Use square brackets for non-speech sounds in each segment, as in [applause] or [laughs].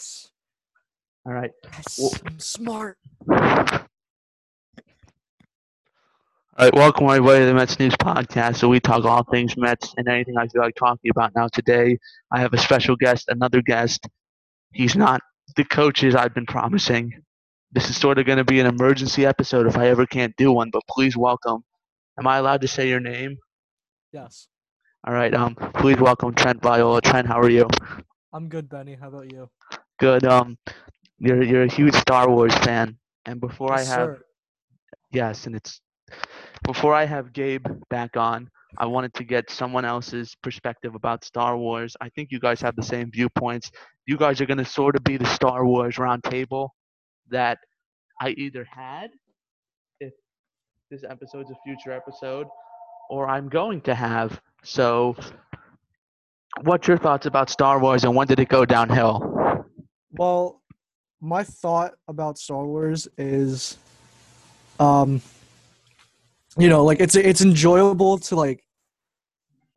Yes. All right. Yes. Well- I'm smart. All right, welcome everybody to the Mets News Podcast. So we talk all things Mets and anything I feel like talking about. Now today, I have a special guest, another guest. He's not the coaches I've been promising. This is sort of going to be an emergency episode if I ever can't do one. But please welcome. Am I allowed to say your name? Yes. All right. Um, please welcome Trent Viola. Trent, how are you? I'm good, Benny. How about you? Good. Um, you're you're a huge Star Wars fan, and before Yes, I have sir. Yes, and it's before I have Gabe back on, I wanted to get someone else's perspective about Star Wars. I think you guys have the same viewpoints. You guys are going to sort of be the Star Wars roundtable that I either had if this episode's a future episode or I'm going to have. So what's your thoughts about Star Wars and when did it go downhill? Well, my thought about Star Wars is, um, you know, like it's it's enjoyable to like,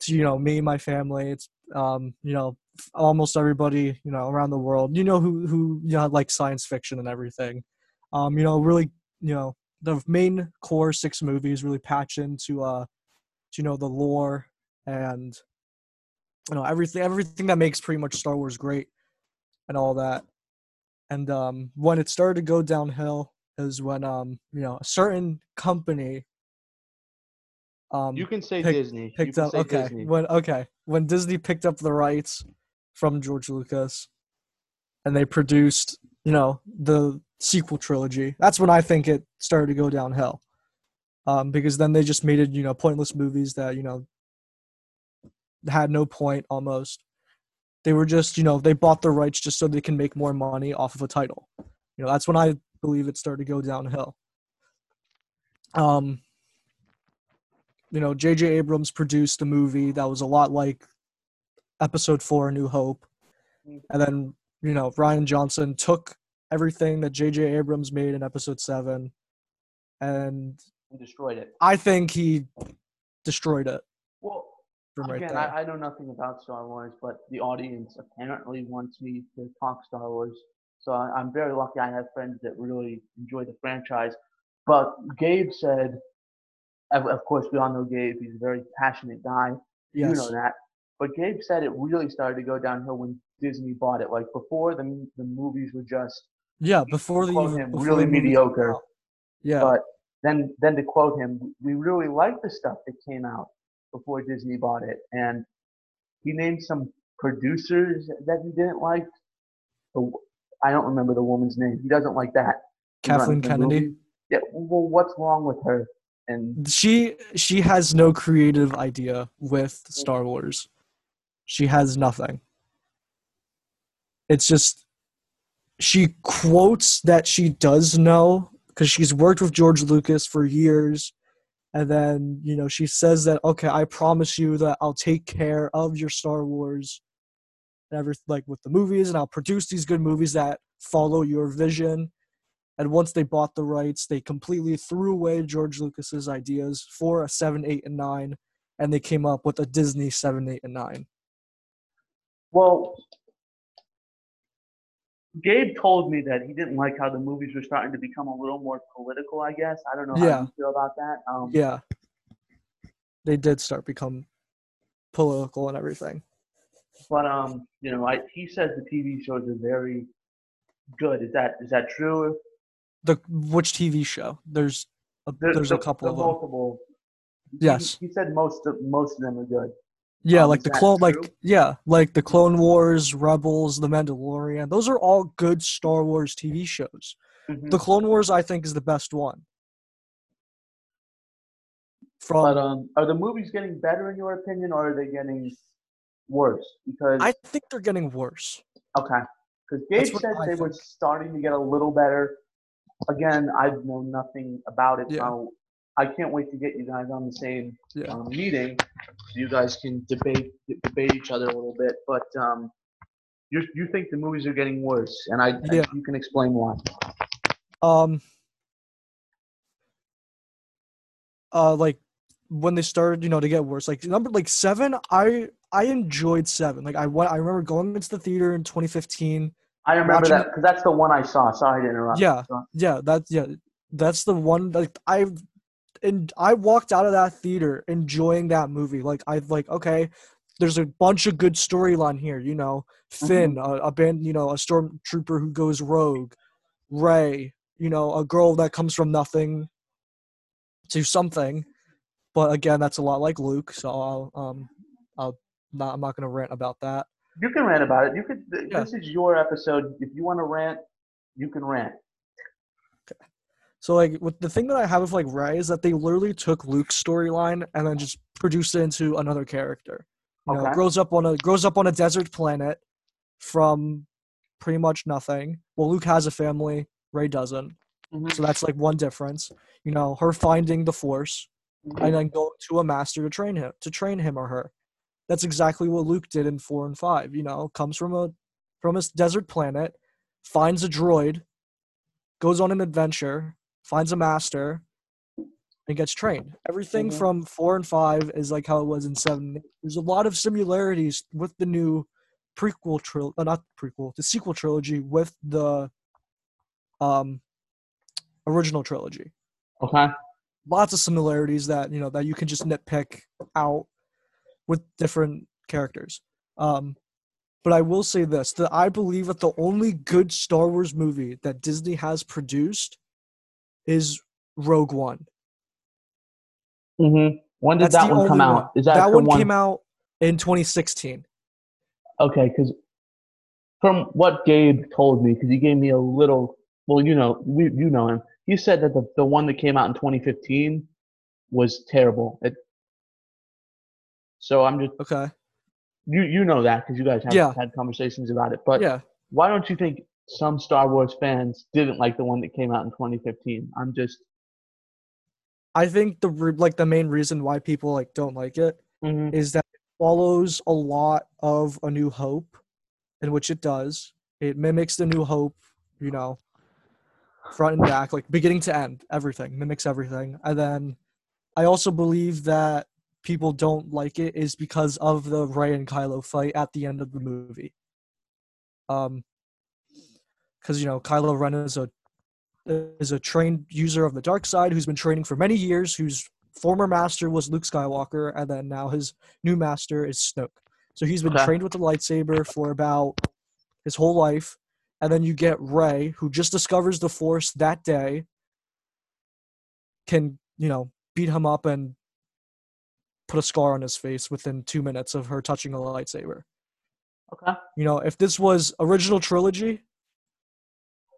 to you know, me and my family. It's um, you know, almost everybody you know around the world. You know who who you know like science fiction and everything. Um, you know, really, you know, the main core six movies really patch into uh, you know, the lore and you know everything everything that makes pretty much Star Wars great and all that and um, when it started to go downhill is when um, you know a certain company um, You can say pick- Disney. Picked up okay Disney. when okay when Disney picked up the rights from George Lucas and they produced you know the sequel trilogy that's when I think it started to go downhill um, because then they just made it you know pointless movies that you know had no point almost they were just you know they bought the rights just so they can make more money off of a title. You know that's when i believe it started to go downhill. Um you know jj abrams produced a movie that was a lot like episode 4 A new hope. And then you know Rian Johnson took everything that jj abrams made in episode 7 and destroyed it. i think he destroyed it from right again, there I, I know nothing about Star Wars, but the audience apparently wants me to talk Star Wars. So I, I'm very lucky. I have friends that really enjoy the franchise. But Gabe said, of, of course, we all know Gabe. He's a very passionate guy. yes You know that. But Gabe said it really started to go downhill when Disney bought it. Like before, the the movies were just yeah before the him, before really the mediocre. yeah But then, then to quote him, we really liked the stuff that came out before Disney bought it, and he named some producers that he didn't like. I don't remember the woman's name. He doesn't like that. kathleen kennedy movie. Yeah. Well, what's wrong with her? And she she has no creative idea with Star Wars. She has nothing. It's just she quotes that she does know because she's worked with George Lucas for years and then you know she says that okay I promise you that I'll take care of your Star Wars and everything like with the movies and I'll produce these good movies that follow your vision and once they bought the rights, they completely threw away George Lucas's ideas for a 7, 8, and 9, and they came up with a Disney 7, 8, and 9. well, Gabe told me that he didn't like how the movies were starting to become a little more political. I guess I don't know how Yeah. you feel about that. Um, Yeah. They did start become political and everything. But um, you know, I, he says the TV shows are very good. Is that is that true? The which TV show? There's a, The- there's the- a couple the of them. multiple. he- Yes. He, said most of most of them are good. Yeah, um, like the clone like yeah, like the Clone Wars, Rebels, The Mandalorian. Those are all good Star Wars TV shows. Mhm. The Clone Wars I think is the best one. From But um, are the movies getting better in your opinion, or are they getting worse? Because I think they're getting worse. okay, because Gabe said I they were starting to get a little better. Again, I know nothing about it, Yeah. so I can't wait to get you guys on the same Yeah. um, meeting so you guys can debate debate each other a little bit. But um, you you think the movies are getting worse, and I Yeah. you can explain why. um uh like when they started you know to get worse like number like seven i i enjoyed seven like i i remember going into the theater in 2015 I remember that because that's the one I saw. Sorry to interrupt. Yeah. Yeah, that's yeah, that's the one. Like I, and I walked out of that theater enjoying that movie. Like I like okay, there's a bunch of good storyline here. You know, Finn, a, a band, you know, a stormtrooper who goes rogue, Rey, you know, a girl that comes from nothing to something. But again, that's a lot like Luke. So I'll um, I'll not I'm not gonna rant about that. You can rant about it. You could. Yeah. This is your episode. If you want to rant, you can rant. So like with the thing that I have with like Rey is that they literally took Luke's storyline and then just produced it into another character. You know, Okay. grows up on a grows up on a desert planet from pretty much nothing. Well, Luke has a family, Rey doesn't. Mhm. So that's like one difference. You know, her finding the Force Mhm. and then going to a master to train him to train him or her. That's exactly what Luke did in four and five. You know, comes from a from a desert planet, finds a droid, goes on an adventure, finds a master, and gets trained. Everything Mhm. from four and five is like how it was in seven. There's a lot of similarities with the new prequel trilogy, uh, not prequel, the sequel trilogy with the um original trilogy Okay. lots of similarities that you know that you can just nitpick out with different characters. Um, but I will say this: that I believe that the only good Star Wars movie that Disney has produced is Rogue One. Mm-hmm. When did That's that one come only out? Is that, that one one? came out in 2016? Okay, because from what Gabe told me, because he gave me a little. Well, you know, we, you know him. He said that the the one that came out in 2015 was terrible. It, so I'm just Okay. you you know that because you guys have Yeah. had conversations about it. But yeah. why don't you think some Star Wars fans didn't like the one that came out in 2015? I'm just. I think the like the main reason why people like don't like it Mhm. is that it follows a lot of A New Hope, in which it does. It mimics the New Hope, you know, front and back, like beginning to end, everything mimics everything. And then I also believe that people don't like it is because of the Rey and Kylo fight at the end of the movie. Um, because you know Kylo Ren is a is a trained user of the dark side who's been training for many years, whose former master was Luke Skywalker, and then now his new master is Snoke. So he's been Okay. trained with the lightsaber for about his whole life. And then you get Rey, who just discovers the Force that day, can, you know, beat him up and put a scar on his face within two minutes of her touching a lightsaber. Okay. You know, if this was original trilogy,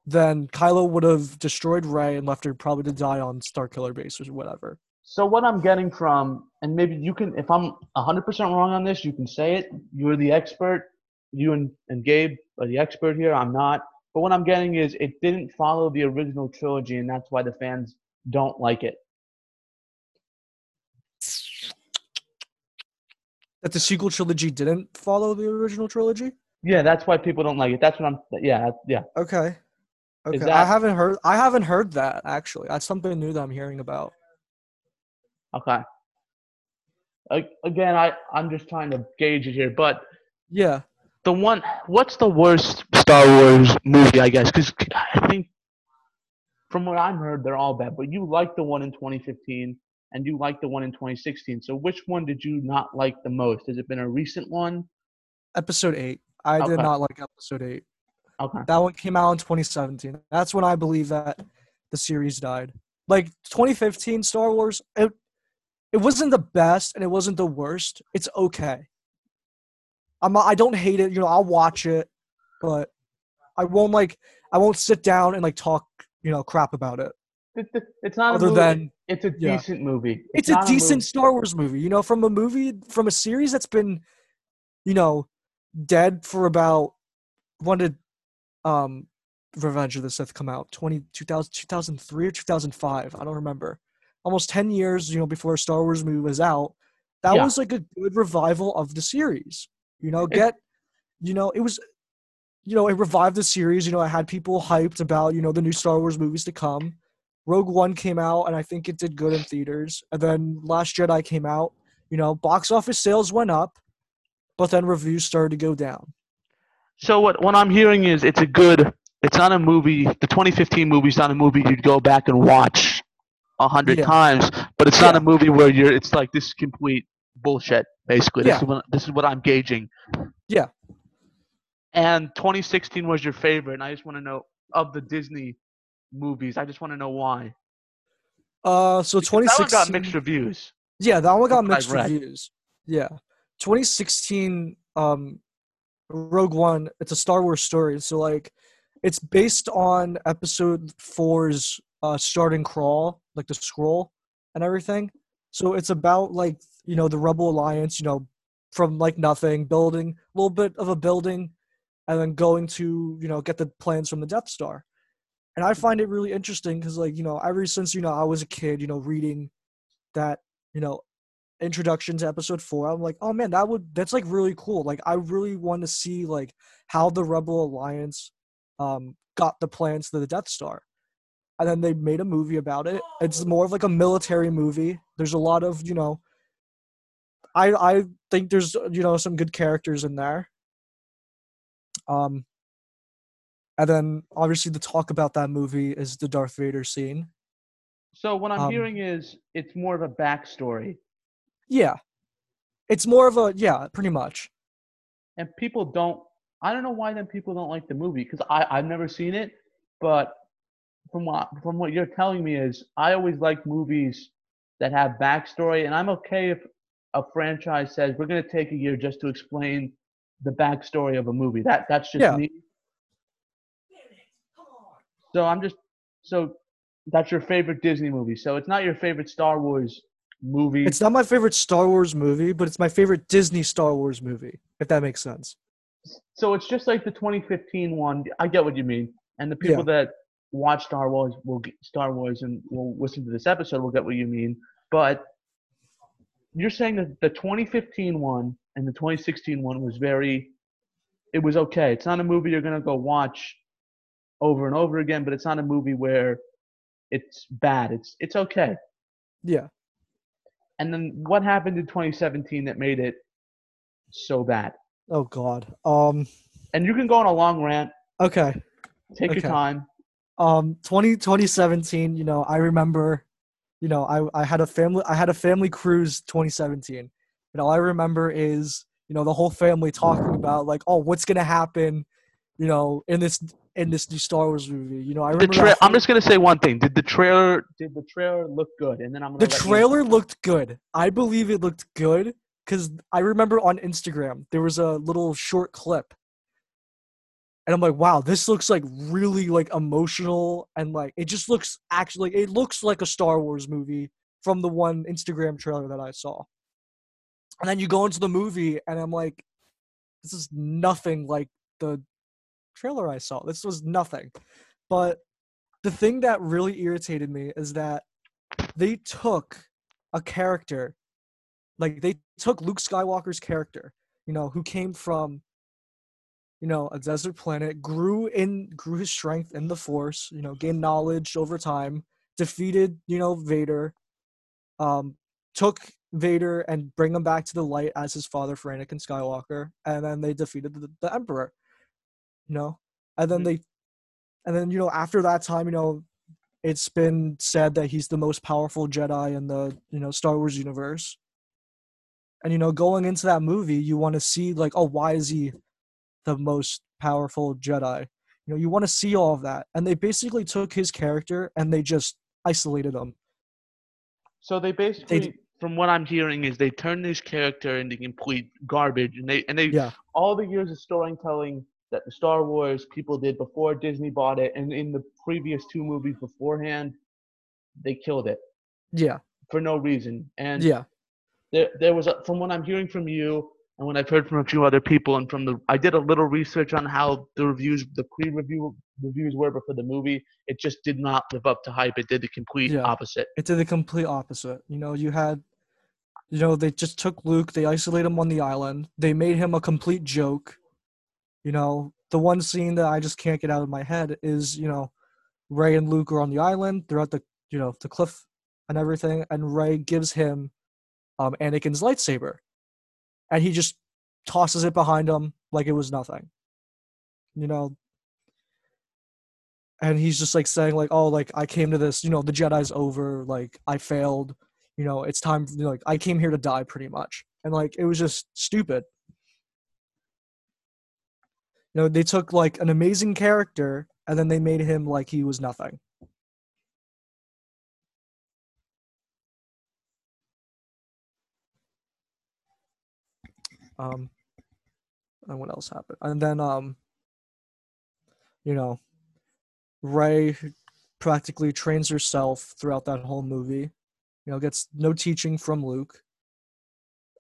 then Kylo would have destroyed Rey and left her probably to die on Starkiller Base or whatever. So what I'm getting from, and maybe you can, if I'm 100% wrong on this, you can say it. You're the expert. You and, and Gabe are the expert here. I'm not. But what I'm getting is it didn't follow the original trilogy, and that's why the fans don't like it. That the sequel trilogy didn't follow the original trilogy? Yeah, that's why people don't like it. That's what I'm. Yeah, yeah. Okay. Okay. I haven't heard I haven't heard that actually. That's something new that I'm hearing about. Okay. Again, I I'm just trying to gauge it here, but Yeah. The one, what's the worst Star Wars movie? I guess because I think from what I've heard, they're all bad. But you like the one in 2015, and you like the one in 2016. So which one did you not like the most? Has it been a recent one? Episode eight. I did not like episode eight. Okay. That one came out in 2017. That's when I believe that the series died. Like 2015 Star Wars, it it wasn't the best and it wasn't the worst. It's okay. I'm not, I don't hate it. You know, I'll watch it, but I won't like I won't sit down and like talk you know crap about it. It- it- It's not Other a than it's a yeah. decent movie. it's a decent movie- Star Wars movie. You know, from a movie from a series that's been, you know, dead for about one did um Revenge of the Sith come out? 20, 2000, 2003 or 2005. I don't remember. Almost 10 years, you know, before a Star Wars movie was out. That Yeah. was like a good revival of the series. You know, get you know, it was you know, it revived the series. You know, I had people hyped about, you know, the new Star Wars movies to come. Rogue One came out, and I think it did good in theaters. And then Last Jedi came out. You know, box office sales went up, but then reviews started to go down. So what what I'm hearing is it's a good. It's not a movie. The 2015 movie's not a movie you'd go back and watch a hundred Yeah. times, but it's not Yeah. a movie where you're. It's like this is complete bullshit. Basically, this Yeah. is what this is what I'm gauging. Yeah. And 2016 was your favorite, and I just want to know of the Disney movies. I just want to know why. Uh, so Because That one 2016. got mixed reviews. Yeah, that one got mixed reviews. Yeah, 2016. Um, Rogue One. It's a Star Wars story, so like, it's based on Episode Four's uh, starting crawl, like the scroll and everything. So it's about like you know the Rebel Alliance, you know, from like nothing, building a little bit of a building, and then going to you know get the plans from the Death Star. And I find it really interesting because like you know ever since you know I was a kid, you know, reading that you know introduction to episode four i'm like oh man that would that's like really cool. Like i really want to see like how the rebel alliance um got the plans to the death star. And then they made a movie about it. It's more of like a military movie. There's a lot of you know i i think there's you know some good characters in there. Um and then obviously the talk about that movie is the darth vader scene. So what I'm Um, hearing is it's more of a backstory, yeah it's more of a yeah pretty much and people don't. I don't know why then people don't like the movie because I I've never seen it, but from what from what you're telling me is I always like movies that have backstory, and I'm okay if a franchise says we're going to take a year just to explain the backstory of a movie. That that's just Yeah. me. So I'm just so that's your favorite Disney movie. So it's not your favorite Star Wars movie. It's not my favorite Star Wars movie, but it's my favorite Disney Star Wars movie, if that makes sense. so it's just like the 2015 one. I get what you mean, and the people that watch Star Wars will get Star Wars and will listen to this episode will get what you mean. But you're saying that the 2015 one and the 2016 one was very, it was okay. It's not a movie you're gonna go watch over and over again, but it's not a movie where it's bad. It's it's okay. Yeah. And then what happened in 2017 that made it so bad? Oh God. Um. And you can go on a long rant. Okay. Take Okay. your time. Um. 20, 2017. You know, I remember. You know, I I had a family. I had a family cruise. 2017. You know, all I remember is you know the whole family talking about like, oh, what's gonna happen, you know, in this in this new Star Wars movie. You know, I remember. tra- I'm just gonna say one thing. Did the trailer? Did the trailer look good? And then I'm gonna The let you- trailer looked good. I believe it looked good because I remember on Instagram there was a little short clip, and I'm like, wow, this looks like really like emotional and like it just looks actually it looks like a Star Wars movie from the one Instagram trailer that I saw. And then you go into the movie and I'm like, this is nothing like the trailer I saw. This was nothing. But the thing that really irritated me is that they took a character like they took Luke Skywalker's character, you know, who came from you know, a desert planet, grew in grew his strength in the force, you know, gained knowledge over time, defeated, you know, Vader, um, took Vader and bring him back to the light as his father for Anakin Skywalker, and then they defeated the, the Emperor. You know? And then Mhm. they and then, you know, after that time, you know, it's been said that he's the most powerful Jedi in the, you know, Star Wars universe. And you know, going into that movie, you want to see like, oh, why is he the most powerful Jedi? You know, you want to see all of that. And they basically took his character and they just isolated him. So they basically, They- From what I'm hearing, is they turned this character into complete garbage, and they and they Yeah. all the years of storytelling that the Star Wars people did before Disney bought it, and in the previous two movies beforehand, they killed it Yeah. for no reason. And Yeah. there, there was a, from what I'm hearing from you and what I've heard from a few other people, and from the I did a little research on how the reviews, the pre-review reviews were before the movie. It just did not live up to hype. It did the complete Yeah. opposite. It did the complete opposite. You know, you had, you know, they just took Luke, they isolate him on the island, they made him a complete joke. You know, the one scene that I just can't get out of my head is, you know, Rey and Luke are on the island, they're at the, you know, the cliff and everything, and Rey gives him um, Anakin's lightsaber, and he just tosses it behind him like it was nothing. you know. And he's just like saying like, oh, like I came to this, you know, the Jedi's over, like I failed, you know, it's time, you know, like I came here to die, pretty much, and like it was just stupid. You know, they took like an amazing character and then they made him like he was nothing. Um, and what else happened? And then, um, you know, Rey practically trains herself throughout that whole movie. You know, gets no teaching from Luke.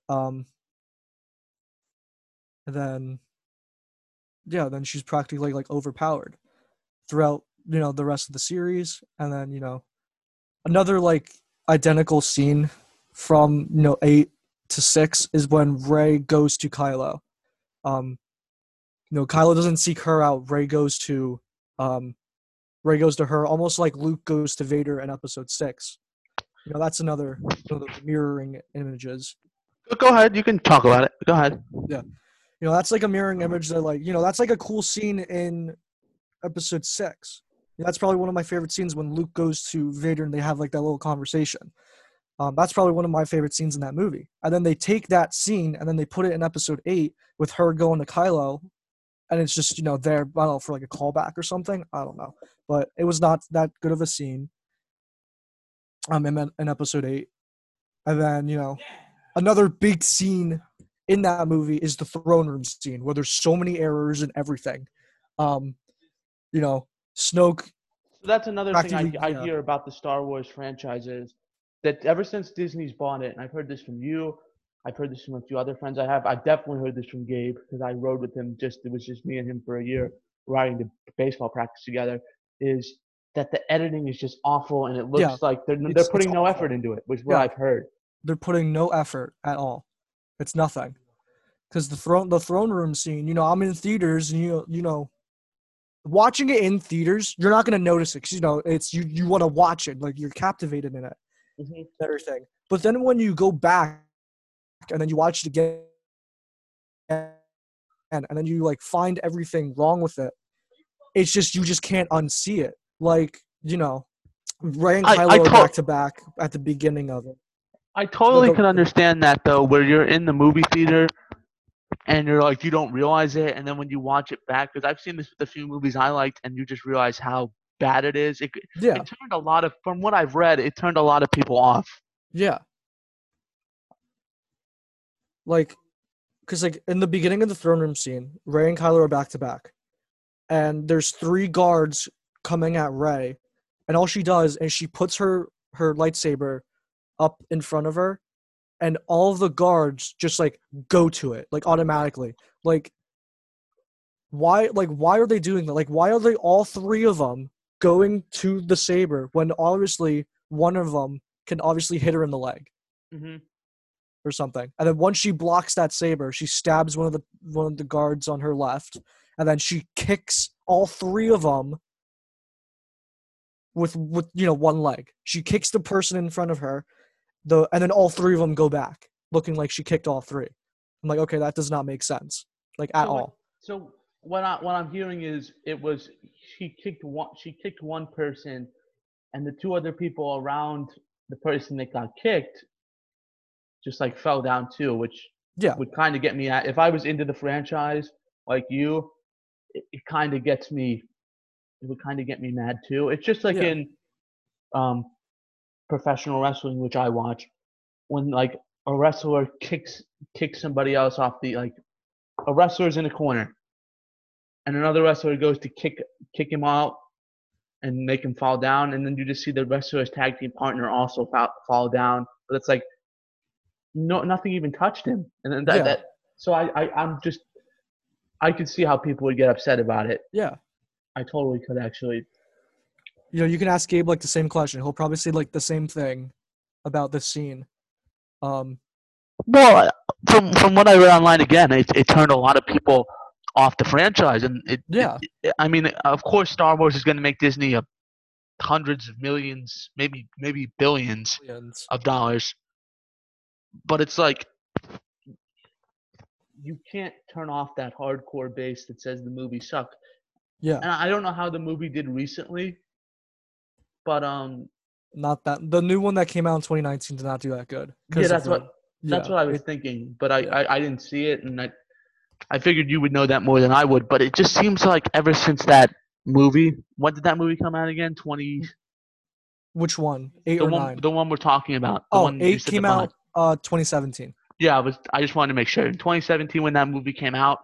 Um, and then, yeah, then she's practically like overpowered throughout you know the rest of the series, and then you know, another like identical scene from you know eight to six is when Rey goes to Kylo. Um, you know, Kylo doesn't seek her out. Rey goes to, um, Rey goes to her, almost like Luke goes to Vader in Episode Six. You know, that's another of the mirroring images. Go ahead. You can talk about it. Go ahead. You know, that's like a mirroring image that, like, you know, that's like a cool scene in Episode Six. That's probably one of my favorite scenes when Luke goes to Vader and they have like that little conversation. Um, that's probably one of my favorite scenes in that movie. And then they take that scene and then they put it in episode eight with her going to Kylo, and it's just you know there I don't know for like a callback or something. I don't know, but it was not that good of a scene. Um, in, in episode eight, and then you know another big scene in that movie is the throne room scene where there's so many errors and everything. Um, you know, Snoke So that's another thing I, I yeah. hear about the Star Wars franchises that ever since Disney's bought it, and I've heard this from you, I've heard this from a few other friends I have. I've definitely heard this from Gabe because I rode with him. Just it was just me and him for a year riding to baseball practice together. Is that the editing is just awful and it looks Yeah, like they're they're putting no awful. effort into it, which is what Yeah. I've heard. they're putting no effort at all. It's nothing. Because the throne the throne room scene, you know, I'm in theaters and you you know watching it in theaters, you're not gonna notice it because you know it's you you want to watch it, like you're captivated in it Mhm. and everything. But then when you go back and then you watch it again and, and then you like find everything wrong with it, it's just you just can't unsee it. Like, you know, Rey and Kylo I are to- back to back at the beginning of it. I totally can understand that though, where you're in the movie theater and you're like you don't realize it, and then when you watch it back, because I've seen this with a few movies I liked, and you just realize how bad it is. It, Yeah. it turned a lot of, from what I've read, it turned a lot of people off. Yeah. Like, because like in the beginning of the throne room scene, Rey and Kylo are back to back, and there's three guards coming at Rey, and all she does is she puts her her lightsaber up in front of her, and all the guards just like go to it like automatically. Like, why? Like, why are they doing that? Like, why are they all three of them going to the saber when obviously one of them can obviously hit her in the leg? Mm-hmm. or something. And then once she blocks that saber, she stabs one of the one of the guards on her left, and then she kicks all three of them with with you know one leg. She kicks the person in front of her, the and then all three of them go back, looking like she kicked all three. I'm like, okay, that does not make sense, like at So all. So what I what I'm hearing is it was she kicked one she kicked one person, and the two other people around the person that got kicked just like fell down too, which Yeah. would kind of get me at if I was into the franchise like you, it, it kind of gets me. It would kind of get me mad too. It's just like Yeah. in um, professional wrestling, which I watch, when like a wrestler kicks kicks somebody else off the like a wrestler's in a corner and another wrestler goes to kick kick him out and make him fall down and then you just see the wrestler's tag team partner also fall, fall down but it's like no nothing even touched him and then that, Yeah. that so I, I i'm just i could see how people would get upset about it Yeah. i totally could actually You know, you can ask Gabe like the same question. He'll probably say like the same thing about this scene. Um, Well, from from what I read online again, it, it turned a lot of people off the franchise, and it, yeah, it- I mean, of course, Star Wars is going to make Disney a hundreds of millions, maybe maybe billions Billions. of dollars, but it's like you can't turn off that hardcore base that says the movie sucked Yeah, and I don't know how the movie did recently, but um, not that the new one that came out in 2019 did not do that good. yeah, that's the- what that's yeah, what I was it- thinking. But I, yeah. I I didn't see it, and I I figured you would know that more than I would. But it just seems like ever since that movie, when did that movie come out again? Twenty. which one? Eight The or one, nine? the one we're talking about. The oh, eight came out uh 2017. Yeah, I was. I just wanted to make sure. In 2017, when that movie came out,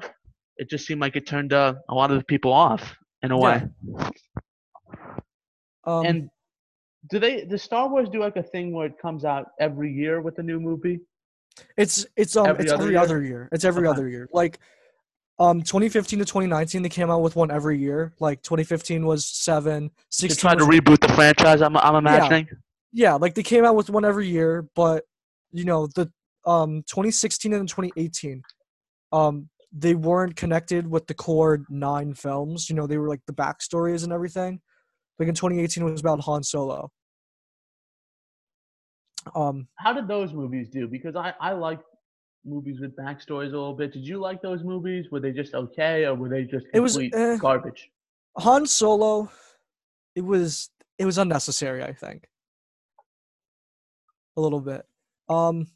it just seemed like it turned uh, a lot of the people off in a way. Yeah. Um, And do they? Does Star Wars do like a thing where it comes out every year with a new movie? It's it's um Every it's other every year? other year. It's every Okay. other year. Like um 2015 to 2019 they came out with one every year. Like 2015 was 7, To 16 try to was- reboot the franchise, I'm, I'm imagining. Yeah, like they came out with one every year, but you know, the um 2016 and 2018 um they weren't connected with the core 9 films. You know, they were like the backstories and everything. Like in 2018 it was about Han Solo. Um How did those movies do? Because I I like movies with backstories a little bit. Did you like those movies? Were they just okay, or were they just It was, complete eh. garbage? Han Solo, it was it was unnecessary. I think a little bit. Um,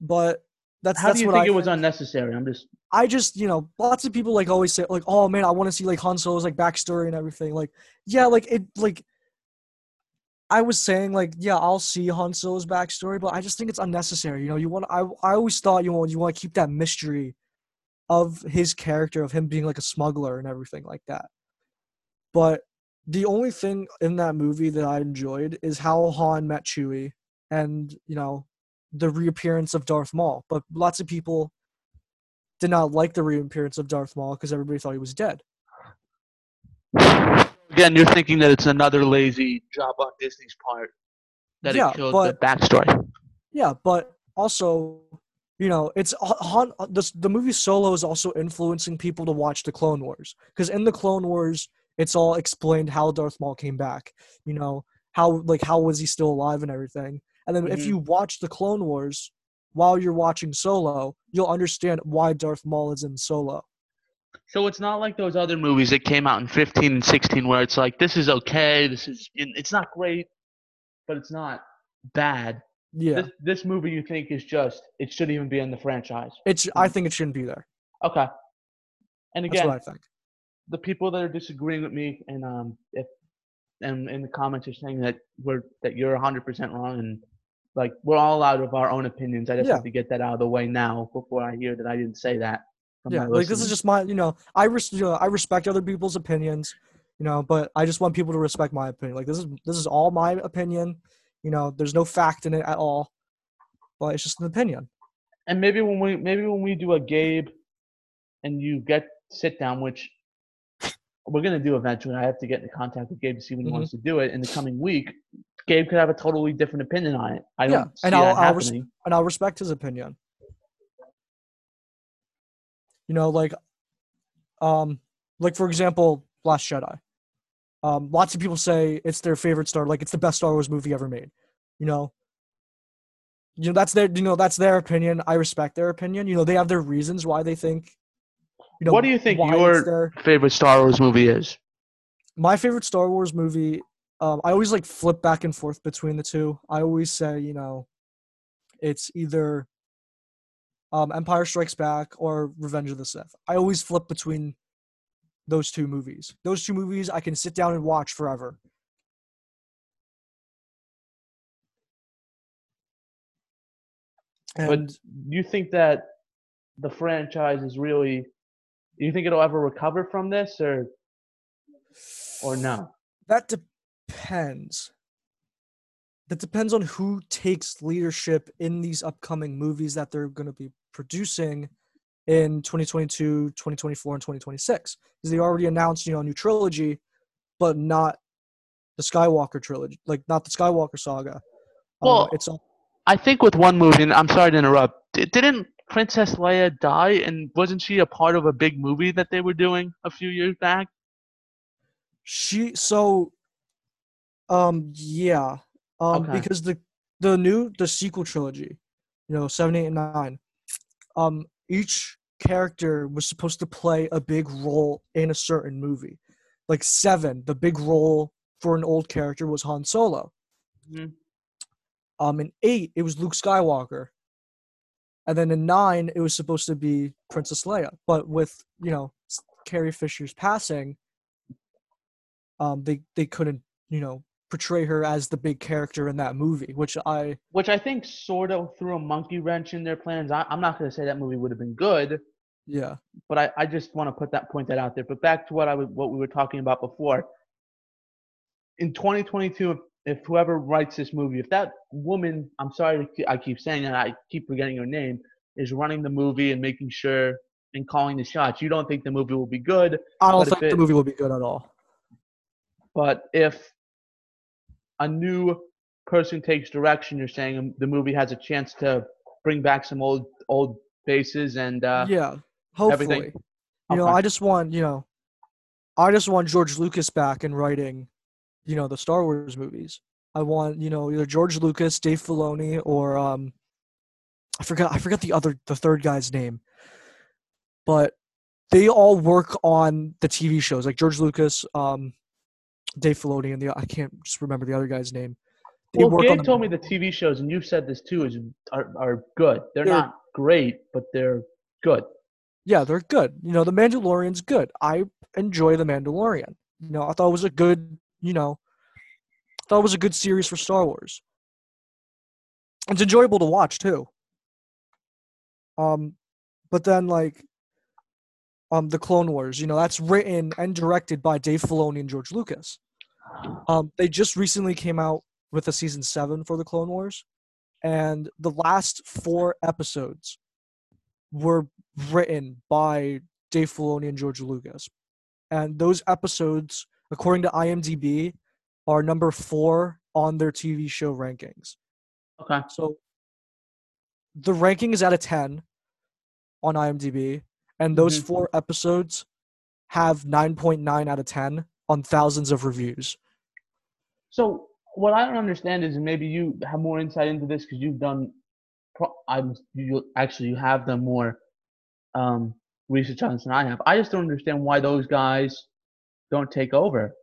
but that's How that's do you think I it was unnecessary? I'm just I just you know lots of people like always say like oh man I want to see like Han Solo's like backstory and everything like yeah like it like. I was saying like yeah I'll see Han Solo's backstory but I just think it's unnecessary you know you want I I always thought you want you want to keep that mystery of his character of him being like a smuggler and everything like that. But the only thing in that movie that I enjoyed is how Han met Chewie and, you know, the reappearance of Darth Maul. But lots of people did not like the reappearance of Darth Maul because everybody thought he was dead. again, you're thinking that it's another lazy job on Disney's part that Yeah, it killed but- the backstory. Yeah, but also, you know, it's Han. Uh, the the movie Solo is also influencing people to watch the Clone Wars because in the Clone Wars, it's all explained how Darth Maul came back. You know, how like how was he still alive and everything. And then if Mhm. you watch the Clone Wars while you're watching Solo, you'll understand why Darth Maul is in Solo. So it's not like those other movies that came out in 15 and 16 where it's like this is okay, this is it's not great, but it's not bad. Yeah, This this movie you think is just it shouldn't even be in the franchise. it's. I think it shouldn't be there. Okay. And again, That's what I think. the people that are disagreeing with me and um if and in the comments are saying that we're that you're 100% wrong and like we're all allowed of our own opinions. I just Yeah. have to get that out of the way now before I hear that I didn't say that. yeah like this is just my you know i res- you know, i respect other people's opinions you know but i just want people to respect my opinion like this is this is all my opinion you know there's no fact in it at all but it's just an opinion and maybe when we maybe when we do a Gabe and you get sit down, which we're gonna do eventually. I have to get in contact with Gabe to see when he Mhm. wants to do it in the coming week. Gabe could have a totally different opinion on it. I don't Yeah, and that I'll- I'll res- and i'll respect his opinion you know like um like for example last jedi um lots of people say it's their favorite star like it's the best star wars movie ever made you know you know that's their you know that's their opinion i respect their opinion you know they have their reasons why they think you know what do you think your favorite Star Wars movie is? my favorite Star Wars movie, um, I always like flip back and forth between the two. I always say, you know, it's either um, Empire Strikes Back or Revenge of the Sith. I always flip between those two movies. Those two movies I can sit down and watch forever. But And do you think that the franchise is really? Do you think it'll ever recover from this, or or no? that depends. That depends on who takes leadership in these upcoming movies that they're going to be producing in 2022, 2024, and 2026. Because they already announced, you know, a new trilogy, but not the Skywalker trilogy, like not the Skywalker saga. Uh, Well, it's all- I think with one movie, and I'm sorry to interrupt. di- Didn't Princess Leia die, and wasn't she a part of a big movie that they were doing a few years back? she so um yeah um Okay. because the the new the sequel trilogy you know seven eight and nine um each character was supposed to play a big role in a certain movie. Like seven, the big role for an old character was Han Solo. Mhm. Um, in eight, it was Luke Skywalker, and then in nine, it was supposed to be Princess Leia. But with you know Carrie Fisher's passing, um, they they couldn't you know portray her as the big character in that movie, which I Which I think sort of threw a monkey wrench in their plans. I, I'm not going to say that movie would have been good, yeah but I, I just want to put that point that out there. But back to what I was, what we were talking about before. In 2022, if, whoever writes this movie, if that woman, I'm sorry, I keep saying that, I keep forgetting her name, is running the movie and making sure and calling the shots, you don't think the movie will be good. I don't think the movie will be good at all. But if a new person takes direction, you're saying the movie has a chance to bring back some old old faces and uh, yeah, everything- hopefully. You know, I just want you know, I just want George Lucas back in writing, you know, the Star Wars movies. I want you know either George Lucas, Dave Filoni, or um, I forgot I forgot the other the third guy's name, but they all work on the TV shows like George Lucas, um, Dave Filoni, and the I can't just remember the other guy's name. They well, Gabe told me the TV shows, and you've said this too, is are, are good. They're, They're- not great, but they're good. Yeah, they're good. You know, The Mandalorian's good. I enjoy The Mandalorian. You know, I thought it was a good, you know, thought it was a good series for Star Wars. It's enjoyable to watch too. Um, but then like, um, the Clone Wars. You know, that's written and directed by Dave Filoni and George Lucas. Um, they just recently came out with a season seven for the Clone Wars, and the last four episodes were written by Dave Filoni and George Lucas. And those episodes, according to IMDb, are number four on their TV show rankings. Okay. So the ranking is out of 10 on IMDb, and those Mhm. four episodes have 9.9 out of 10 on thousands of reviews. So what I don't understand is, and maybe you have more insight into this because you've done. I'm you actually you have done more um, research on this than I have. I just don't understand why those guys don't take over.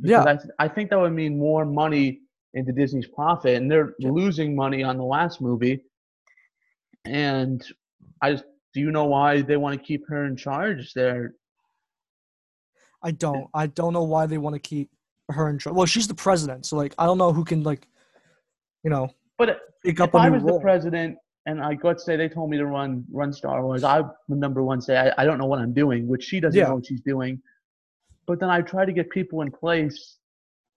Yeah. I, I think that would mean more money into Disney's profit, and they're Yeah. losing money on the last movie. And I just, do you know why they want to keep her in charge? They're I don't. I don't know why they want to keep her in charge. Well, she's the president, so like I don't know who can like, you know, but if I was role. the president and like let's say they told me to run run Star Wars, I would number one say I, I don't know what I'm doing, which she doesn't Yeah. know what she's doing. But then I try to get people in place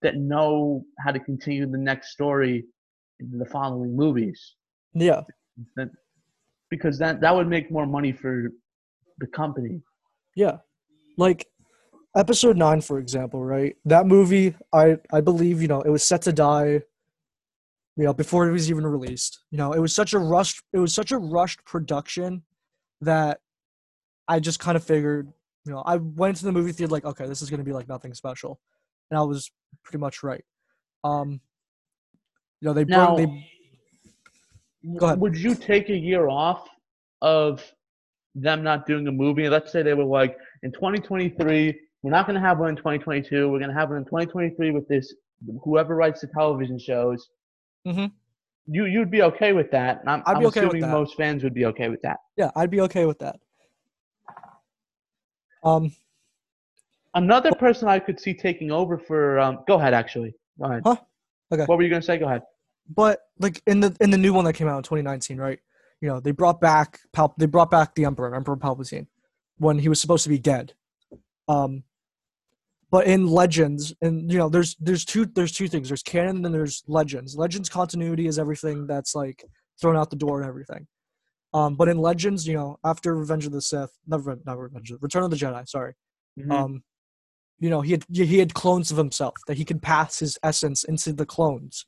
that know how to continue the next story into the following movies. yeah, That, because that that would make more money for the company. yeah, like episode nine, for example, right? That movie, I I believe you know it was set to die. You know, before it was even released. You know, it was such a rushed. It was such a rushed production that I just kind of figured. You know, I went to the movie theater like, okay, this is gonna be like nothing special, and I was pretty much right. Um, you know, they Now, brought they Go ahead. would you take a year off of them not doing a movie? Let's say they were like, in 2023, we're not going to have one in 2022. We're going to have one in 2023 with this, whoever writes the television shows. Mm-hmm. You, you'd be okay with that. and I'm, I'd I'm be okay with assuming that. most fans would be okay with that. yeah, I'd be okay with that. Um, Another person I could see taking over for, um, go ahead, actually. Go ahead. Huh? Okay. What were you going to say? Go ahead. but like in the in the new one that came out in 2019, right? You know, they brought back Pal- they brought back the Emperor, Emperor Palpatine, when he was supposed to be dead. Um, but in Legends, and you know, there's there's two there's two things. There's canon and there's Legends. Legends continuity is everything that's like thrown out the door and everything. Um, but in Legends, you know, after Revenge of the Sith, never, not Revenge, Return of the Jedi, sorry. Mhm. Um, you know, he had he had clones of himself that he could pass his essence into the clones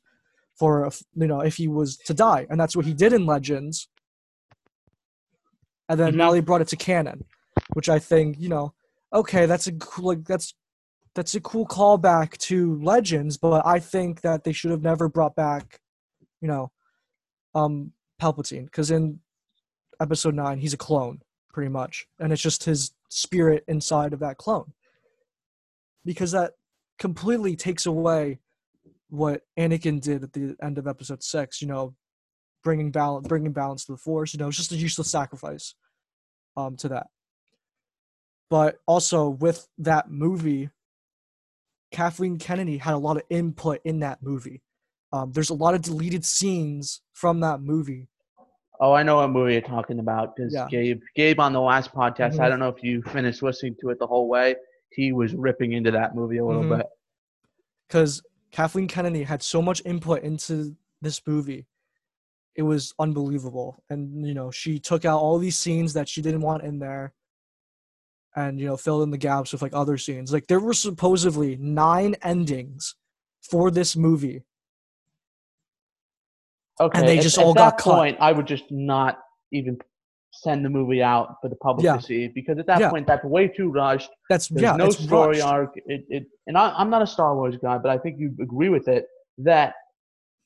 for you know if he was to die, and that's what he did in Legends. And then now they brought it to canon, which I think you know, okay, that's a cool like that's that's a cool callback to Legends, but I think that they should have never brought back, you know, um, Palpatine because in Episode Nine he's a clone. pretty much, and it's just his spirit inside of that clone. Because that completely takes away what Anakin did at the end of Episode Six. You know, bringing balance, bringing balance to the Force. You know, it's just a useless sacrifice um, to that. But also with that movie, Kathleen Kennedy had a lot of input in that movie. Um, there's a lot of deleted scenes from that movie. Oh, I know what movie you're talking about because Yeah. Gabe, Gabe on the last podcast. I Mhm. don't know if you finished listening to it the whole way. He was ripping into that movie a little Mhm. bit. because Kathleen Kennedy had so much input into this movie. It was unbelievable. And, you know, she took out all these scenes that she didn't want in there and, you know, filled in the gaps with like other scenes. Like, there were supposedly nine endings for this movie. Okay, they at- just at all that got point, I would just not even send the movie out for the public Yeah. to see because at that Yeah. point, that's way too rushed. That's, There's yeah, no story rushed. arc. It, it, and I, I'm not a Star Wars guy, but I think you agree with it that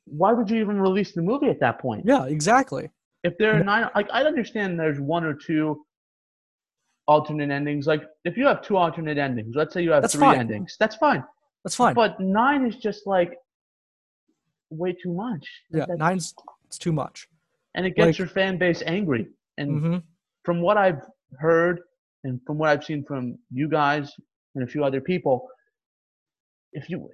why would you even release the movie at that point? Yeah, exactly. If there are nine, like I understand there's one or two alternate endings. Like if you have two alternate endings, let's say you have That's three fine. endings, that's fine. That's fine. But nine is just like way too much. yeah, That- nine's it's too much. and it gets like- your fan base angry. And hmm from what I've heard and from what I've seen from you guys and a few other people, if you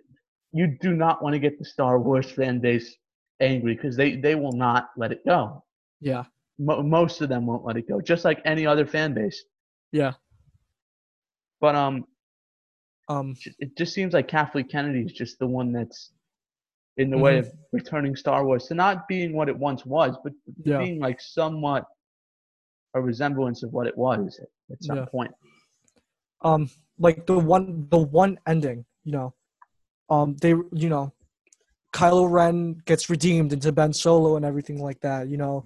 you do not want to get the Star Wars fan base angry because they they will not let it go. Yeah, Mo- most of them won't let it go, just like any other fan base. yeah. But um, Um, it just seems like Kathleen Kennedy is just the one that's in the way Mhm. of returning Star Wars to not being what it once was, but Yeah. being like somewhat a resemblance of what it was at, at some Yeah. point. um like the one the one ending you know um they you know kylo ren gets redeemed into ben solo and everything like that you know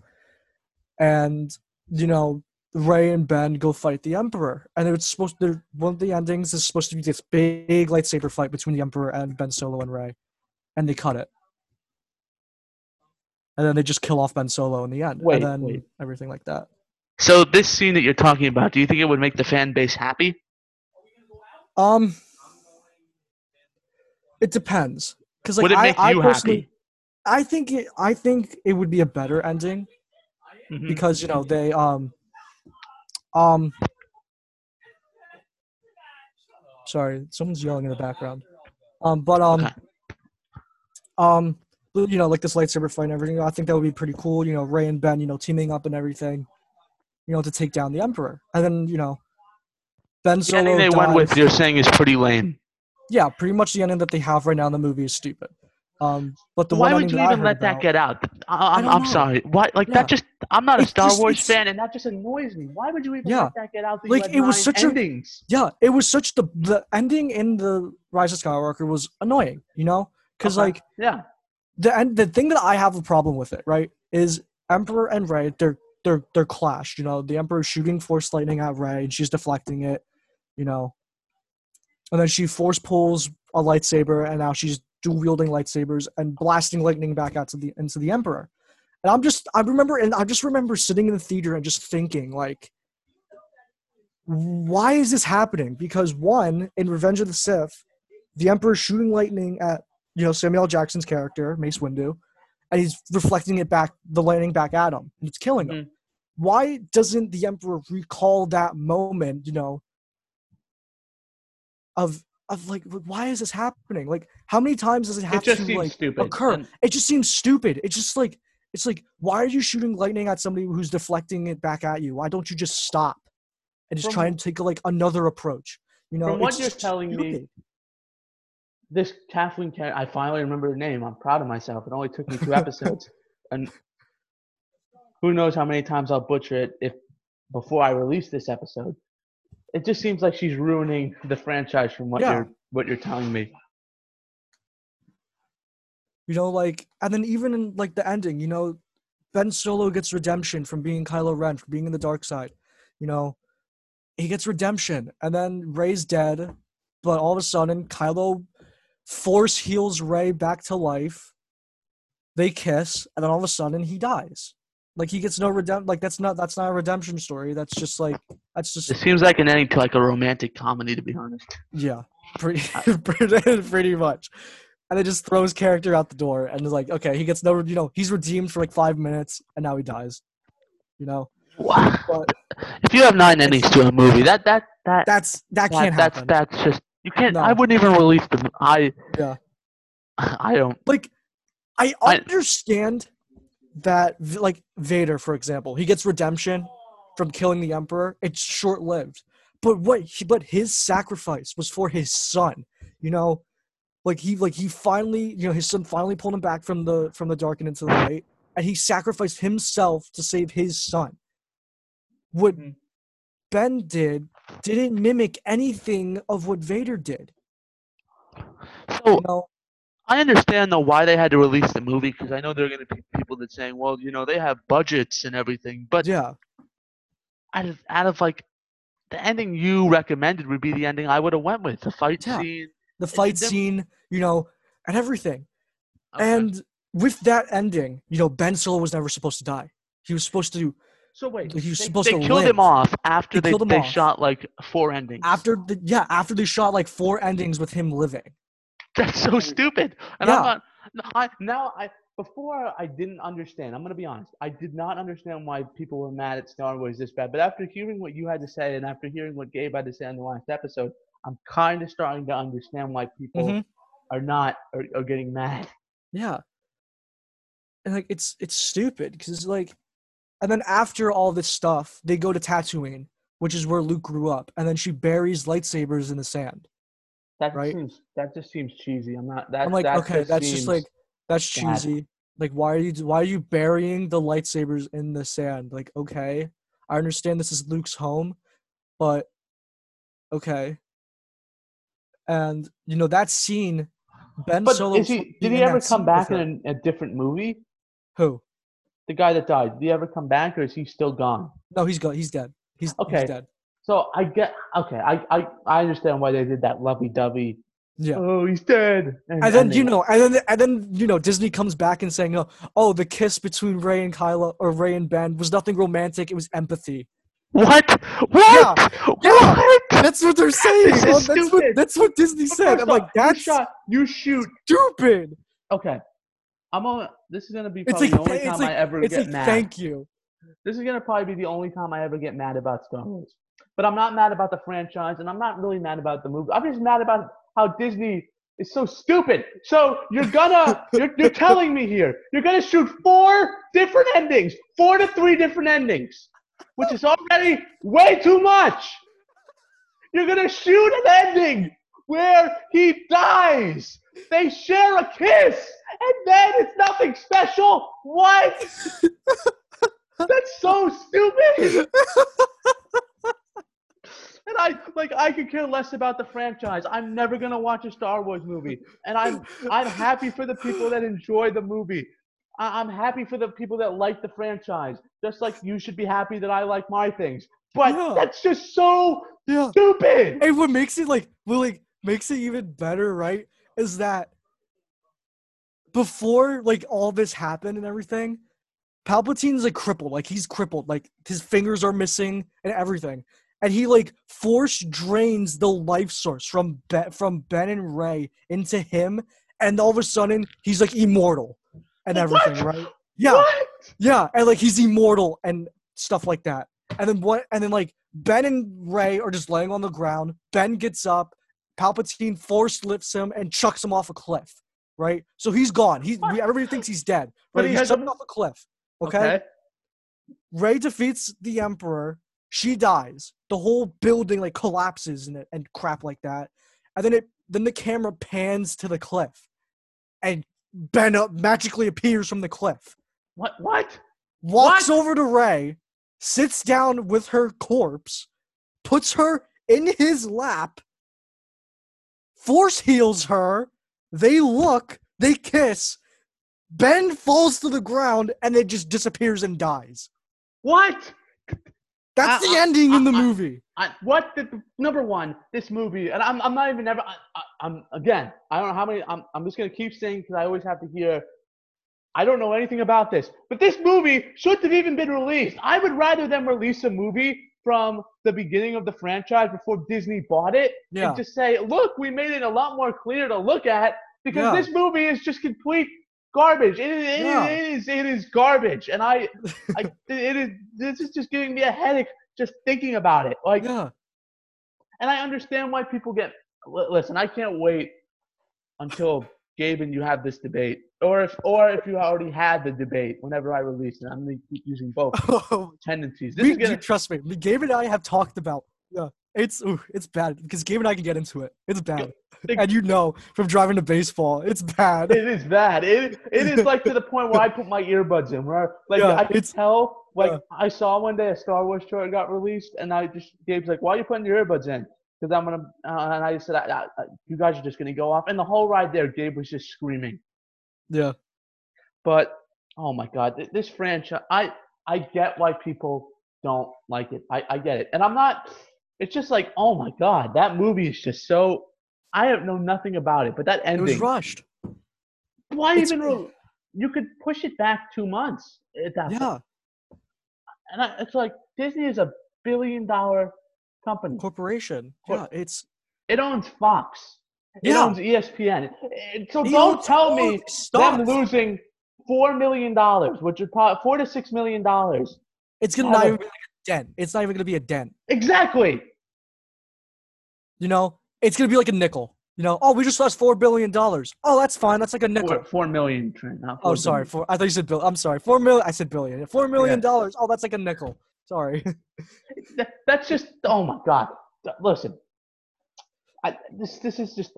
and you know Rey and ben go fight the emperor and it's supposed to one of the endings is supposed to be this big lightsaber fight between the emperor and ben solo and Rey and they cut it and then they just kill off ben solo in the end Wait, and then wait. everything like that So this scene that you're talking about, do you think it would make the fan base happy? Um, it depends. Because like would it I, make I you personally, happy? I think it. I think it would be a better ending Mhm. because you know they um, um. Sorry, someone's yelling in the background. Um, but um, Okay. Um, you know, like this lightsaber fight and everything. I think that would be pretty cool. You know, Rey and Ben, you know, teaming up and everything. You know, to take down the Emperor, and then you know, Ben The Solo. ending they went with, you're saying, is pretty lame. yeah, pretty much the ending that they have right now in the movie is stupid. Um, but the Why one would you ending that even heard let that get out? I, I'm, don't I'm sorry. Why? Like Yeah. that? Just I'm not a It's Star just- Wars fan, And that just annoys me. Why would you even Yeah. let that get out? That Like, it was nine such a- endings. Yeah, it was such the the ending in the Rise of Skywalker was annoying, you know, because Okay. like Yeah. the end the thing that I have a problem with it, right, is Emperor and Rey they're they're they're clashed. You know, the Emperor's shooting Force lightning at Rey and she's deflecting it, you know, and then she force pulls a lightsaber and now she's dual wielding lightsabers and blasting lightning back out to the into the Emperor. And I'm just I remember and I just remember sitting in the theater and just thinking like why is this happening? Because one, in Revenge of the Sith, the Emperor's shooting lightning at you know Samuel L. Jackson's character Mace Windu, and he's reflecting it back, the lightning back at him, and it's killing him. Mm-hmm. Why doesn't the Emperor recall that moment? You know, of of like, why is this happening? Like, how many times does it have It just to seems like stupid. occur? And- it just seems stupid. It's just like it's like why are you shooting lightning at somebody who's deflecting it back at you? Why don't you just stop and just From- try and take like another approach? You know, From what you're telling me, stupid. This Kathleen Ken- I finally remember her name. I'm proud of myself. It only took me two episodes, [laughs] and who knows how many times I'll butcher it if before I release this episode. It just seems like she's ruining the franchise from what Yeah. you're what you're telling me. You know, like, and then even in like the ending, you know, Ben Solo gets redemption from being Kylo Ren, from being in the dark side. You know, he gets redemption, and then Rey's dead, but all of a sudden, Kylo force heals Rey back to life. They kiss, and then all of a sudden, he dies. Like he gets no redemption. Like that's not that's not a redemption story. That's just like that's just It seems like an ending to like a romantic comedy, to be honest. yeah, [laughs] [laughs] pretty pretty, much. And it just throws character out the door and is like, okay, he gets no, you know, he's redeemed for like five minutes and now he dies. You know, Wow. but If you have nine endings to a movie, that that that, that's that that can't that's happen. that's just you can't. No. I wouldn't even release them. I Yeah. I don't. like I I- understand that like Vader for example he gets redemption from killing the emperor it's short lived but what he, but his sacrifice was for his son you know like he like he finally you know his son finally pulled him back from the from the dark and into the light and he sacrificed himself to save his son what Mhm. Ben did didn't mimic anything of what Vader did So you know I understand though why they had to release the movie because I know there are going to be people that saying, well, you know, they have budgets and everything, but yeah out of out of like the ending you recommended would be the ending I would have went with the fight Yeah. scene. the fight scene, you know, and everything. Okay. And with that ending, you know, Ben Solo was never supposed to die. He was supposed to So wait, they- supposed they to killed live. him off after They they, they shot like four endings. after the yeah after they shot like four endings with him living. That's so stupid. And Yeah. I'm not. I, now I before I didn't understand. I'm gonna be honest. I did not understand why people were mad at Star Wars this bad. But after hearing what you had to say and after hearing what Gabe had to say on the last episode, I'm kind of starting to understand why people Mhm. are not are, are getting mad. Yeah. And like it's it's stupid because it's like, and then after all this stuff, they go to Tatooine, which is where Luke grew up, and then she buries lightsabers in the sand. That Right. seems that just seems cheesy. I'm not. That, I'm like, that okay, that's just like that's bad. cheesy. Like, why are you why are you burying the lightsabers in the sand? Like, okay, I understand this is Luke's home, but okay. And you know that scene, Ben But Solo. is he? Did he ever come scene back in a, a different movie? Who? The guy that died. Did he ever come back, or is he still gone? No, he's gone. He's dead. He's Okay. He's dead. So I get. Okay, I I, I understand why they did that lovey-dovey. Yeah. Oh, he's dead. And then they- you know, and then and then you know, Disney comes back and saying, "Oh, oh, the kiss between Rey and Kylo or Rey and Ben was nothing romantic. It was empathy." what? What? Yeah. What? That's what they're saying. This bro. is that's what that's what Disney said. I'm like, off, you that's shot, you shoot. stupid. Okay, I'm on. This is gonna be probably like, the only time like, I ever it's get like mad. thank you. This is gonna probably be the only time I ever get mad about Star Wars. But I'm not mad about the franchise, and I'm not really mad about the movie. I'm just mad about how Disney is so stupid. So you're gonna, [laughs] you're, you're telling me here, you're gonna shoot four different endings, four to three different endings, which is already way too much. You're gonna shoot an ending where he dies. They share a kiss, and then it's nothing special. What? [laughs] That's so stupid. [laughs] And I like I could care less about the franchise. I'm never gonna watch a Star Wars movie, and I'm I'm happy for the people that enjoy the movie. I, I'm happy for the people that like the franchise, just like you should be happy that I like my things. But Yeah. that's just so Yeah. stupid. And what makes it like what like makes it even better, right? Is that before like all this happened and everything, Palpatine's like crippled, like he's crippled, like his fingers are missing and everything. And he like force drains the life source from ben, from Ben and Rey into him, and all of a sudden he's like immortal and everything, What? right? Yeah. What? Yeah, and like he's immortal and stuff like that. And then what? And then like Ben and Rey are just laying on the ground. Ben gets up. Palpatine force lifts him and chucks him off a cliff. Right. So he's gone. He's What? everybody thinks he's dead. But But he he's jumping off a cliff. Okay? Rey defeats the Emperor. She dies. The whole building like collapses and and crap like that. And then it then the camera pans to the cliff, and Ben up magically appears from the cliff What? What? walks What? over to Rey, sits down with her corpse, puts her in his lap, force heals her. They look, they kiss. Ben falls to the ground and it just disappears and dies. What? That's I- the I- ending in the I- I- movie. I, what the, number one this movie and i'm, I'm not even ever I, I, i'm again i don't know how many i'm, I'm just going to keep saying because i always have to hear I don't know anything about this, but this movie shouldn't have even been released. I would rather them release a movie from the beginning of the franchise before Disney bought it Yeah. and just say, look, we made it a lot more clear to look at because Yeah. this movie is just complete garbage. It is, it, Yeah. it is, it is garbage, and I, [laughs] I, it is. This is just giving me a headache just thinking about it. Like, Yeah. and I understand why people get. Listen, I can't wait until Gabe and you have this debate, or if, or if you already had the debate. Whenever I release it, I'm gonna keep using both [laughs] oh. tendencies. This we, is gonna. you trust me. Gabe and I have talked about. Yeah, it's ooh, it's bad because Gabe and I can get into it. It's bad, Big- [laughs] and you know from driving to baseball, it's bad. It is bad. It it is like to the [laughs] point where I put my earbuds in, where like Yeah, I can tell. Like yeah. I saw one day a Star Wars trailer got released, and I just Gabe's like, "Why are you putting your earbuds in?" Because I'm gonna. Uh, and I said, I, I, "You guys are just gonna go off." And the whole ride there, Gabe was just screaming. Yeah, But oh my god, this franchise, I I get why people don't like it. I I get it, and I'm not. It's just like, oh my god, that movie is just so. I don't know nothing about it, but that it was rushed. Why it's- even? You could push it back two months at that point. Yeah, And I, it's like Disney is a billion dollar company. corporation. Yeah, it's It owns Fox. It Yeah. owns ESPN. So He don't tell me these stars. them losing four million dollars, which would probably four to six million dollars. It's gonna not even be like a dent. It's not even gonna be a dent. Exactly. You know, it's gonna be like a nickel. You know, oh, we just lost four billion dollars. Oh, that's fine. That's like a nickel. Four, four million, Trent. Not Oh, four sorry. billion. Four. I thought you said bill. I'm sorry. Four million. I said billion. Four million dollars. Oh, that's like a nickel. Sorry. [laughs] That- That's just. Oh my God. Listen. I, this this is just.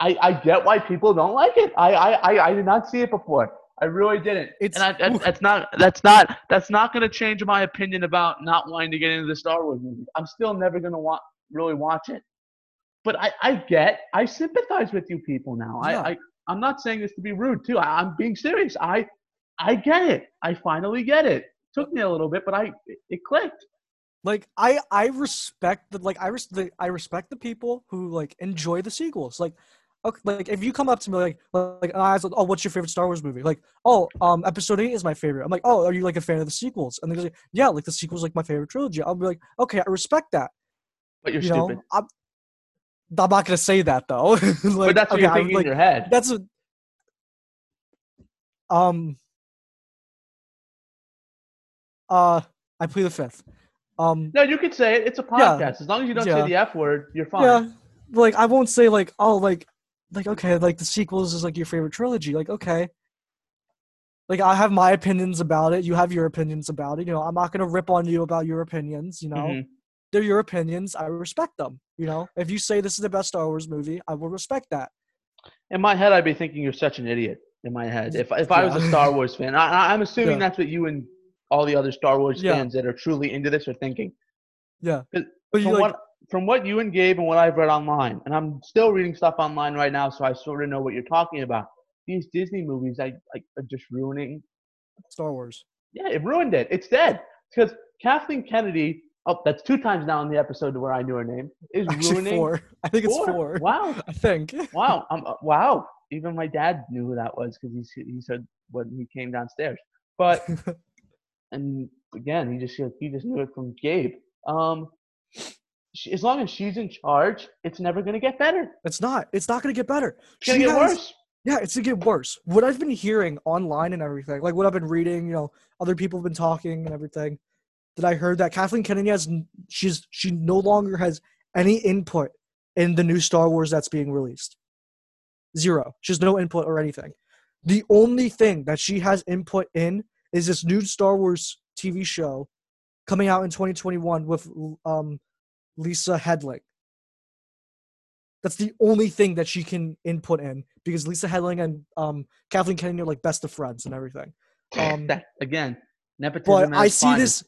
I, I get why people don't like it. I, I, I, I did not see it before. I really didn't. It's and I, that, that's not that's not that's not going to change my opinion about not wanting to get into the Star Wars movies. I'm still never going to want really watch it. But I, I get I sympathize with you people now. Yeah. I, I I'm not saying this to be rude too. I, I'm being serious. I I get it. I finally get it. Took me a little bit, but I it, it clicked. like I I respect the like I res- the, I respect the people who like enjoy the sequels. Like okay, like if you come up to me like like and I was like, oh, what's your favorite Star Wars movie? Like oh, um, Episode Eight is my favorite. I'm like oh, are you like a fan of the sequels? And they're like yeah, like the sequels like my favorite trilogy. I'll be like okay, I respect that. But you're you stupid. know, I'm, I'm not gonna say that though. [laughs] like, but that's what okay, you're I- thinking like, in your head. that's a, um uh I plead the fifth. Um No, you could say it. It's a Yeah. podcast. As long as you don't Yeah. say the F word, you're fine. yeah, like I won't say like oh like like okay like the sequels is like your favorite trilogy. Like okay. Like I have my opinions about it, you have your opinions about it. You know, I'm not gonna rip on you about your opinions, you know. Mhm. They're your opinions, I respect them. You know, if you say this is the best Star Wars movie, I will respect that. In my head, I'd be thinking you're such an idiot. In my head, if if I was a Star Wars fan, I, I'm assuming Yeah. that's what you and all the other Star Wars Yeah. fans that are truly into this are thinking. Yeah. But From like what from what you and Gabe and what I've read online, and I'm still reading stuff online right now, so I sort of know what you're talking about. These Disney movies, I, I are just ruining. Star Wars. Yeah, it ruined it. It's dead because Kathleen Kennedy. Oh, that's two times now in the episode to where I knew her name. Is Actually ruining four. I think it's four. Wow, [laughs] I think. wow, [laughs] um, uh, wow. Even my dad knew who that was because he he said when he came downstairs. But [laughs] and again, he just he just knew it from Gabe. Um, she, as long as she's in charge, it's never gonna get better. It's not. It's not gonna get better. It's gonna She get has- worse. Yeah, it's gonna get worse. What I've been hearing online and everything, like what I've been reading, you know, other people have been talking and everything, that I heard that Kathleen Kennedy has she's she no longer has any input in the new Star Wars that's being released. Zero. She has no input or anything. The only thing that she has input in is this new Star Wars TV show coming out in 2021 with um, Lisa Headland. That's the only thing that she can input in because Lisa Headland and um, Kathleen Kennedy are like best of friends and everything. [laughs] Um, That, again, nepotism. but I see this,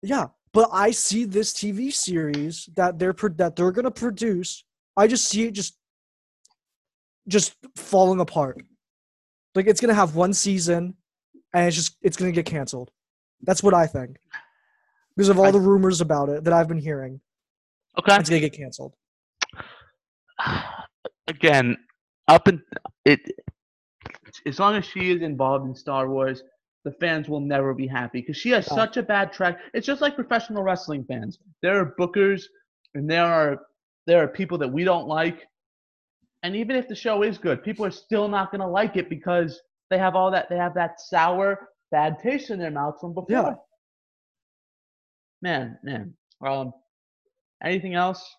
yeah. But I see this TV series that they're that they're gonna produce. I just see it just just falling apart. Like it's gonna have one season, and it's just it's gonna get canceled. That's what I think because of all I- the rumors about it that I've been hearing. Okay. It's gonna get canceled. [sighs] again, up and it. as long as she is involved in Star Wars, the fans will never be happy because she has Yeah. such a bad track. It's just like professional wrestling fans. There are bookers and there are there are people that we don't like. And even if the show is good, people are still not going to like it because they have all that they have that sour bad taste in their mouth from before. Yeah. Man, man. Um anything else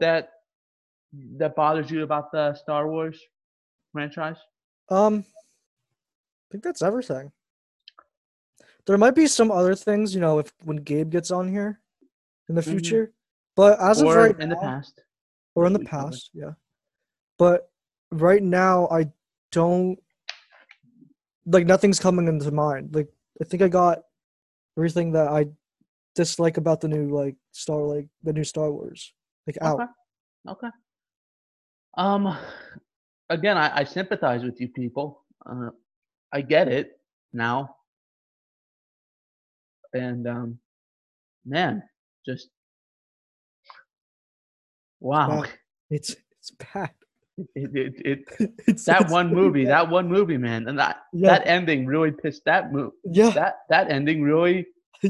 that that bothers you about the Star Wars franchise? Um, I think that's everything. There might be some other things, you know, if when Gabe gets on here in the Mhm. future, but as or of right in the past? or in the past, yeah. But right now, I don't like nothing's coming into mind. Like I think I got everything that I dislike about the new like Star like the new Star Wars like out. Okay. Okay. Um, again, I, I sympathize with you people. Uh, I get it now. And um, man, just wow. bad. It's it's bad. It, it, it, [laughs] It's that it's one movie, that one movie, man, and that yeah that ending really pissed that mo- yeah. that that ending really. [laughs]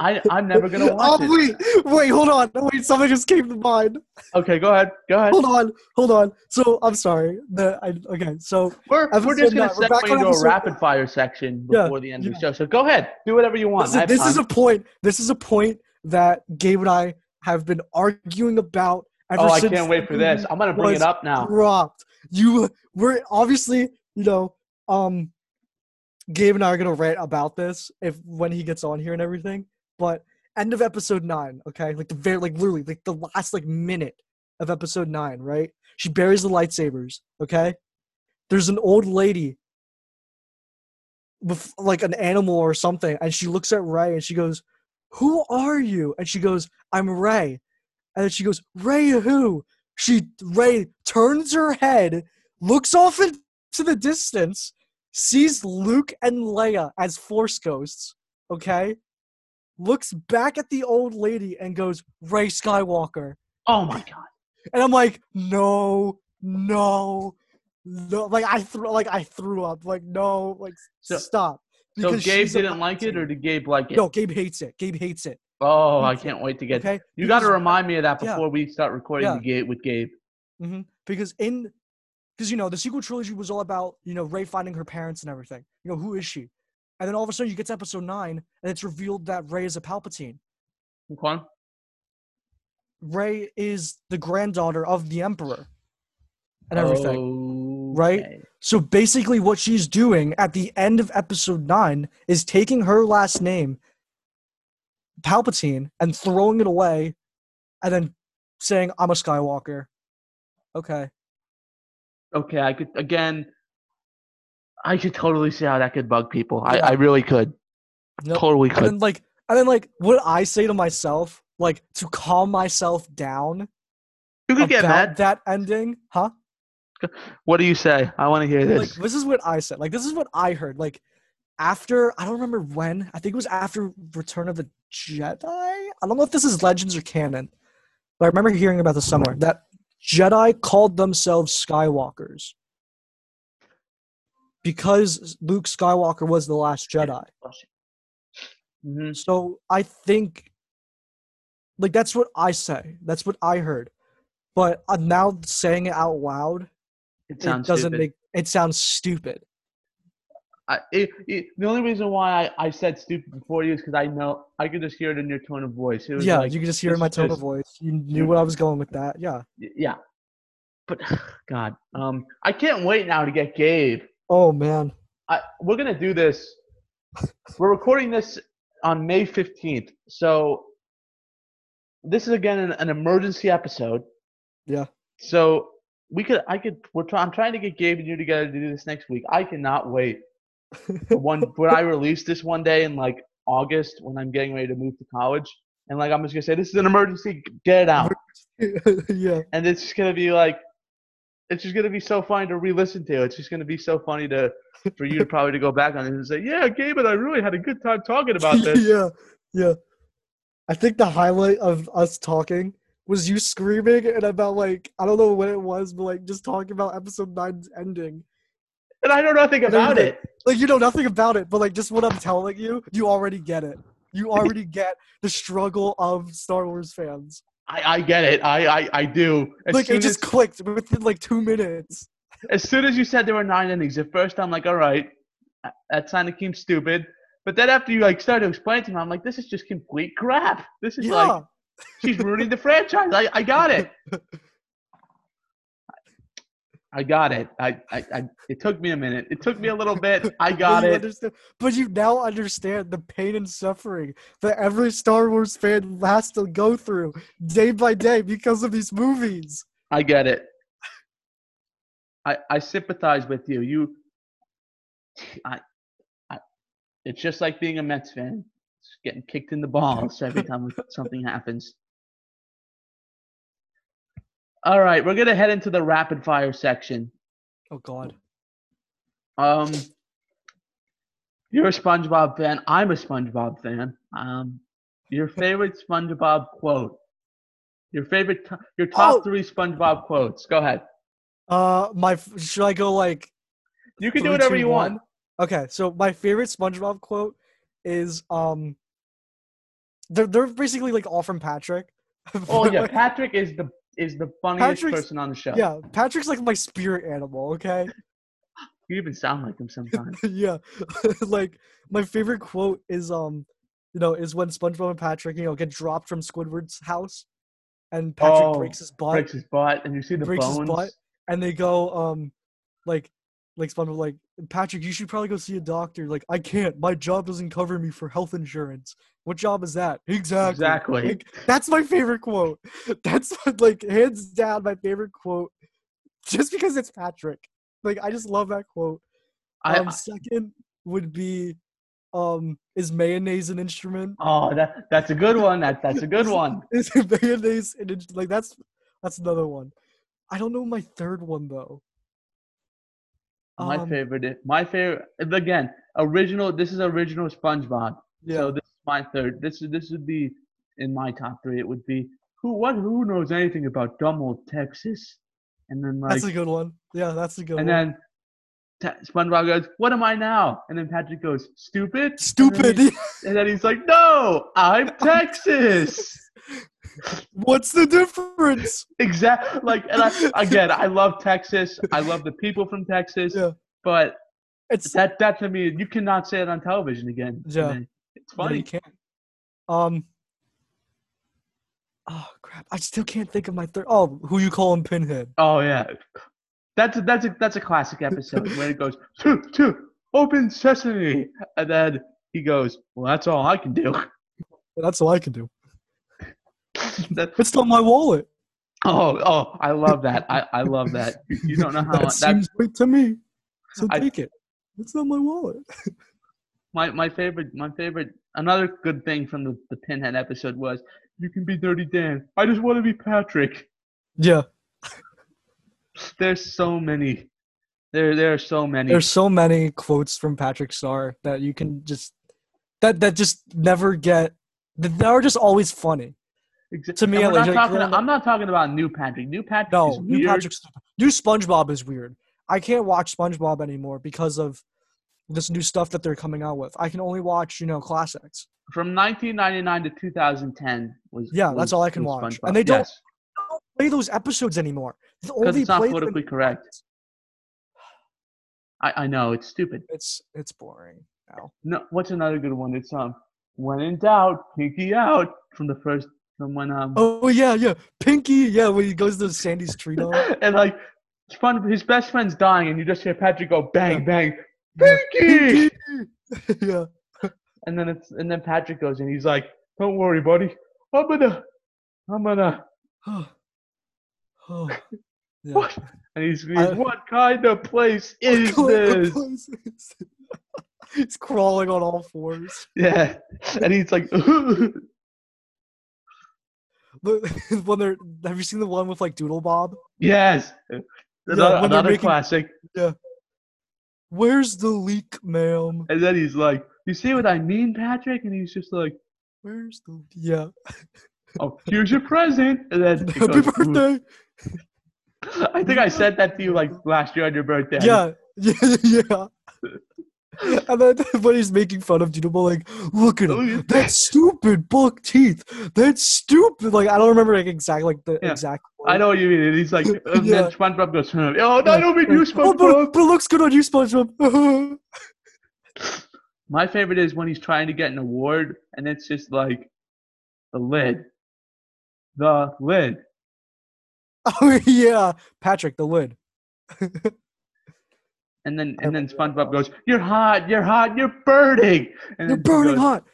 I I'm never gonna oh, watch oh it. wait, wait, hold on, wait, something just came to mind. Okay, go ahead, go ahead. Hold on, hold on. So I'm sorry. The I, okay, so We're, we're just gonna back segue into a rapid nine. fire section Yeah, before the end of the show. So go ahead, do whatever you want. listen, this is a point. This is a point that Gabe and I have been arguing about oh, I can't wait for this. I'm going to bring it up now. dropped. You we're obviously, you know, um Gabe and I are gonna rant about this if when he gets on here and everything. But end of episode nine, okay? Like the very like literally like the last like minute of episode nine, right? She buries the lightsabers, okay? There's an old lady with like an animal or something, and she looks at Rey and she goes, Who are you? And she goes, I'm Rey. And then she goes, Rey who? She Rey turns her head, looks off [laughs] into the distance, sees Luke and Leia as Force ghosts, okay? Looks back at the old lady and goes, Rey Skywalker. Oh, my God. And I'm like, no, no, no. Like I threw, like I threw up. Like no, like So- stop. So Because Gabe didn't like it, or did Gabe like it? no? Gabe hates it. Gabe hates it. Oh, I can't wait to get. Okay, You got to remind me of that Yeah. before we start recording Yeah. the gate with Gabe. hmm Because in, because you know the sequel trilogy was all about you know Rey finding her parents and everything. You know who is she? And then all of a sudden you get to episode nine and it's revealed that Rey is a Palpatine. Okay. Rey is the granddaughter of the Emperor. And everything. right? Okay. So basically, what she's doing at the end of episode nine is taking her last name, Palpatine, and throwing it away, and then saying, "I'm a Skywalker." Okay. Okay, I could again. I could totally see how that could bug people. I, Yeah. I really could. Yep. Totally And could. then like, and then like, what I say to myself, like to calm myself down You could get mad. that ending, huh? What do you say? I want to hear Like this. this is what I said. Like this is what I heard. Like after I don't remember when. I think it was after Return of the Jedi. I don't know if this is Legends or canon, but I remember hearing about this somewhere. That Jedi called themselves Skywalkers because Luke Skywalker was the last Jedi. hmm So I think, like that's what I say. That's what I heard. But I'm now saying it out loud. It It doesn't stupid. make. It sounds stupid. I, it, it, the only reason why I, I said stupid before you is because I know I could just hear it in your tone of voice. It was Yeah, like, you can just hear it in my tone of voice. You knew where I was going with that. Yeah. yeah. But [sighs] God, um, I can't wait now to get Gabe. Oh man. I, we're gonna do this. We're recording this on May fifteenth, so this is again an, an emergency episode. Yeah. So we could, I could, we're trying. I'm trying to get Gabe and you together to do this next week. I cannot wait. One when I release this one day in like August when I'm getting ready to move to college, and like I'm just gonna say this is an emergency, get it out, [laughs] yeah. and it's just gonna be like, it's just gonna be so funny to re-listen to. It's just gonna be so funny to for you to [laughs] probably to go back on it and say, yeah, Gabe and I really had a good time talking about this. [laughs] yeah. Yeah. I think the highlight of us talking was you screaming and about like I don't know what it was, but like just talking about episode nine's ending. And I know nothing about Maybe- it. Like you know nothing about it, but like just what I'm telling you, you already get it. You already get the struggle of Star Wars fans. I, I get it. I I, I do. As like it just as, clicked within like two minutes. as soon as you said there were nine endings, at first I'm like, all right, that kind of seems stupid. But then after you like started explaining explain to me, I'm like, this is just complete crap. This is Yeah. like she's ruining the franchise. I, I got it. [laughs] I got it. I, I, I it took me a minute. It took me a little bit. [laughs] I got it. Understand, but you now understand the pain and suffering that every Star Wars fan has to go through day by day because of these movies. I get it. I I sympathize with you. You I I it's just like being a Mets fan. It's getting kicked in the balls every time something happens. All right, we're gonna head into the rapid fire section. Oh God. Um, you're a SpongeBob fan. I'm a SpongeBob fan. Um, your favorite SpongeBob quote. Your favorite, your top Oh. three SpongeBob quotes. Go ahead. Uh, my should I go like You can do whatever two, you want. Okay, so my favorite SpongeBob quote is um, they're they're basically like all from Patrick. Oh yeah, [laughs] Patrick is the is the funniest Patrick's- person on the show. yeah, Patrick's like my spirit animal. Okay. You even sound like him sometimes. [laughs] yeah [laughs] like my favorite quote is um you know is when spongebob and patrick you know get dropped from squidward's house and patrick Oh, breaks his butt Breaks his butt, and you see the breaks his bones. butt and they go um like like spongebob like patrick you should probably go see a doctor like i can't my job doesn't cover me for health insurance what job is that exactly Exactly. Like, that's my favorite quote [laughs] that's like hands down my favorite quote just because it's patrick like i just love that quote I, um, second would be, um, is mayonnaise an instrument? oh, that that's a good one. That that's a good [laughs] one. Is mayonnaise an instrument? Like that's that's another one. I don't know my third one though. My Um, favorite. My favorite. Again, original. This is original SpongeBob. Yeah, So this is my third. This is this would be in my top three. It would be who what who knows anything about dumb old Texas, and then like that's a good one. Yeah, that's a good and one. And then Ta- SpongeBob goes, "What am I now?" And then Patrick goes, "Stupid." And then Stupid. he- And then he's like, "No, I'm [laughs] Texas." [laughs] What's the difference? exactly. Like, and I, [laughs] again, I love Texas. I love the people from Texas. Yeah. But It's that that to me, you cannot say it on television again. Yeah. It's no, you funny. can't. Um. Oh crap! I still can't think of my third. Oh, who you call him Pinhead? Oh yeah, that's a, that's a that's a classic episode [laughs] where it goes two two open sesame, and then he goes, "Well, that's all I can do." That's all I can do. [laughs] That- It's not my wallet. oh oh, I love that. I, I love that. You, don't know [laughs] how that that, seems right to me. So I- take it. It's not my wallet. [laughs] my my favorite my favorite another good thing from the, the Pinhead episode was you can be Dirty Dan. I just want to be Patrick. Yeah, There's so many. There there are so many. there's so many quotes from Patrick Star that you can just that that just never get. that are just always funny. Exa- to me, at not like, talking, I'm not talking about new Patrick. New Patrick is No, new. Patrick's new SpongeBob is weird. I can't watch SpongeBob anymore because of this new stuff that they're coming out with. I can only watch you know classics. From 1999 to 2010 was Yeah, was- that's all I can watch. SpongeBob. And they don't- Yes, don't play those episodes anymore. Because it's not them- politically correct. I, I know it's stupid. It's it's boring now. No, what's another good one? It's um, when in doubt, pinky out from the first from when um Oh yeah, yeah. Pinky, yeah, when he goes to Sandy's treedome. [laughs] and like Spon- his best friend's dying, and you just hear Patrick go bang Yeah. bang, Yeah. pinky, [laughs] yeah. and then it's and then Patrick goes and he's like, "Don't worry, buddy, I'm gonna, I'm gonna." Oh. [laughs] Yeah. What? And he's, he's I- what kind of place is What kind of this? place is this? He's crawling on all fours. Yeah, and he's like, [laughs] when they're have you seen the one with like Doodle Bob? yes, another, another making- classic. Yeah. Where's the leak, ma'am? And then he's like, "You see what I mean, Patrick?" And he's just like, Where's the yeah? [laughs] "Oh, here's your present." And then [laughs] Happy goes, birthday! I think I said that to you like last year on your birthday. Yeah, Yeah, yeah. [laughs] And then [laughs] when he's making fun of Junimo, like, look at him. Oh, at That's stupid, buck teeth. That's stupid. Like, I don't remember like exactly like the Yeah. exact. I know what you mean. And he's like, [laughs] and Yeah. then SpongeBob goes, oh, no, I don't mean you, Oh, SpongeBob. but, but it looks good on you, SpongeBob. My favorite is when he's trying to get an award and it's just like the lid. The lid. oh yeah, Patrick, the lid. And then I and then SpongeBob goes, You're hot, you're hot, you're burning. And You're burning goes- hot.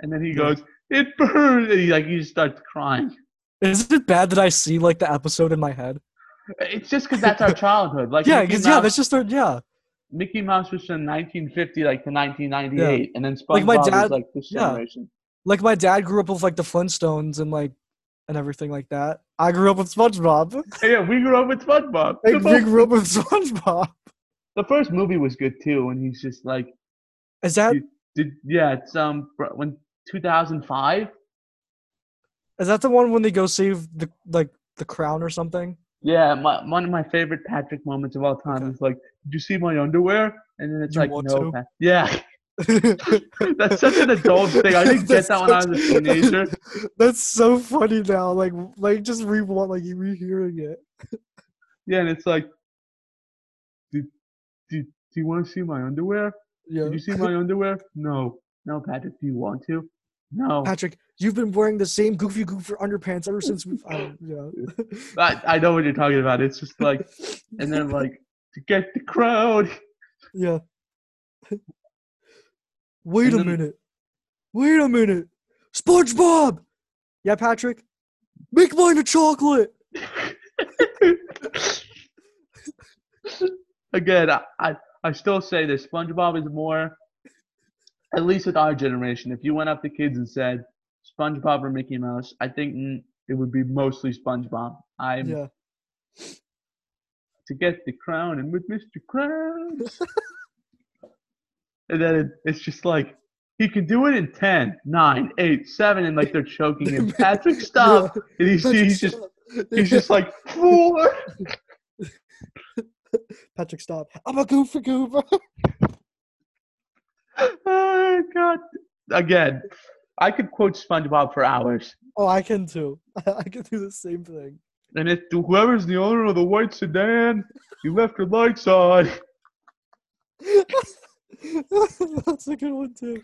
And then he goes, It burns and he like he just starts crying. Is it bad that I see like the episode in my head? It's just because that's our [laughs] childhood. Like yeah, Mickey because yeah, Mouse- that's just our yeah. Mickey Mouse was from 1950 like to 1998, and then SpongeBob Like my was like this yeah. generation. Like my dad grew up with like the Flintstones and like and everything like that. I grew up with SpongeBob. Yeah, we grew up with SpongeBob. We grew up with SpongeBob. the first movie was good too, when he's just like, Is that You- did yeah, it's um when 2005. is that the one when they go save the like the crown or something? Yeah, my, one of my favorite Patrick moments of all time Okay. is like, "Did you see my underwear?" And then it's You like, "No." to? Yeah, that's such an adult thing. I didn't [laughs] get that when I was a teenager. That's so funny now. Like like just rewind like you rehearing it. Yeah, and it's like, "Did did do you want to see my underwear? Yeah. Did you see my underwear? No, no, Patrick. Do you want to? No. Patrick, you've been wearing the same Goofy Goober underpants ever since we've I yeah. [laughs] I, I know what you're talking about. It's just like, and then like to get the crowd. Yeah. Wait a minute. Wait a minute. SpongeBob. Yeah, Patrick. Make mine a chocolate. [laughs] Again, I, I, I still say this SpongeBob is more, at least with our generation. If you went up to kids and said SpongeBob or Mickey Mouse, I think mm, it would be mostly SpongeBob. I'm Yeah. to get the crown and with Mr. Krabs. [laughs] and then it, it's just like, he can do it in 10, 9, 8, 7, and like they're choking him. [laughs] Patrick, stop. And he's, he's just he's just like, four. [laughs] Patrick, stop. I'm a Goofy Goober. [laughs] oh god. Again, I could quote SpongeBob for hours. Oh, I can too. I can do the same thing. And if whoever's the owner of the white sedan, you left your lights on. [laughs] that's a good one too.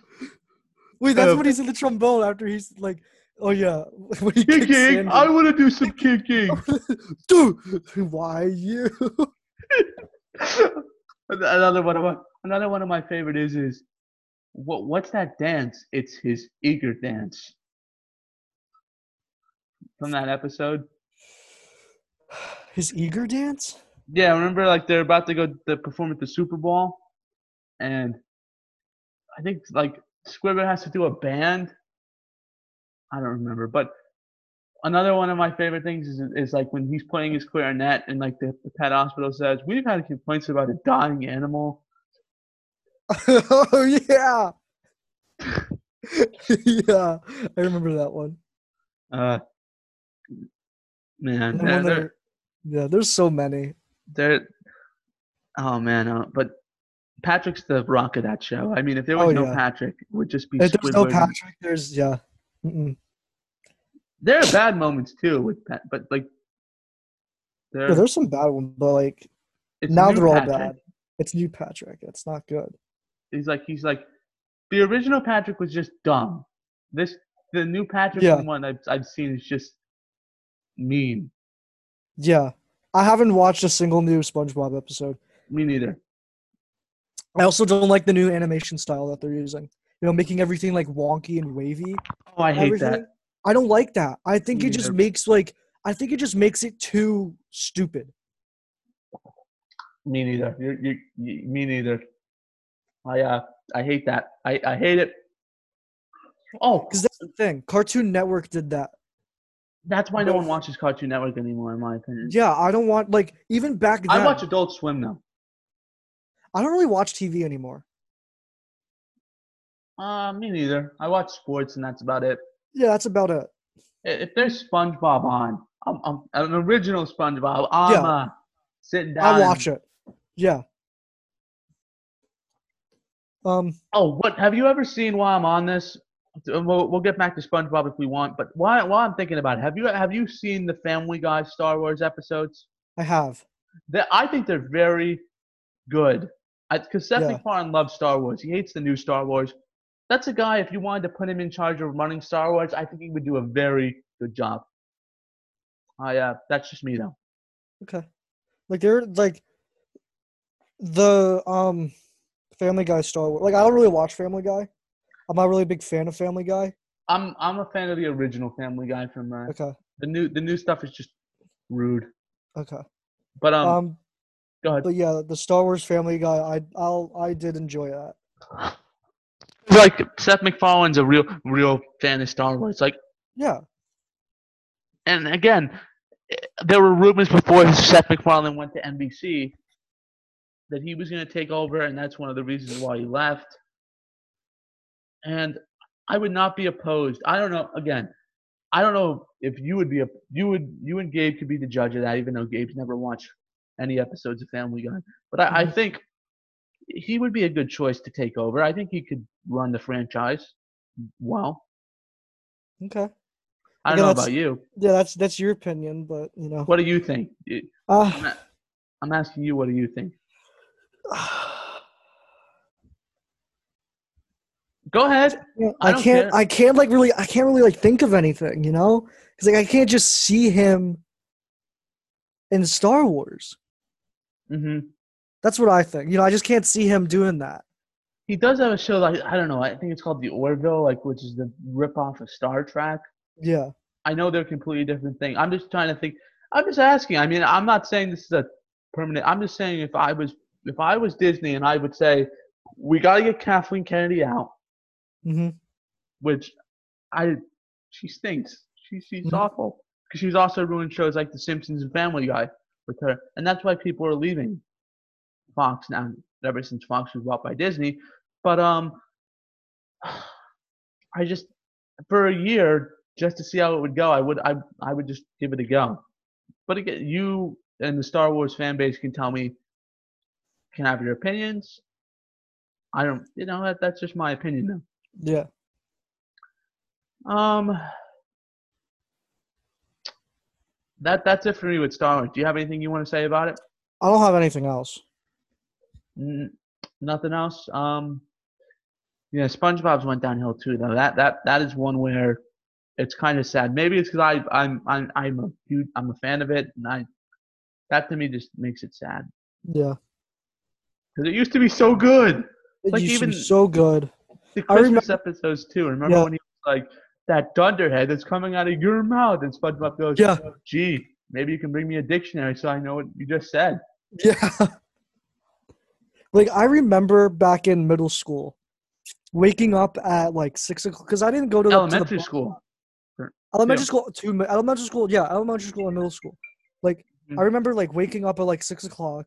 Wait, that's Uh, when he's in the trombone after he's like, oh yeah, [laughs] when he Kicking. I want to do some kicking. [laughs] Dude, why you? another one of my another one of my favorite is is what what's that dance? It's his eager dance. From that episode. His eager dance? Yeah, remember like they're about to go to perform at the Super Bowl, and I think like Squidward has to do a band. I don't remember, but another one of my favorite things is is like when he's playing his clarinet and like the, the pet hospital says we've had complaints about a dying animal. [laughs] oh yeah. [laughs] yeah, I remember that one. Uh, man, And they're, when they're, they're- yeah, there's so many. they're oh man, uh, but Patrick's the rock of that show. I mean, if there was Oh, no yeah. Patrick, it would just be If there's no Patrick, there's yeah. Mm-mm. There are bad moments too with Pat, but like, there, Yeah, there's some bad ones, but like it's now they're all Patrick. bad. It's new Patrick. It's not good. He's like, he's like, the original Patrick was just dumb. This, the new Patrick Yeah. one I've I've seen is just mean. Yeah, I haven't watched a single new SpongeBob episode. Me neither. I also don't like the new animation style that they're using. You know, making everything like wonky and wavy. Oh, I hate everything. that. I don't like that. I think Me it just neither. makes like I think it just makes it too stupid. Me neither. You, you, you, me neither. I uh, I hate that. I, I hate it. Oh, Because that's the thing. Cartoon Network did that. that's why no one watches Cartoon Network anymore, in my opinion. Yeah, I don't want like even back then. I watch Adult Swim now. I don't really watch TV anymore. Uh, me neither. I watch sports, and that's about it. Yeah, that's about it. If there's SpongeBob on, I'm, I'm an original SpongeBob. I'm Yeah. uh, sitting down. I watch it. Yeah. Um. Oh, what have you ever seen while I'm on this? We'll, we'll get back to SpongeBob if we want, but while, while I'm thinking about it, have you have you seen the Family Guy Star Wars episodes? I have. That I think they're very good. Because Seth Yeah. MacFarlane loves Star Wars. He hates the new Star Wars. That's a guy. If you wanted to put him in charge of running Star Wars, I think he would do a very good job. I uh, that's just me though. Okay. Like they're like the um Family Guy Star Wars. Like I don't really watch Family Guy. I'm not really a big fan of Family Guy. I'm I'm a fan of the original Family Guy from uh, Okay. the new the new stuff is just rude. Okay. But um, Um. Go ahead. But yeah, the Star Wars Family Guy. I I'll I did enjoy that. Like Seth MacFarlane's a real real fan of Star Wars. Like Yeah. and again, there were rumors before Seth MacFarlane went to NBC that he was going to take over, and that's one of the reasons why he left. And I would not be opposed. I don't know. Again, I don't know if you would be a you would you and Gabe could be the judge of that, even though Gabe's never watched any episodes of Family Guy. But I, I think he would be a good choice to take over. I think he could run the franchise well. Okay. I don't Again, know that's- about you. Yeah, that's that's your opinion, but you know. What do you think? You- Uh, I'm a- I'm asking you, what do you think? [sighs] Go ahead. I I don't can't. care. I can't like really. I can't really like think of anything. You know, because like I can't just see him in Star Wars. Hmm That's what I think. You know, I just can't see him doing that. He does have a show like I don't know. I think it's called The Orville, like which is the rip off of Star Trek. Yeah. I know they're a completely different thing. I'm just trying to think. I'm just asking. I mean, I'm not saying this is a permanent. I'm just saying if I was if I was Disney and I would say we got to get Kathleen Kennedy out, hmm which I she stinks. She she's Mhm. awful because she's also ruined shows like The Simpsons and Family Guy with her, and that's why people are leaving Fox now. Ever since Fox was bought by Disney, but um, [sighs] I just for a year just to see how it would go, I would I I would just give it a go. But again, you and the Star Wars fan base can tell me can have your opinions. I don't, you know, that, that's just my opinion though. Yeah. Um, that that's it for me with Star Wars. Do you have anything you want to say about it? I don't have anything else. N- nothing else. Um, yeah, SpongeBob's went downhill too, though. That that that is one where it's kind of sad. Maybe it's because I I'm I'm I'm a huge I'm a fan of it, and I that to me just makes it sad Yeah. because it used to be so good. It Like, used to be even- so good. The I remember- Christmas episodes too. Remember Yeah. when he was like that dunderhead that's coming out of your mouth, and SpongeBob goes, Yeah. "Gee, maybe you can bring me a dictionary so I know what you just said." Yeah. [laughs] like I remember back in middle school, waking up at like six o'clock because I didn't go to the, to Elementary school. Elementary Yeah. school, two elementary school, yeah, elementary school and middle school. Like Mhm. I remember like waking up at like six o'clock,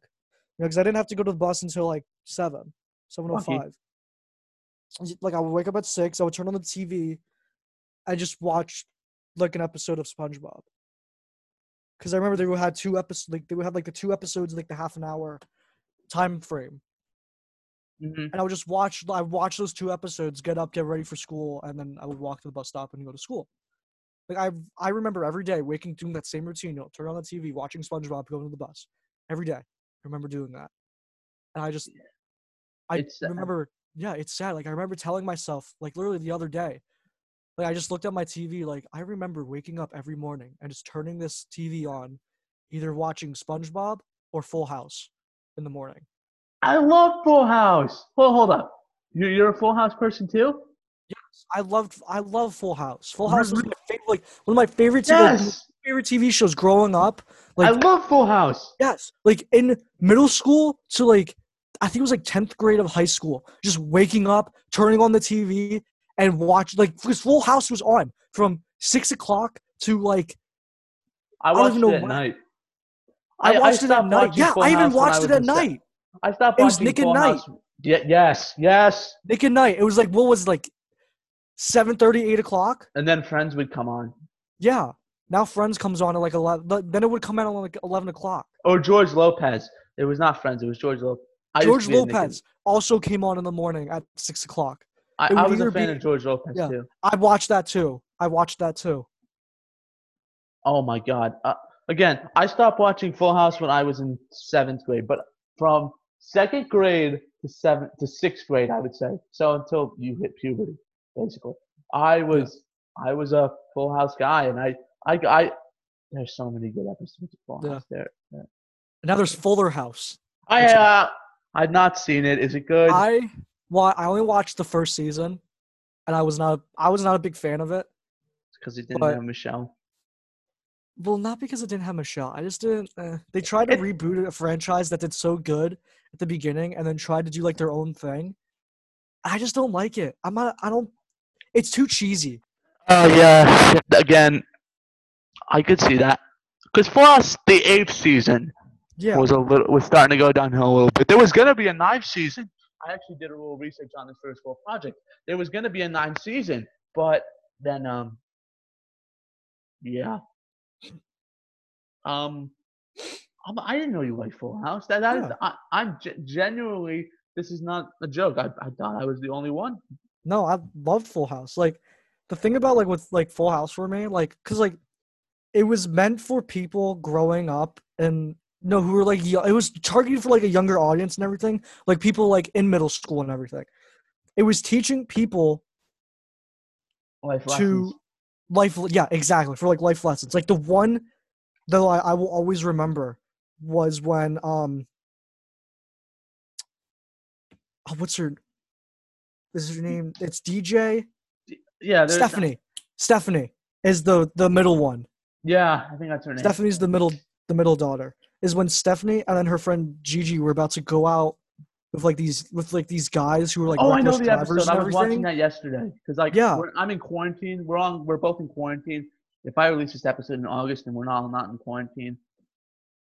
you know, because I didn't have to go to the bus until like seven, seven oh five. Like I would wake up at six, I would turn on the TV, I just watched like an episode of SpongeBob. Because I remember they would had two episodes, like they would have like the two episodes, like the half an hour time frame, hmm and I would just watch. I watch those two episodes, get up, get ready for school, and then I would walk to the bus stop and go to school. Like I, I remember every day waking, doing that same routine. You know, turn on the TV, watching SpongeBob, going to the bus every day. I remember doing that, and I just, I It's sad. remember. Yeah, it's sad. Like I remember telling myself, like literally the other day, like I just looked at my TV. Like I remember waking up every morning and just turning this TV on, either watching SpongeBob or Full House in the morning. I love Full House. Well, hold up. You're, you're a Full House person too? Yes, I loved I love Full House. Full House was my favorite like one of my favorite TV, Yes. favorite TV shows growing up. I love Full House. yes, like in middle school to like I think it was like 10th grade of high school, just waking up, turning on the TV and watch like because Full House was on from six o'clock to like I watched know it at when- night. I watched it at night. Yeah, Full I even House watched it at night. I stopped It was Nick Full Night. Yeah, yes, yes. Nick and Night. It was like what was it, like 7:30, 8 o'clock. And then Friends would come on. Yeah. Now Friends comes on at like 11. Then it would come out at like 11 o'clock. Or George Lopez. It was not Friends. It was George Lopez. George to be a Nicki- Lopez also came on in the morning at six o'clock. I, I was a fan be- of George Lopez Yeah. too. I watched that too. I watched that too. Oh my God. Uh, again, I stopped watching Full House when I was in seventh grade, but from second grade to seventh to sixth grade, I would say. So until you hit puberty, basically, I was I was a Full House guy, and I I I there's so many good episodes of Full Yeah. House there. Now there's Fuller House. I uh, I've not seen it. Is it good? I well, I only watched the first season, and I was not I was not a big fan of it. Because it didn't but- have Michelle. Well, not because it didn't have Michelle. I just didn't. Uh, they tried to reboot a franchise that did so good at the beginning, and then tried to do like their own thing. I just don't like it. I'm not. I don't. It's too cheesy. Oh yeah. Again, I could see that. Because for us, the eighth season Yeah. was a little was starting to go downhill a little bit. There was gonna be a ninth season. I actually did a little research on this first full project. There was going to be a ninth season, but then um, yeah, um, I'm- I didn't know you liked Full House. That, that is, Yeah. I, I'm ge- genuinely. This is not a joke. I, I thought I was the only one. No, I loved Full House. Like the thing about like with like Full House for me, like because like it was meant for people growing up and know who were like it was targeted for like a younger audience and everything, like people like in middle school and everything. It was teaching people Life to lessons. life yeah exactly for like life lessons like the one that I, I will always remember was when um oh, what's her this is her name it's dj Yeah, stephanie stephanie is the the middle one Yeah, I think that's her name. stephanie's the middle the middle daughter is when stephanie and then her friend gigi were about to go out with like these with like these guys who were like oh, I know the episode. I was watching that yesterday because like Yeah. we're, I'm in quarantine. We're on. We're both in quarantine. If I release this episode in August and we're not not in quarantine,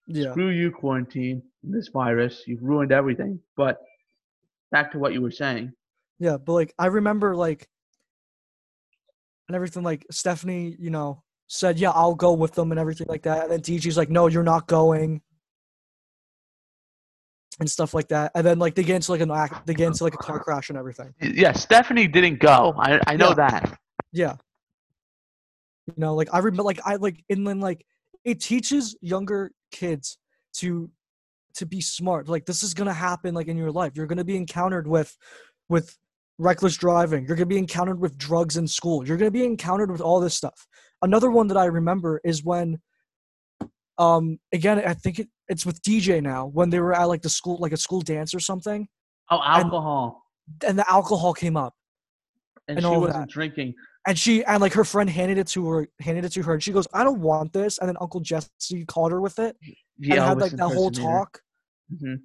yeah screw you, quarantine. This virus, you've ruined everything. But back to what you were saying. Yeah, but like I remember like and everything like Stephanie, you know, said, "Yeah, I'll go with them" and everything like that. And then DJ's like, "No, you're not going." And stuff like that. And then like they get into like an act they get into like a car crash and everything. Yeah, Stephanie didn't go. I I know Yeah. that. Yeah. You know, like I remember like I like and then like it teaches younger kids to to be smart. Like this is gonna happen like in your life. You're gonna be encountered with with reckless driving. You're gonna be encountered with drugs in school. You're gonna be encountered with all this stuff. Another one that I remember is when um again I think it, it's with DJ now, when they were at like the school like a school dance or something, Oh, alcohol. and the alcohol came up. And, and she wasn't that. drinking. and she and like her friend handed it to her handed it to her and she goes i don't want this and then uncle jesse called her with it The and had like that whole talk Mhm.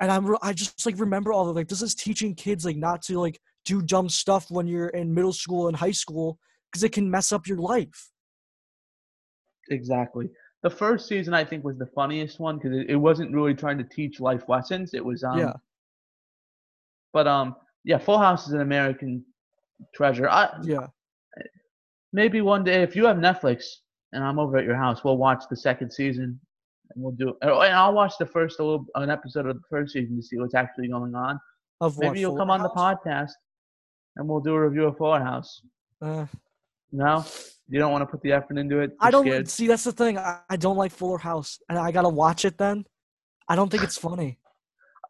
and i'm i just like remember all of like this is teaching kids like not to like do dumb stuff when you're in middle school and high school because it can mess up your life Exactly. The first season I think was the funniest one because it, it wasn't really trying to teach life lessons. It was um. yeah But um, yeah, Full House is an American treasure. I yeah maybe one day if you have Netflix and I'm over at your house, we'll watch the second season and we'll do. oh, And I'll watch the first a little an episode of the first season to see what's actually going on. of what Maybe you'll Fuller come on the podcast and we'll do a review of Full House. Uh, No, you don't want to put the effort into it. i You're don't scared? see that's the thing I, I don't like fuller house and i gotta watch it then i don't think it's funny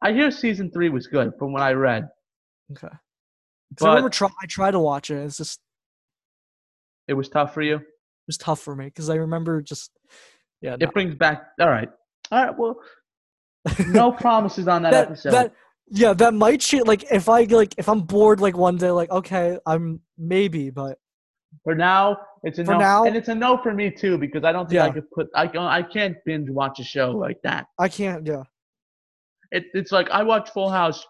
I hear season three was good from what I read. okay 'Cause I remember try, i tried to watch it it's just It was tough for you. it was tough for me because I remember just yeah no. It brings back. All right. All right. Well, [laughs] no promises on that, that, episode. that yeah that might change like if I like if I'm bored like one day like okay I'm maybe but For now, it's a For no, now- and it's a no for me too because I don't think I Yeah. could put. I I can't binge watch a show like that. I can't yeah It, it's like I watch Full House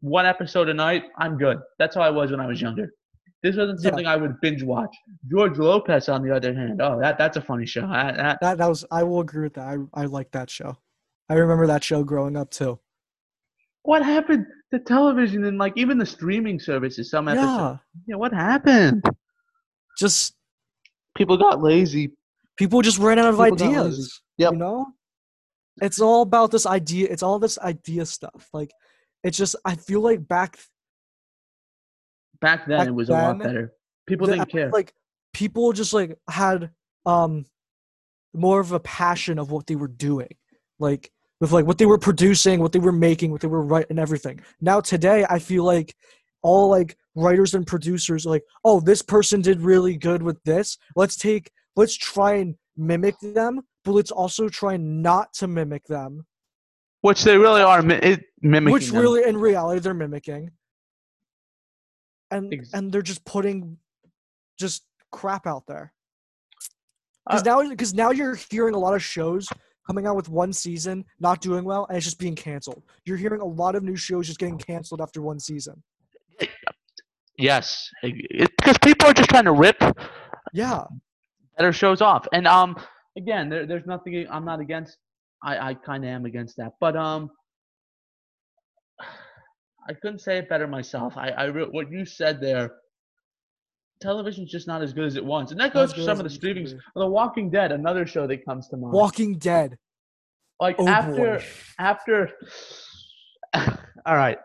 one episode a night. I'm good. That's how I was when I was younger. This wasn't Yeah. something I would binge watch. George Lopez, on the other hand, oh that that's a funny show. That, that, that that was I will agree with that I I like that show I remember that show growing up too what happened to television and like even the streaming services? Some episodes. yeah Yeah. What happened? Just People got lazy. people just ran out of People ideas Yep. you know it's all about this idea. It's all this idea stuff. Like, it's just I feel like back Back then, Back it was a lot better. People the- didn't care. like people just like had um more of a passion of what they were doing like with like what they were producing what they were making what they were writing and everything now today i feel like all like writers and producers are like oh this person did really good with this. Let's take let's try and mimic them but let's also try not to mimic them. Which they really are mi- it, mimicking. which them. really in reality they're mimicking. And Ex- and they're just putting just crap out there. Uh, because now because now you're hearing a lot of shows coming out with one season not doing well and it's just being canceled. You're hearing a lot of new shows just getting canceled after one season Yes, because people are just trying to rip yeah better shows off. And um, again, there, there's nothing. I'm not against. I I kind of am against that, but um, I couldn't say it better myself. I I re- what you said there. Television's just not as good as it once, and that goes for some of the streamings. The Walking Dead, another show that comes to mind. walking dead like oh after boy after. [laughs] all right,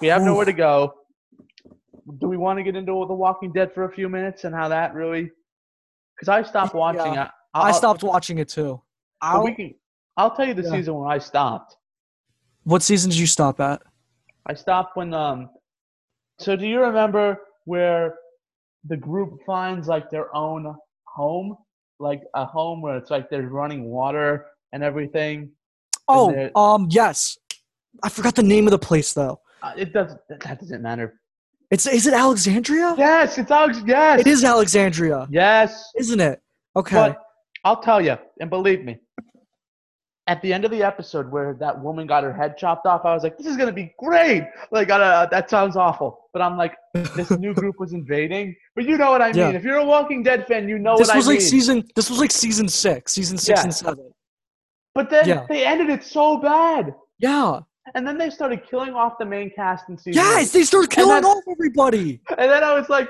we have nowhere to go. Do we want to get into The Walking Dead for a few minutes and how that really? Because I stopped watching. Yeah. I, i stopped watching it too I'll, we can. I'll tell you the Yeah. season where I stopped. what season did you stop at I stopped when um. So do you remember where the group finds like their own home, like a home where it's like there's running water and everything? oh there- um yes i forgot the name of the place though Uh, it doesn't. That doesn't matter. It's is it alexandria Yes, it's Alex. Yes, it is alexandria Yes, isn't it okay but I'll tell you, and believe me. At the end of the episode where that woman got her head chopped off, I was like, "This is gonna be great." Like, uh, that sounds awful, but I'm like, [laughs] this new group was invading. But you know what I mean. Yeah. If you're a Walking Dead fan, you know this what I mean. This was like season this was like season six season six Yeah. and seven but then Yeah. they ended it so bad, yeah and then they started killing off the main cast in season. yes eight. they started killing then- off everybody and then I was like,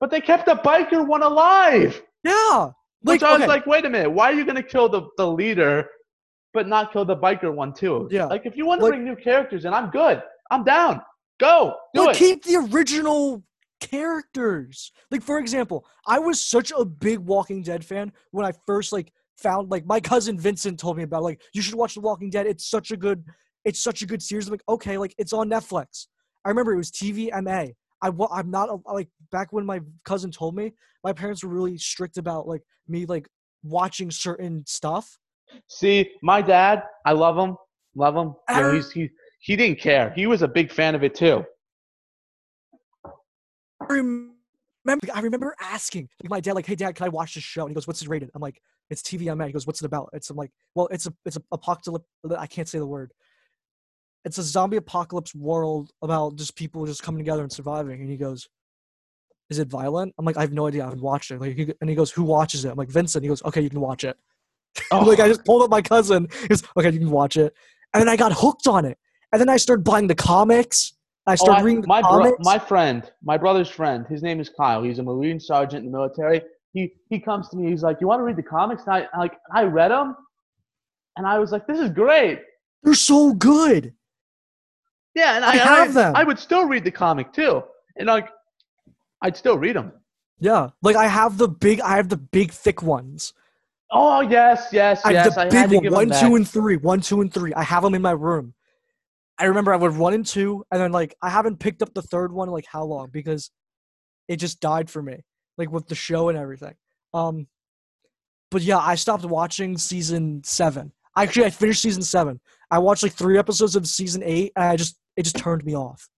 but they kept the biker one alive. yeah Which like I was okay, like, wait a minute, why are you gonna kill the, the leader, but not kill the biker one too? Yeah. Like if you want to Like- bring new characters in, I'm good. I'm down. Go do like it. keep the original characters like for example i was such a big walking dead fan when i first like found like my cousin vincent told me about like you should watch the walking dead it's such a good it's such a good series i'm like okay like it's on netflix i remember it was tvma I, I'm not like back when my cousin told me my parents were really strict about like me like watching certain stuff See, my dad, I love him, love him. He he didn't care. He was a big fan of it too. I remember, I remember asking like, my dad, like, "Hey, dad, can I watch this show?" And he goes, "What's it rated?" I'm like, "It's TVMA." He goes, "What's it about?" It's I'm like, "Well, it's a it's a apocalypse. I can't say the word. It's a zombie apocalypse world about just people just coming together and surviving." And he goes, "Is it violent?" I'm like, "I have no idea. I haven't watched it." Like, he, and he goes, "Who watches it?" I'm like, "Vincent." He goes, "Okay, you can watch it." I'm [laughs] like I just pulled up my cousin. He goes, "Okay, you can watch it." And then I got hooked on it. And then I started buying the comics. I Oh, I- reading the my bro- my friend, my brother's friend, his name is Kyle. He's a Marine sergeant in the military. He he comes to me. He's like, "You want to read the comics?" And I like I read them, and I was like, "This is great." They're so good. Yeah, and I I, have I, them. I would still read the comic too, and like, I'd still read them. Yeah, like I have the big, I have the big thick ones. Oh yes, yes, I have yes. the I big one, one, two, and three, one, two, and three. I have them in my room. I remember I would one and two, and then like I haven't picked up the third one like how long because it just died for me, like with the show and everything. Um, but yeah, I stopped watching season seven. Actually, I finished season seven. I watched like three episodes of season eight, and I just it just turned me off.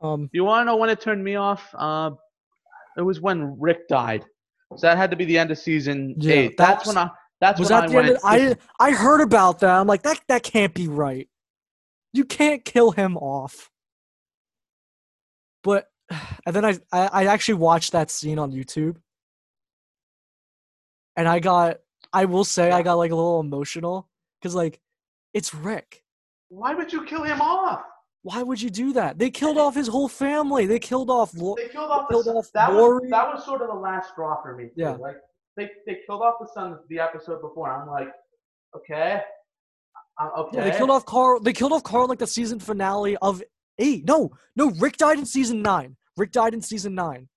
Um, You want to know when it turned me off? Uh, it was when Rick died. So that had to be the end of season Yeah, eight. that That's when I. That's was when that I the end? Of, I I heard about that. I'm like that that can't be right. You can't kill him off. But and then I I, I actually watched that scene on YouTube, and I got I will say I got like a little emotional because like it's Rick. Why would you kill him off? Why would you do that? They killed off his whole family. They killed off. Lo- They killed off killed the off that was that was sort of the last straw for me. Too. Yeah. Like they they killed off the son the episode before. I'm like, okay, I'm okay. Yeah, they killed off Carl. They killed off Carl like the season finale of eight. No, no, Rick died in season nine. Rick died in season nine.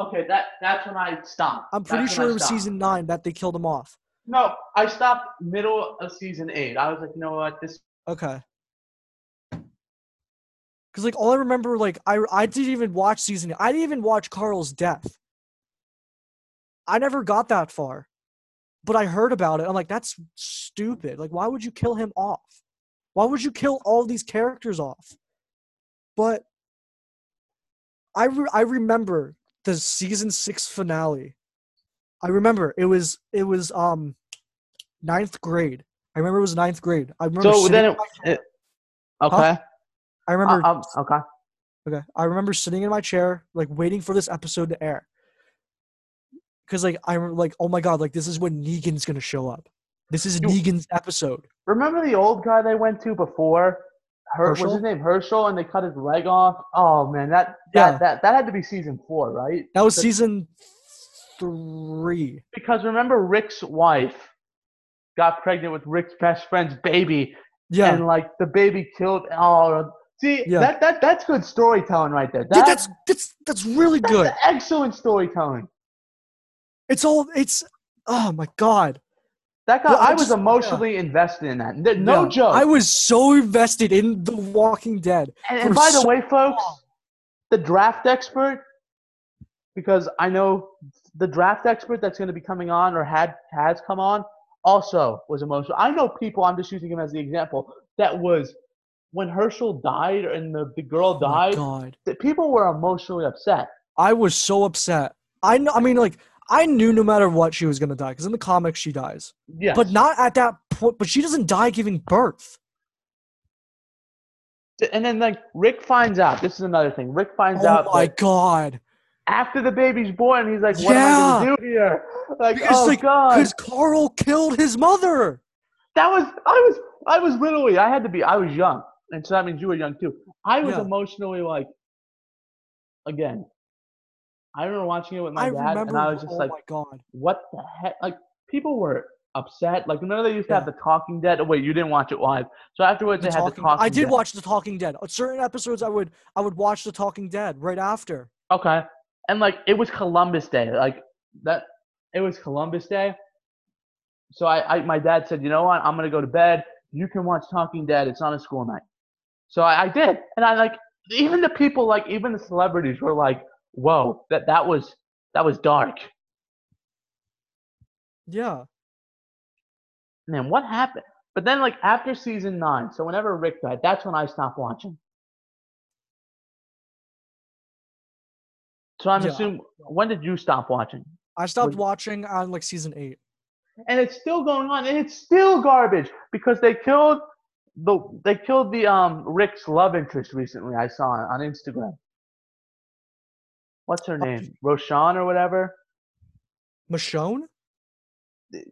Okay, that that's when I stopped. I'm pretty That's sure it was season nine that they killed him off. No, I stopped middle of season eight. I was like, you know what, this. Okay. Cause like all I remember, like I I didn't even watch season. I didn't even watch Carl's death. I never got that far, but I heard about it. I'm like, that's stupid. Like, why would you kill him off? Why would you kill all these characters off? But I re- I remember the season six finale. I remember it was it was um ninth grade. I remember it was ninth grade. I remember. So sitting then it, it okay. I remember. Uh, um, okay. Okay. I remember sitting in my chair, like waiting for this episode to air. Cause like I'm like, oh my god, like this is when Negan's gonna show up. This is You- Negan's episode. Remember the old guy they went to before? Her, was Hershel? his name Hershel, and they cut his leg off. Oh man, that that Yeah. that, that had to be season four, right? That was season three. Because remember, Rick's wife got pregnant with Rick's best friend's baby, Yeah. and like the baby killed. Oh, see Yeah. that that that's good storytelling right there. Dude, That's, that's that's that's really that's good. excellent storytelling. It's all it's oh my god. That guy, Well, I I was just- yeah. emotionally invested in that. No Yeah. joke. I was so invested in The Walking Dead. And, and by the way, folks, the draft expert, because I know the draft expert that's going to be coming on or had has come on, also was emotional. I know people. I'm just using him as the example. That was when Hershel died and the, the girl Oh died. god. That people were emotionally upset. I was so upset. I know I mean like I knew no matter what she was gonna die, because in the comics she dies. Yes. But not at that point but she doesn't die giving birth. And then like Rick finds out. This is another thing. Rick finds Oh out my that god. after the baby's born, he's like, "What am I going to do here?" Like, Because oh like god. because Carl killed his mother. That was I was I was literally I had to be I was young, and so that means you were young too. I was Yeah. emotionally like, again, I remember watching it with my I dad, remember and I was just oh like, my god. what the heck? Like people were upset. Like remember they used to have the Talking Dead. Oh wait, you didn't watch it live. So afterwards The they had the Talking. I did Dead. watch The Talking Dead. On certain episodes I would I would watch The Talking Dead right after. Okay, and like it was Columbus Day. Like that, it was Columbus Day. So I, I my dad said, you know what? I'm gonna go to bed. You can watch Talking Dead. It's on a school night. So I, I did, and I like even the people like even the celebrities were like, whoa, that that was that was dark. Yeah. Man, what happened? But then like after season nine, so whenever Rick died, that's when I stopped watching. So I'm Yeah. assuming when did you stop watching? I stopped watching on like season eight. and it's still going on, and it's still garbage because they killed the they killed the um Rick's love interest recently. I saw it on Instagram. What's her um, name? Roshan or whatever. Michonne?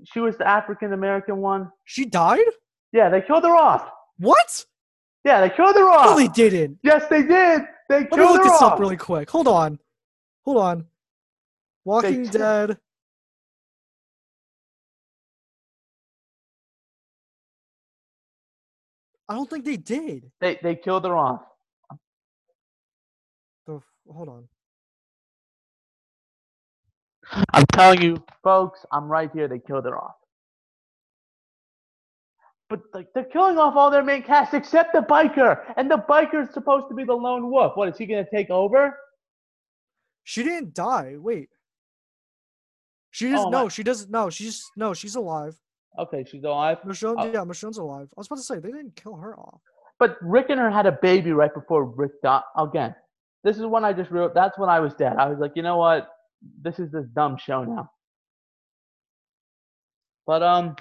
She was the African American one. She died? Yeah, they killed her off. What? Yeah, they killed her off. No, they didn't. Yes, they did. They Let me killed look her this off. up really quick. Hold on. Hold on. Walking t- Dead. I don't think they did. They they killed her off. The, hold on. I'm telling you, folks, I'm right here. They killed her off. But like they're killing off all their main cast except the biker, and the biker's supposed to be the lone wolf. What is he gonna take over? She didn't die. Wait. She doesn't. Oh, my- no, she doesn't. No, she's no, she's alive. Okay, she's alive. Michonne, Oh. yeah, Michonne's alive. I was about to say they didn't kill her off. But Rick and her had a baby right before Rick died. Again, this is when I just wrote. That's when I was dead. I was like, you know what? This is this dumb show now. But um,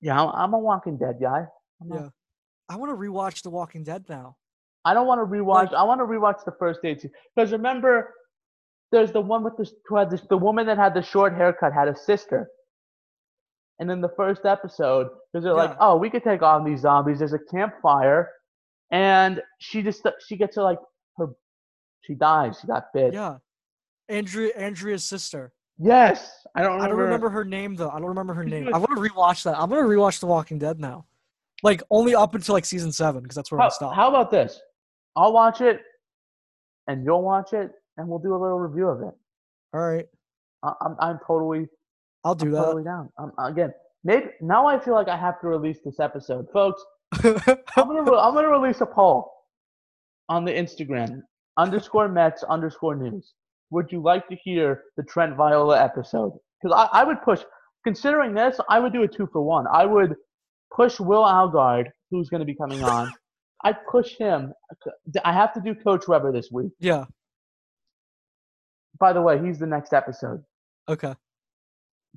yeah, I'm, a Walking Dead guy. I'm Yeah. I want to rewatch The Walking Dead now. I don't want to rewatch. I want to rewatch the first eight because remember, there's the one with the who had this, the woman that had the short haircut had a sister. And then the first episode, because they're like, oh, we could take on these zombies. There's a campfire, and she just she gets to like her, she dies. She got bit. Yeah. Andrea Andrea's sister. Yes, I don't remember. I don't remember her name though. I don't remember her name. I want to rewatch that. I'm gonna rewatch The Walking Dead now. Like only up until like season seven, because that's where I How, stopped. how about this? I'll watch it, and you'll watch it, and we'll do a little review of it. All right. I, I'm I'm totally I'll do I'm that. totally down. Um, again, maybe now I feel like I have to release this episode, folks. [laughs] I'm gonna re- I'm gonna release a poll on the Instagram underscore Mets underscore News. Would you like to hear the Trent Viola episode? Because I, I would push. Considering this, I would do a two for one. I would push Will Algard, who's going to be coming on. [laughs] I'd push him. I have to do Coach Weber this week. yeah. By the way, he's the next episode, Okay.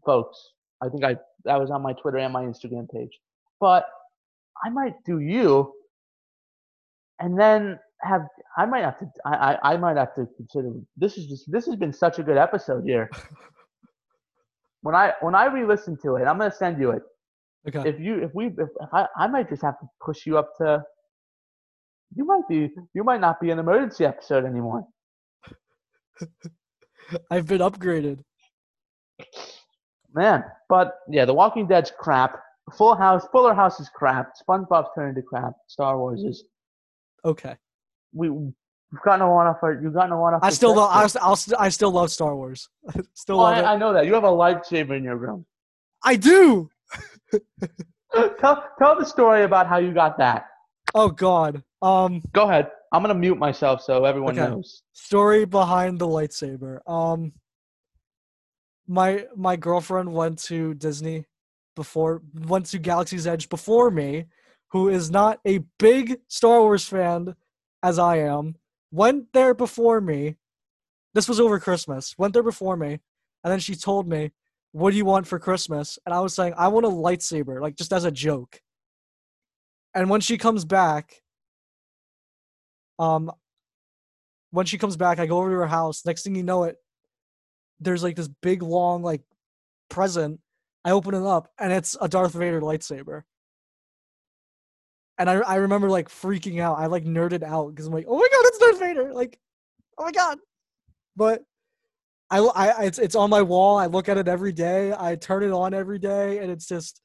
folks. I think I that was on my Twitter and my Instagram page. But I might do you, and then have I might have to I, I, I might have to consider this is just this has been such a good episode here. [laughs] when I when I re-listen to it, I'm gonna send you it. Okay. If you if we if, if I I might just have to push you up to. You might be you might not be an emergency episode anymore. [laughs] I've been upgraded. Man, but yeah, The Walking Dead's crap. Full House, Fuller House is crap. SpongeBob's turned into crap. Star Wars is Okay. We. You've gotten a one off. our- You've gotten a one off. I still love. I, here. I'll I still love Star Wars. [laughs] still Oh, love it. I, I know that you have a lightsaber in your room. I do. [laughs] tell tell the story about how you got that. Oh God. Um. Go ahead. I'm gonna mute myself so everyone Okay. knows. story behind the lightsaber. Um my my girlfriend went to Disney before went to Galaxy's Edge before me, who is not a big Star Wars fan as I am. Went there before me. This was over Christmas. Went there before me, and then she told me, "What do you want for Christmas?" And I was saying, "I want a lightsaber, like just as a joke." And when she comes back, um, when she comes back, I go over to her house. Next thing you know it, there's like this big long like present. I open it up and it's a Darth Vader lightsaber. And I I remember like freaking out. I like nerded out because I'm like, oh my god, it's Darth Vader! Like, oh my god. But I, I it's it's on my wall. I look at it every day. I turn it on every day, and it's just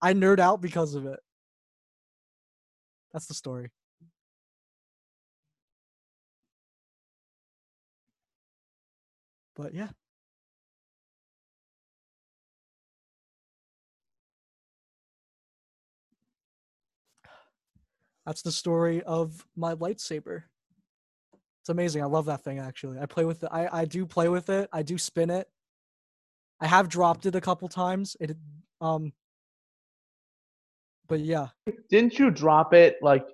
I nerd out because of it. That's the story. But yeah. That's the story of my lightsaber. It's amazing. I love that thing actually. I play with it. I, I do play with it. I do spin it. I have dropped it a couple times. It um but yeah. Didn't you drop it? Like,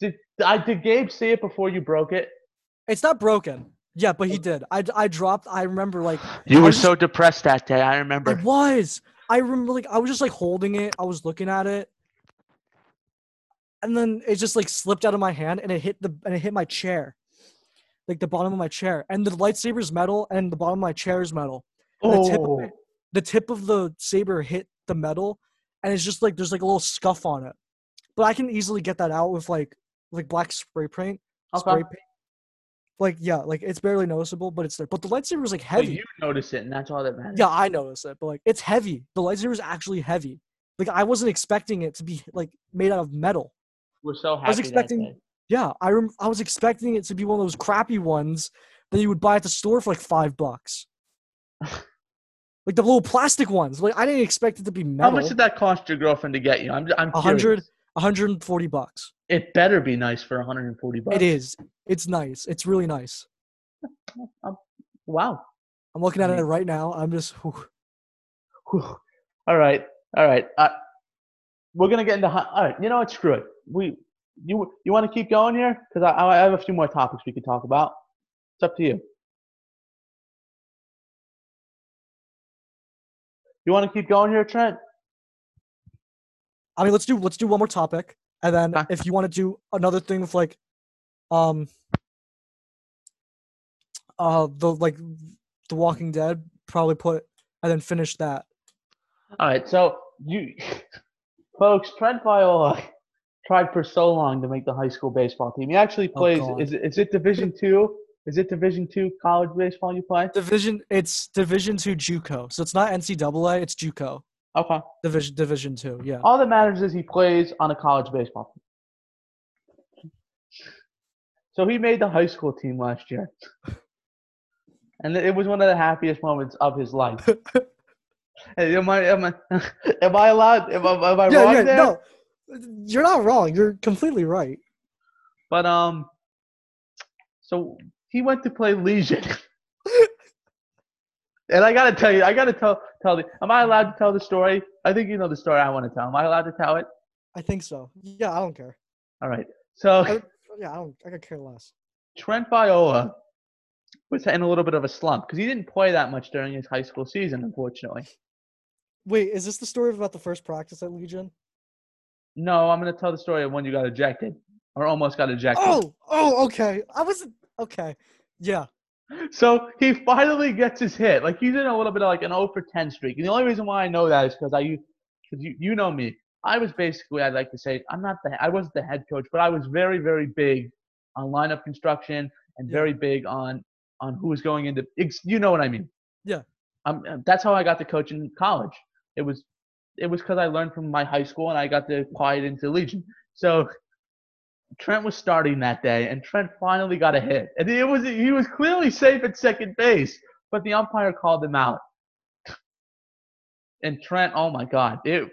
did I did Gabe see it before you broke it? It's not broken. Yeah, but he did. I, I dropped I remember like [sighs] You I were was- so depressed that day. I I remember. was. I remember like I was just like holding it. I was looking at it. And then it just like slipped out of my hand and it hit the and it hit my chair. Like the bottom of my chair. And the lightsaber's metal and the bottom of my chair is metal. And the tip of Oh, it, the tip of the saber hit the metal and it's just like there's like a little scuff on it. But I can easily get that out with like like black spray paint. okay. Spray paint. Like yeah, like it's barely noticeable, but it's there. But the lightsaber is like But heavy. you notice it, and that's all that matters. Yeah, I noticed it, but like it's heavy. The lightsaber is actually heavy. Like I wasn't expecting it to be like made out of metal. We're so happy. was expecting- Yeah, I rem- I was expecting it to be one of those crappy ones that you would buy at the store for like five bucks. [laughs] like the little plastic ones. Like I didn't expect it to be How much did that cost your girlfriend to get you? I'm I'm A hundred- curious. 140 bucks. It better be nice for 140 bucks. It is. It's nice. It's really nice. [laughs] Wow. I'm looking at it right now. I'm just whew. Whew. All right. All right. Uh, we're gonna get into. All right. You know what? Screw it. We. You. You want to keep going here? Because I, I have a few more topics we could talk about. It's up to you. You want to keep going here, Trent? I mean, let's do let's do one more topic, and then if you want to do another thing with like, um, uh, the like, The Walking Dead, probably put and then finish that. All right, so you [laughs] folks, Trent Viola [laughs] tried for so long to make the high school baseball team. He actually Oh, plays. God. is it, is it Division two? Is it Division two college baseball you play? Division it's Division two JUCO, so it's not NCAA, it's JUCO. Okay. Division Division two, yeah. All that matters is he plays on a college baseball team. So he made the high school team last year. [laughs] And it was one of the happiest moments of his life. [laughs] Hey, am I am I [laughs] am I allowed am I, am I yeah, wrong yeah, there? no, you're not wrong. You're completely right. But um so he went to play Legion. [laughs] and I gotta tell you, I gotta tell tell the am I allowed to tell the story? I think you know the story I want to tell. Am I allowed to tell it? I think so. Yeah, I don't care. All right. So I, yeah, I don't. I could care less. Trent Viola was in a little bit of a slump because he didn't play that much during his high school season, unfortunately. Wait, is this the story about the first practice at Legion? No, I'm gonna tell the story of when you got ejected or almost got ejected. Oh, oh, okay. I wasn't okay. Yeah, So he finally gets his hit. Like he's in a little bit of like an 0 for 10 streak. And the only reason why I know that is because I because you, you know me. I was basically I'd like to say I'm not the I wasn't the head coach, but I was very very big on lineup construction and very big on on who was going into you know what I mean. Yeah. Um, that's how I got to coach in college. It was it was because I learned from my high school and I got to apply it into Legion. So Trent was starting that day, and Trent finally got a hit. And it was he was clearly safe at second base, but the umpire called him out. And Trent, oh my God, it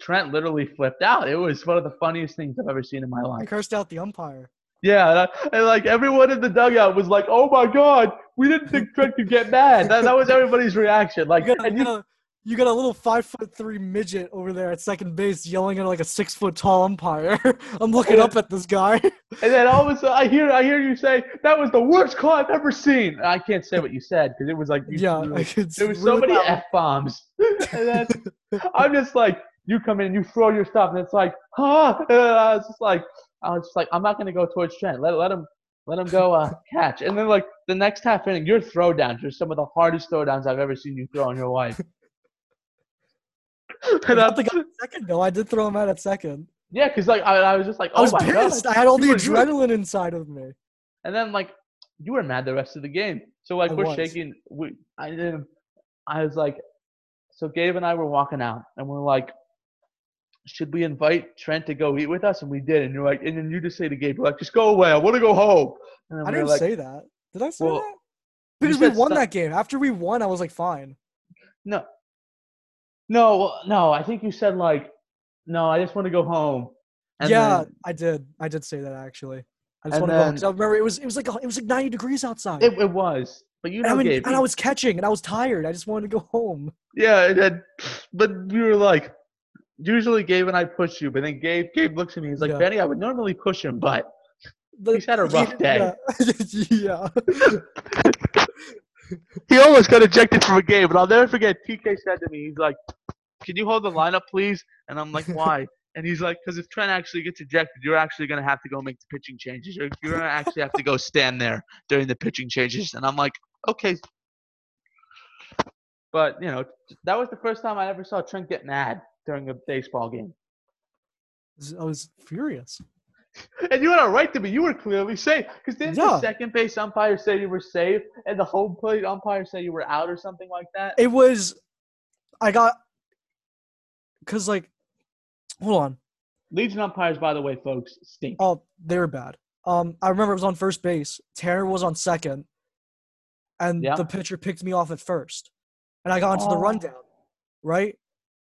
Trent literally flipped out. It was one of the funniest things I've ever seen in my life. I cursed out the umpire. Yeah, and, I- and like everyone in the dugout was like, "Oh my God, we didn't think Trent could get mad." That, that was everybody's reaction. Like, [laughs] You you, you, you got a little five foot three midget over there at second base yelling at like a six foot tall umpire. [laughs] I'm looking up at this guy. [laughs] And then all of a sudden, I hear I hear you say that was the worst call I've ever seen. And I can't say what you said because it was like you, yeah, you there was so many f bombs. [laughs] and then I'm just like, you come in and you throw your stuff, and it's like, huh? And I was just like, I was just like, I'm not gonna go towards Trent. Let let him let him go uh, catch. And then like the next half inning, your throwdowns are some of the hardest throwdowns I've ever seen you throw in your life. I [laughs] and I, don't think I- second though. I did throw him out at second. yeah, because like I, I was just like, I oh was my pissed. god. I had all the You were- adrenaline inside of me. And then like you were mad the rest of the game. So like I we're was. shaking. We I didn't. I was like, so Gabe and I were walking out, and we're like, should we invite Trent to go eat with us? And we did. And you're like, and then you just say to Gabe, like, just go away. I want to go home. I we didn't like, say that. Did I say Well, that? Because we won some- that game. After we won, I was like, fine. no, no, no. I think you said like, no, I just want to go home. And yeah, then I did. I did say that actually. I just want to go home. I remember it was it was like it was like 90 degrees outside. it, it was. But you and, know, Gabe. and I was catching and I was tired. I just wanted to go home. Yeah, and then, but you were like, usually Gabe and I push you, but then Gabe, Gabe looks at me. He's like, Yeah. Benny, I would normally push him, but He's had a [laughs] rough day. Yeah. [laughs] yeah. [laughs] he almost got ejected from a game. But I'll never forget. TK said to me, he's like, "Can you hold the lineup, please?" And I'm like, "Why?" [laughs] And he's like, "Because if Trent actually gets ejected, you're actually gonna have to go make the pitching changes. You're, you're gonna actually have to go stand there during the pitching changes." And I'm like, "Okay." But you know, that was the first time I ever saw Trent get mad during a baseball game. I was furious. [laughs] And you had a right to be. You were clearly safe. Because didn't Yeah. the second base umpire say you were safe, and the home plate umpire say you were out or something like that? It was I got cuz like hold on. Legion umpires, by the way, folks, stink. Oh, they're bad. Um, I remember it was on first base. Tanner was on second, and Yeah. the pitcher picked me off at first, and I got into the Oh. rundown, right?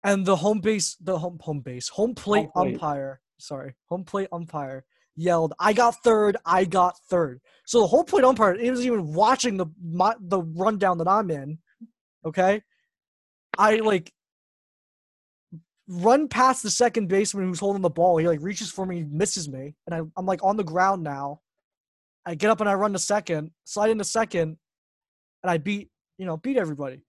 And the home base, the home home base, home plate plate. umpire, sorry, home plate umpire yelled, "I got third, I got third. So the home plate umpire wasn't even watching the my, the rundown that I'm in. Okay, I like run past the second baseman who's holding the ball. He like reaches for me, misses me, and I, I'm like on the ground now. I get up and I run to second, slide into second, and I beat you know beat everybody.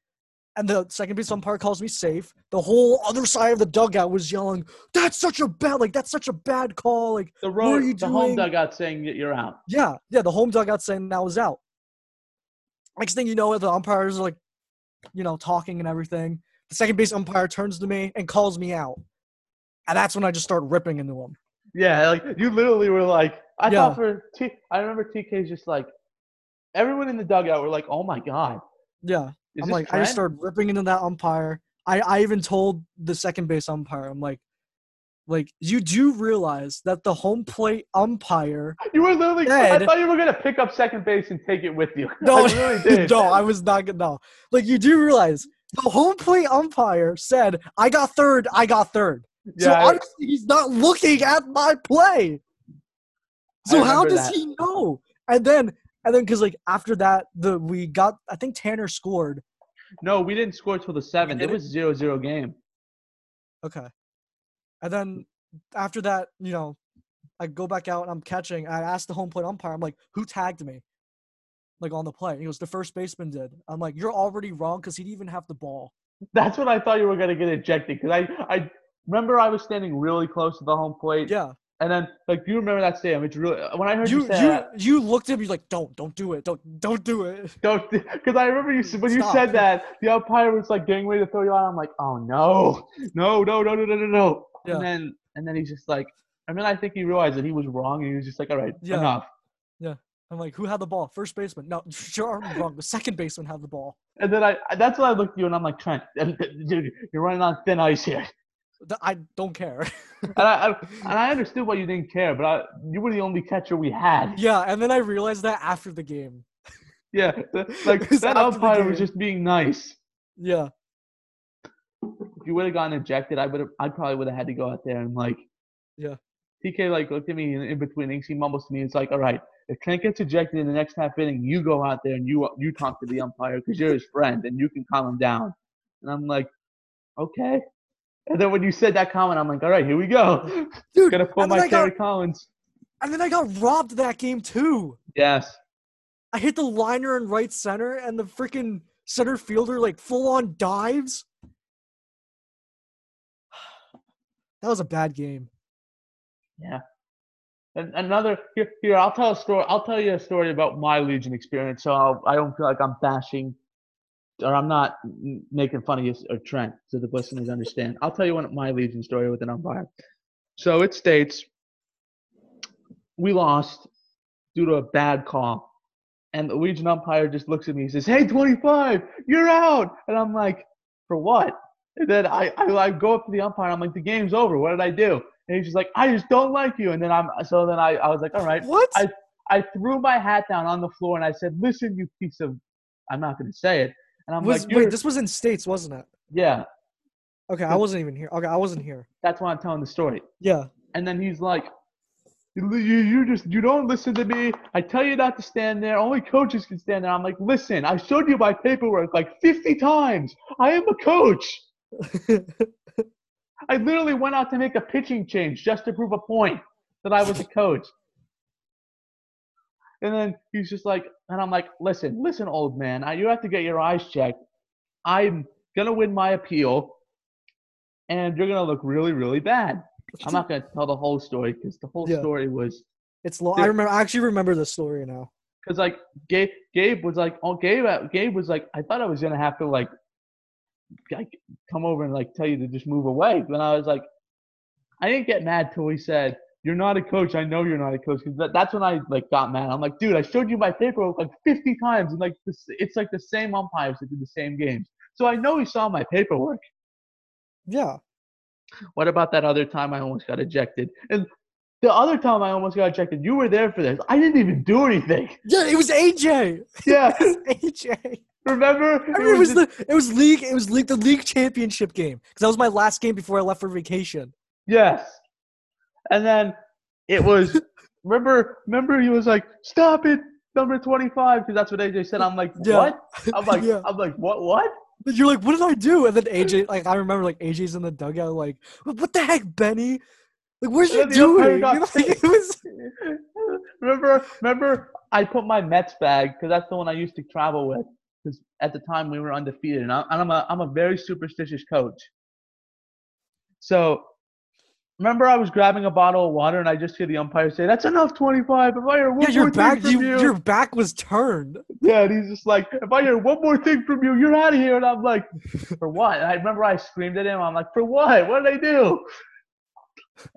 And the second base umpire calls me safe. The whole other side of the dugout was yelling, "That's such a bad like that's such a bad call." Like the what are road, you the home doing? dugout saying that you're out. yeah, yeah, the home dugout saying that was out. Next thing you know, the umpires are like you know, talking and everything. The second base umpire turns to me and calls me out. And that's when I just start ripping into him. Yeah, like you literally were like, I Yeah. thought for T. I remember TK's just like, everyone in the dugout were like, oh my god, Yeah. Is I'm this like, I just started ripping into that umpire. I, I even told the second base umpire, I'm like, like, you do realize that the home plate umpire [laughs] You were literally. Dead. I thought you were gonna pick up second base and take it with you. [laughs] No, I [laughs] really did. no, I was not gonna. No, like you do realize the home plate umpire said, "I got third, I got third. So Yeah, I- obviously he's not looking at my play. So how does that. he know? And then, and then, because like after that, the we got. I think Tanner scored. no, we didn't score till the seventh. It was zero zero game. Okay, and then after that, you know, I go back out and I'm catching. I asked the home plate umpire, I'm like, "Who tagged me?" Like on the play. And he goes, "The first baseman did." I'm like, "You're already wrong because he didn't even have the ball." That's when I thought you were gonna get ejected because I I remember I was standing really close to the home plate. Yeah. And then like do you remember that stadium? It's really when I heard you, you say you that, you looked at me like don't don't do it don't don't do it [laughs] don't because I remember you when you said that the umpire was like getting ready to throw you out. I'm like, oh no, no, no, no, no, no, no, no. Yeah. And then and then he's just like, and then I think he realized that he was wrong and he was just like, all right, Yeah. enough. Yeah. I'm like who had the ball first baseman no [laughs] you're already wrong the second baseman had the ball And then I that's when I looked at you and I'm like, Trent, dude, [laughs] you're running on thin ice here. Th- i don't care [laughs] And I, I and I understood why you didn't care, but I, you were the only catcher we had. yeah and then i realized that after the game Yeah, [laughs] like that umpire was just being nice. yeah If you would have gotten ejected, I would have. I probably would have had to go out there and like. Yeah. TK like looked at me in, in between innings. He mumbles to me. It's like, all right, if Trent gets ejected in the next half inning, you go out there and you you talk to the umpire because you're his friend and you can calm him down. And I'm like, okay. And then when you said that comment, I'm like, all right, here we go. dude Gonna pull my I got, Terry Collins. and then i got robbed that game too Yes. i hit the liner in right center and the freaking center fielder like full on dives [sighs] that was a bad game Yeah. And another here, here I'll tell a story. I'll tell you a story about my Legion experience, so I'll, I don't feel like I'm bashing, or I'm not making fun of you or Trent, so the listeners understand. I'll tell you one my Legion story with an umpire. So it states we lost due to a bad call, and the Legion umpire just looks at me and says, "Hey, 25, you're out," and I'm like, "For what?" And then I, I, I go up to the umpire. I'm like, "The game's over. What did I do?" And he's just like, I just don't like you. And then I'm so then I, I was like, all right. what I- I threw my hat down on the floor and I said, listen, you piece of I'm not gonna say it. And I'm was like, wait this was in states wasn't it yeah, okay i wasn't even here okay i wasn't here that's why I'm telling the story. yeah And then he's like, you, you just you don't listen to me. I tell you not to stand there. Only coaches can stand there. I'm like, listen, I showed you my paperwork like 50 times. I am a coach. [laughs] I literally went out to make a pitching change just to prove a point that I was a coach. And then he's just like, and I'm like, listen, listen, old man, you have to get your eyes checked. I'm gonna win my appeal, and you're gonna look really, really bad. I'm not gonna tell the whole story because the whole Yeah. story was It's long. I remember. I actually remember the story now. because like Gabe, Gabe was like, oh, Gabe, uh, Gabe was like, I thought I was gonna have to like, like come over and like tell you to just move away. But I was like, I didn't get mad till he said, "You're not a coach. I know you're not a coach." Because that, that's when I like got mad. I'm like, dude, I showed you my paperwork like 50 times, and like this, it's like the same umpires that do the same games. So I know he saw my paperwork. Yeah. What about that other time I almost got ejected? And the other time I almost got ejected, you were there for this. I didn't even do anything. Yeah. It was AJ. [laughs] Yeah, It was AJ. remember? I remember it was just- the it was league it was league the league championship game because that was my last game before I left for vacation. Yes. And then it was [laughs] remember remember he was like, Stop it, number twenty five, because that's what AJ said. I'm like, Yeah. What? I'm like Yeah. I'm like, What what? But You're like, what did I do? And then AJ, like, I remember like AJ's in the dugout, like, what the heck, Benny? Like, where's you then the umpire doing? got [laughs] like, it was [laughs] remember remember I put my Mets bag, because that's the one I used to travel with. Because at the time we were undefeated, and, I, and I'm a I'm a very superstitious coach. So remember I was grabbing a bottle of water and I just hear the umpire say, "That's enough, 25." If I hear one Yeah, your more back thing from you, your back was turned. yeah, and he's just like, "If I hear one more thing from you, you're out of here." And I'm like, [laughs] "For what?" And I remember I screamed at him. I'm like, "For what? What did I do?"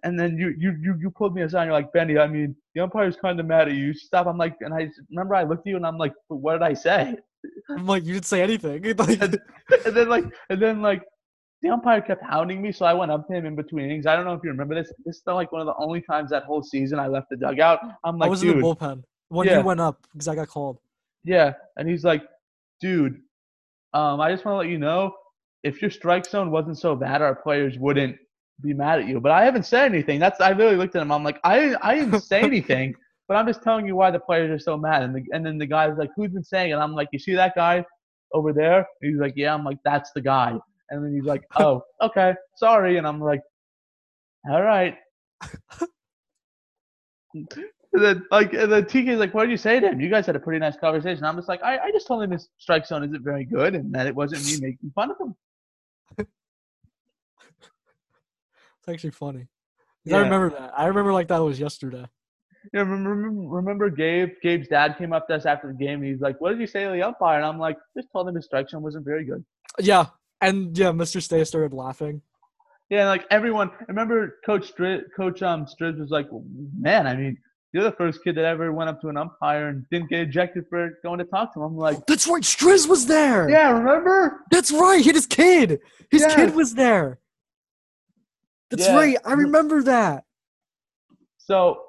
And then you you you you pulled me aside. and You're like, "Benny, I mean, the umpire's kind of mad at you. Stop." I'm like, and I remember I looked at you and I'm like, "What did I say?" I'm like, you didn't say anything. [laughs] And, and then like and then like the umpire kept hounding me, so I went up to him in between innings. I don't know if you remember this. This is like one of the only times that whole season I left the dugout. I'm I like, was in dude, the bullpen when Yeah. you went up because I got called. yeah, and he's like, dude, um, I just want to let you know, if your strike zone wasn't so bad, our players wouldn't be mad at you. But I haven't said anything. That's I really looked at him. I'm like, I I didn't say [laughs] anything, but I'm just telling you why the players are so mad. And the, and then the guy's like, who's been saying it? I'm like, you see that guy over there? And he's like, yeah. I'm like, that's the guy. And then he's like, oh, okay, sorry. And I'm like, all right. And then like and then TK's like, what did you say to him? You guys had a pretty nice conversation. I'm just like, I, I just told him his strike zone isn't very good and that it wasn't me making fun of him. [laughs] It's actually funny. Yeah. I remember that. I remember like that was yesterday. Yeah, remember, remember, remember Gabe? Gabe's dad came up to us after the game and he's like, What did you say to the umpire? And I'm like, just told him his strike zone wasn't very good. Yeah, and yeah, Mr. Stay started laughing. Yeah, like everyone I remember Coach Stri- Coach um Striz was like, Man, I mean, you're the first kid that ever went up to an umpire and didn't get ejected for going to talk to him. I'm like, That's right. Striz was there. Yeah, remember? That's right. Hit his kid. His Yeah. kid was there. That's Yeah. right. I remember that. So,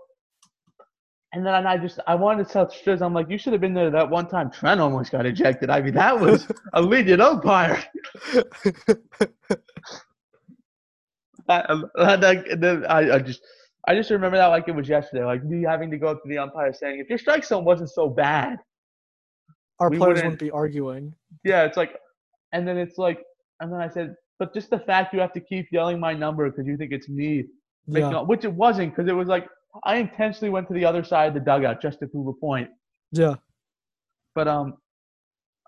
and then I just I wanted to tell Striz, I'm like, you should have been there that one time Trent almost got ejected. I mean, that was a lenient umpire. [laughs] I, um, I, I- I, I just I just remember that like it was yesterday, like me having to go up to the umpire saying, if your strike zone wasn't so bad, Our players wouldn't- wouldn't be arguing. yeah, it's like, and then it's like, and then I said, but just the fact you have to keep yelling my number because you think it's me Yeah. all- which it wasn't because it was like I intentionally went to the other side of the dugout just to prove a point. Yeah. But um,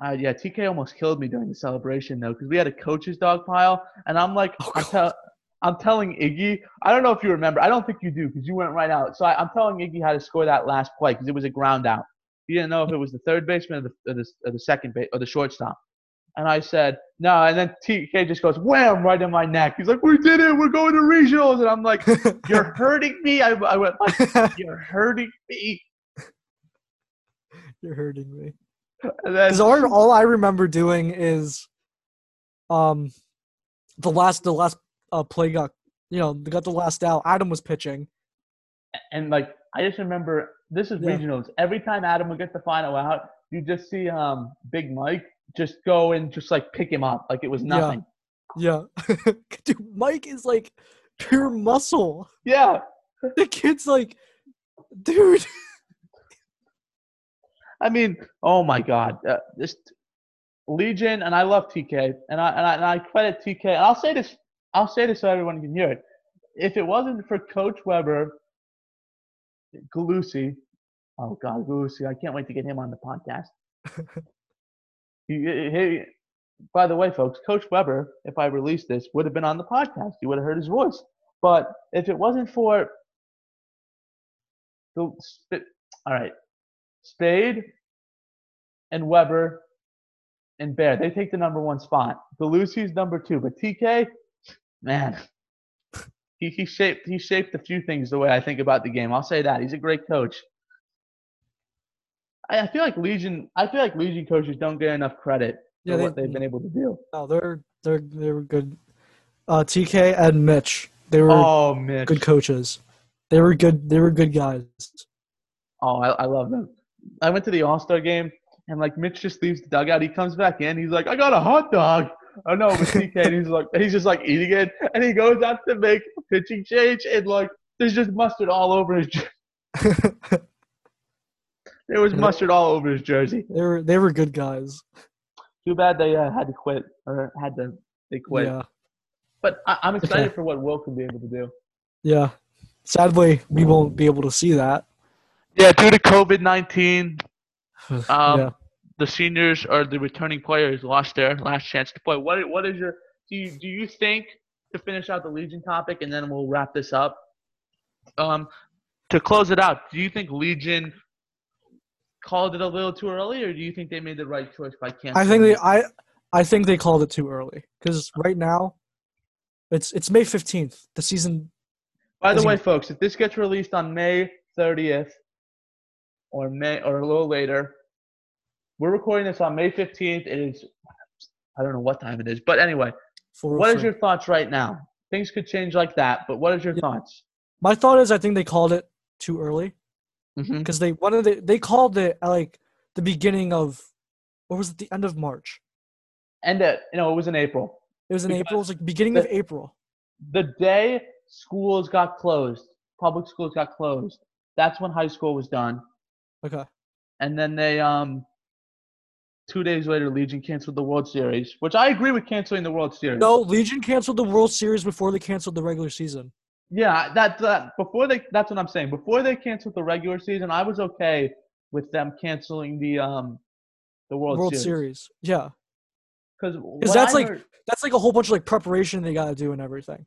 uh, yeah, TK almost killed me during the celebration though because we had a coach's dog pile, and I'm like, Oh, I'm, tell, I'm telling Iggy, I don't know if you remember, I don't think you do because you went right out. So I, I'm telling Iggy how to score that last play because it was a ground out. He didn't know if it was the third baseman or the or the, or the second base or the shortstop. And I said, no. And then TK just goes, wham, right in my neck. He's like, we did it. We're going to regionals. And I'm like, [laughs] you're hurting me. I, I went, like, [laughs] you're hurting me. You're hurting me. Because all, all I remember doing is, um, the last the last uh play got you know they got the last out. Adam was pitching. and like, I just remember this is Yeah. regionals. Every time Adam would get the final out, you just see um Big Mike just go and just like pick him up like it was Yeah. nothing. Yeah, [laughs] dude, Mike is like pure muscle. Yeah. The kid's like, dude. [laughs] I mean, oh my God, uh, this Legion, and I love TK, and I, and I and I credit TK. And I'll say this, I'll say this so everyone can hear it. If it wasn't for Coach Weber, Galusi, oh God, Galusi, I can't wait to get him on the podcast. [laughs] he, he, he- by the way, folks, Coach Weber, if I released this, would have been on the podcast. You would have heard his voice. But if it wasn't for the, all right, Spade and Weber and Bear. They take the number one spot. Galusi's number two, but TK, man, he, he shaped he shaped a few things the way I think about the game. I'll say that he's a great coach. I, I feel like Legion. I feel like Legion coaches don't get enough credit Yeah, for they- what they've been able to do. No, they're they're they were good. Uh, TK and Mitch, they were Oh, Mitch. good coaches. They were good. They were good guys. Oh, I, I love them. I went to the All Star game, and like Mitch just leaves the dugout. He comes back in. He's like, "I got a hot dog." Oh no, with TK, and he's like, he's just like eating it, and he goes out to make a pitching change, and like, there's just mustard all over his. [laughs] [laughs] jer- There was mustard all over his jersey. they were they were good guys. Too bad they uh, had to quit or had to they quit. Yeah, But I, I'm excited Okay. for what Will can be able to do. yeah. Sadly, we won't be able to see that. Yeah, due to COVID nineteen, [sighs] um, yeah. the seniors or the returning players lost their last chance to play. What what is your do you do you think to finish out the Legion topic, and then we'll wrap this up. Um, to close it out, do you think Legion called it a little too early, or do you think they made the right choice by canceling? I think they? I I think they called it too early because right now, it's it's May fifteenth. The season. By the way, folks, if this gets released on May 30th or May or a little later, we're recording this on May 15th. It is I don't know what time it is, but anyway, what is your oh thoughts right now? Things could change like that, but what is your Yeah. thoughts? My thought is I think they called it too early Mm-hmm. because they wanted it. They called it like the beginning of, or was it the end of March? And uh, you know, it was in April. It was in Because April. It was like beginning of April. The day schools got closed, public schools got closed. That's when high school was done. Okay. And then they um two days later Legion canceled the World Series, which I agree with canceling the World Series. No, Legion canceled the World Series before they canceled the regular season. Yeah, that that before they that's what I'm saying. Before they canceled the regular season, I was okay with them canceling the um the World, World, Series. Series. Yeah. Because that's like- That's like a whole bunch of like preparation they got to do and everything.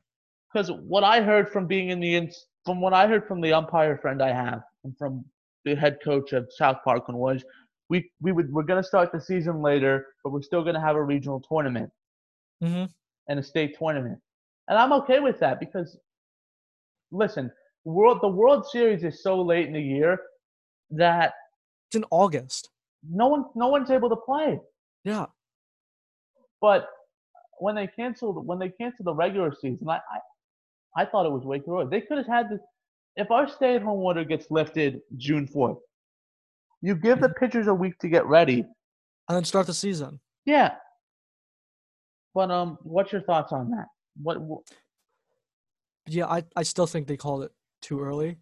because what I heard from being in the ins- from what I heard from the umpire friend I have and from the head coach of South Park Parkland was we we would we're gonna start the season later, but we're still gonna have a regional tournament hmm and a state tournament, and I'm okay with that because listen, world the World Series is so late in the year that It's in August. no one no one's able to play. Yeah. But when they canceled when they canceled the regular season, I I, I thought it was way too early. They could have had this. If our stay-at-home order gets lifted June fourth, you give the pitchers a week to get ready. And then start the season. Yeah. But um, what's your thoughts on that? What? Yeah, I, I still think they called it too early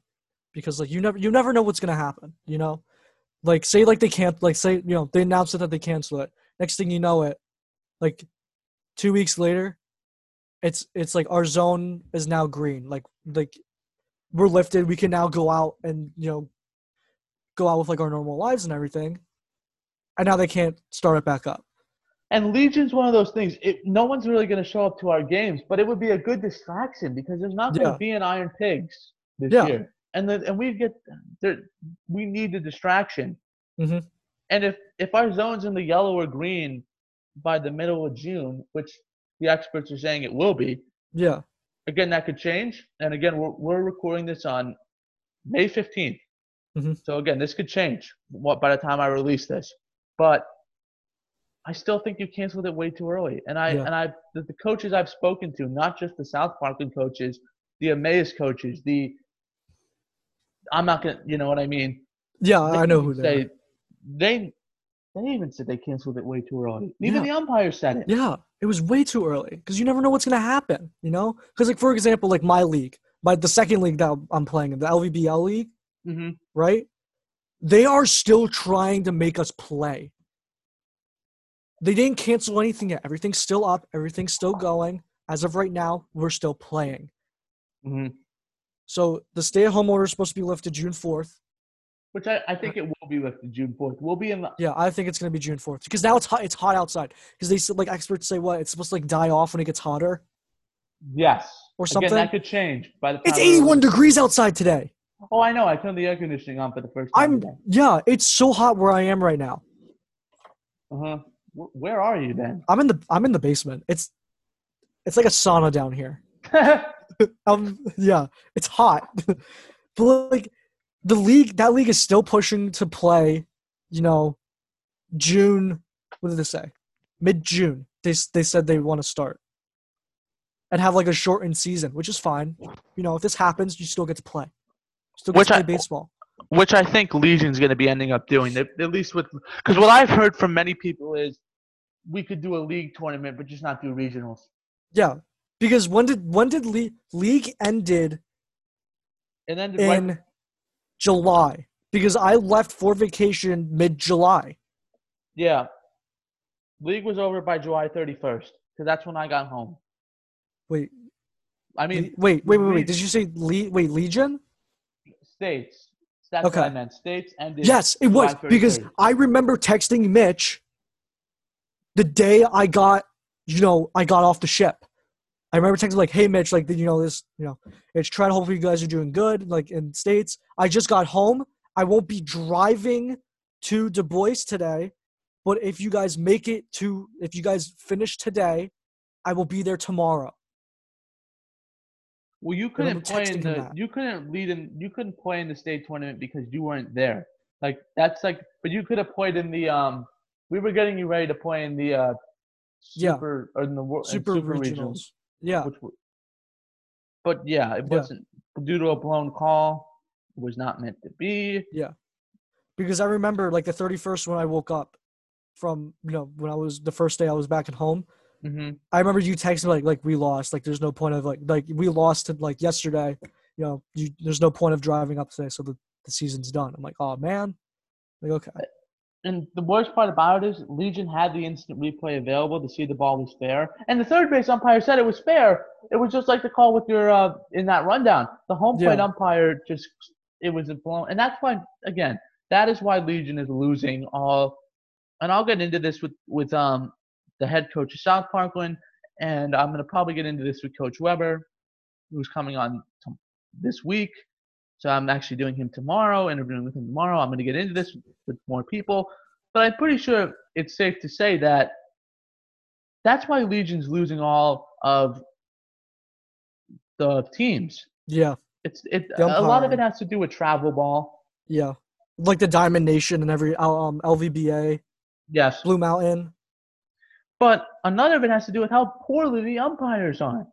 because like you never you never know what's gonna happen. You know, like say like they can't like say you know they announced it that they cancel it. Next thing you know it, like two weeks later, it's it's like our zone is now green. Like like we're lifted. We can now go out and you know go out with like our normal lives and everything. And now they can't start it back up. And Legion's one of those things. It, no one's really going to show up to our games, but it would be a good distraction because there's not going to Yeah. be an Iron Pigs this Yeah. year, and the, and we get there. We need the distraction. Mhm. And if if our zone's in the yellow or green by the middle of June, which the experts are saying it will be, Yeah. again that could change. And again, we're we're recording this on May 15th. Mhm. So again, this could change what by the time I release this. But I still think you canceled it way too early. And I Yeah. and I the, the coaches I've spoken to, not just the South Parkland coaches, the Emmaus coaches, the I'm not gonna you know what I mean? Yeah, They I know who they are. they they even said they canceled it way too early. Even Yeah. the umpire said it. Yeah, it was way too early because you never know what's gonna happen. You know, because like for example, like my league, my the second league that I'm playing in, the LVBL league, hmm right? They are still trying to make us play. They didn't cancel anything yet. Everything's still up. Everything's still going. As of right now, we're still playing. hmm So the stay-at-home order is supposed to be lifted June fourth. Which I, I think it will be lifted June 4th. We'll be in the Yeah, I think it's gonna be June fourth because now it's hot. It's hot outside because they like experts say what it's supposed to like die off when it gets hotter. yes. Or Again, something? that could change by the time It's 81 degrees outside today. Oh, I know. I turned the air conditioning on for the first time. I'm yeah, it's so hot where I am right now. Uh huh. Where are you then? I'm in the I'm in the basement. It's it's like a sauna down here. [laughs] Um yeah, it's hot. [laughs] but like the league that league is still pushing to play, you know, June what did they say? Mid June. They they said they want to start. And have like a shortened season, which is fine. You know, if this happens, you still get to play. Still get Which to play I- baseball. Which I think Legion's going to be ending up doing, at least with because what I've heard from many people is we could do a league tournament, but just not do regionals. Yeah. Because when did when did league league ended And then right- in July because I left for vacation mid July. yeah, league was over by July 31st because that's when I got home. Wait, I mean, le- wait, wait, wait, wait. Did you say le- wait Legion? states. That's what I Okay. meant. States ended. Yes, it was because I remember texting Mitch the day I got, you know, I got off the ship. I remember texting like, "Hey Mitch, like you know this, you know, it's trying to hopefully you guys are doing good, like in states. I just got home. I won't be driving to Du Bois today, but if you guys make it to, if you guys finish today, I will be there tomorrow. Well, you couldn't play in the you couldn't lead in you couldn't play in the state tournament because you weren't there. Like that's like, but you could have played in the um. We were getting you ready to play in the uh. Yeah. Super or in the world Super, super regionals. regionals. Yeah, Which were, but yeah, it Yeah. wasn't due to a blown call. It was not meant to be. Yeah. Because I remember like the 31st when I woke up from you know when I was the first day I was back at home. Hmm I remember you texting me like like we lost. Like there's no point of like like we lost to like yesterday. You know, you, there's no point of driving up today, so the, the season's done. I'm like, oh man. Like okay, And the worst part about it is Legion had the instant replay available to see the ball was fair. And the third base umpire said it was fair. It was just like the call with your uh, in that rundown. The home plate Yeah. umpire just it was a blown and that's why again, that is why Legion is losing all and I'll get into this with with um the head coach of South Parkland and I'm gonna probably get into this with Coach Weber, who's coming on t- this week. So I'm actually doing him tomorrow, interviewing with him tomorrow. I'm going to get into this with more people, but I'm pretty sure it's safe to say that that's why Legion's losing all of the teams. yeah, It's it. A lot of it has to do with travel ball. yeah, like the Diamond Nation and every um LVBA, Yes, Blue Mountain. But another of it has to do with how poorly the umpires are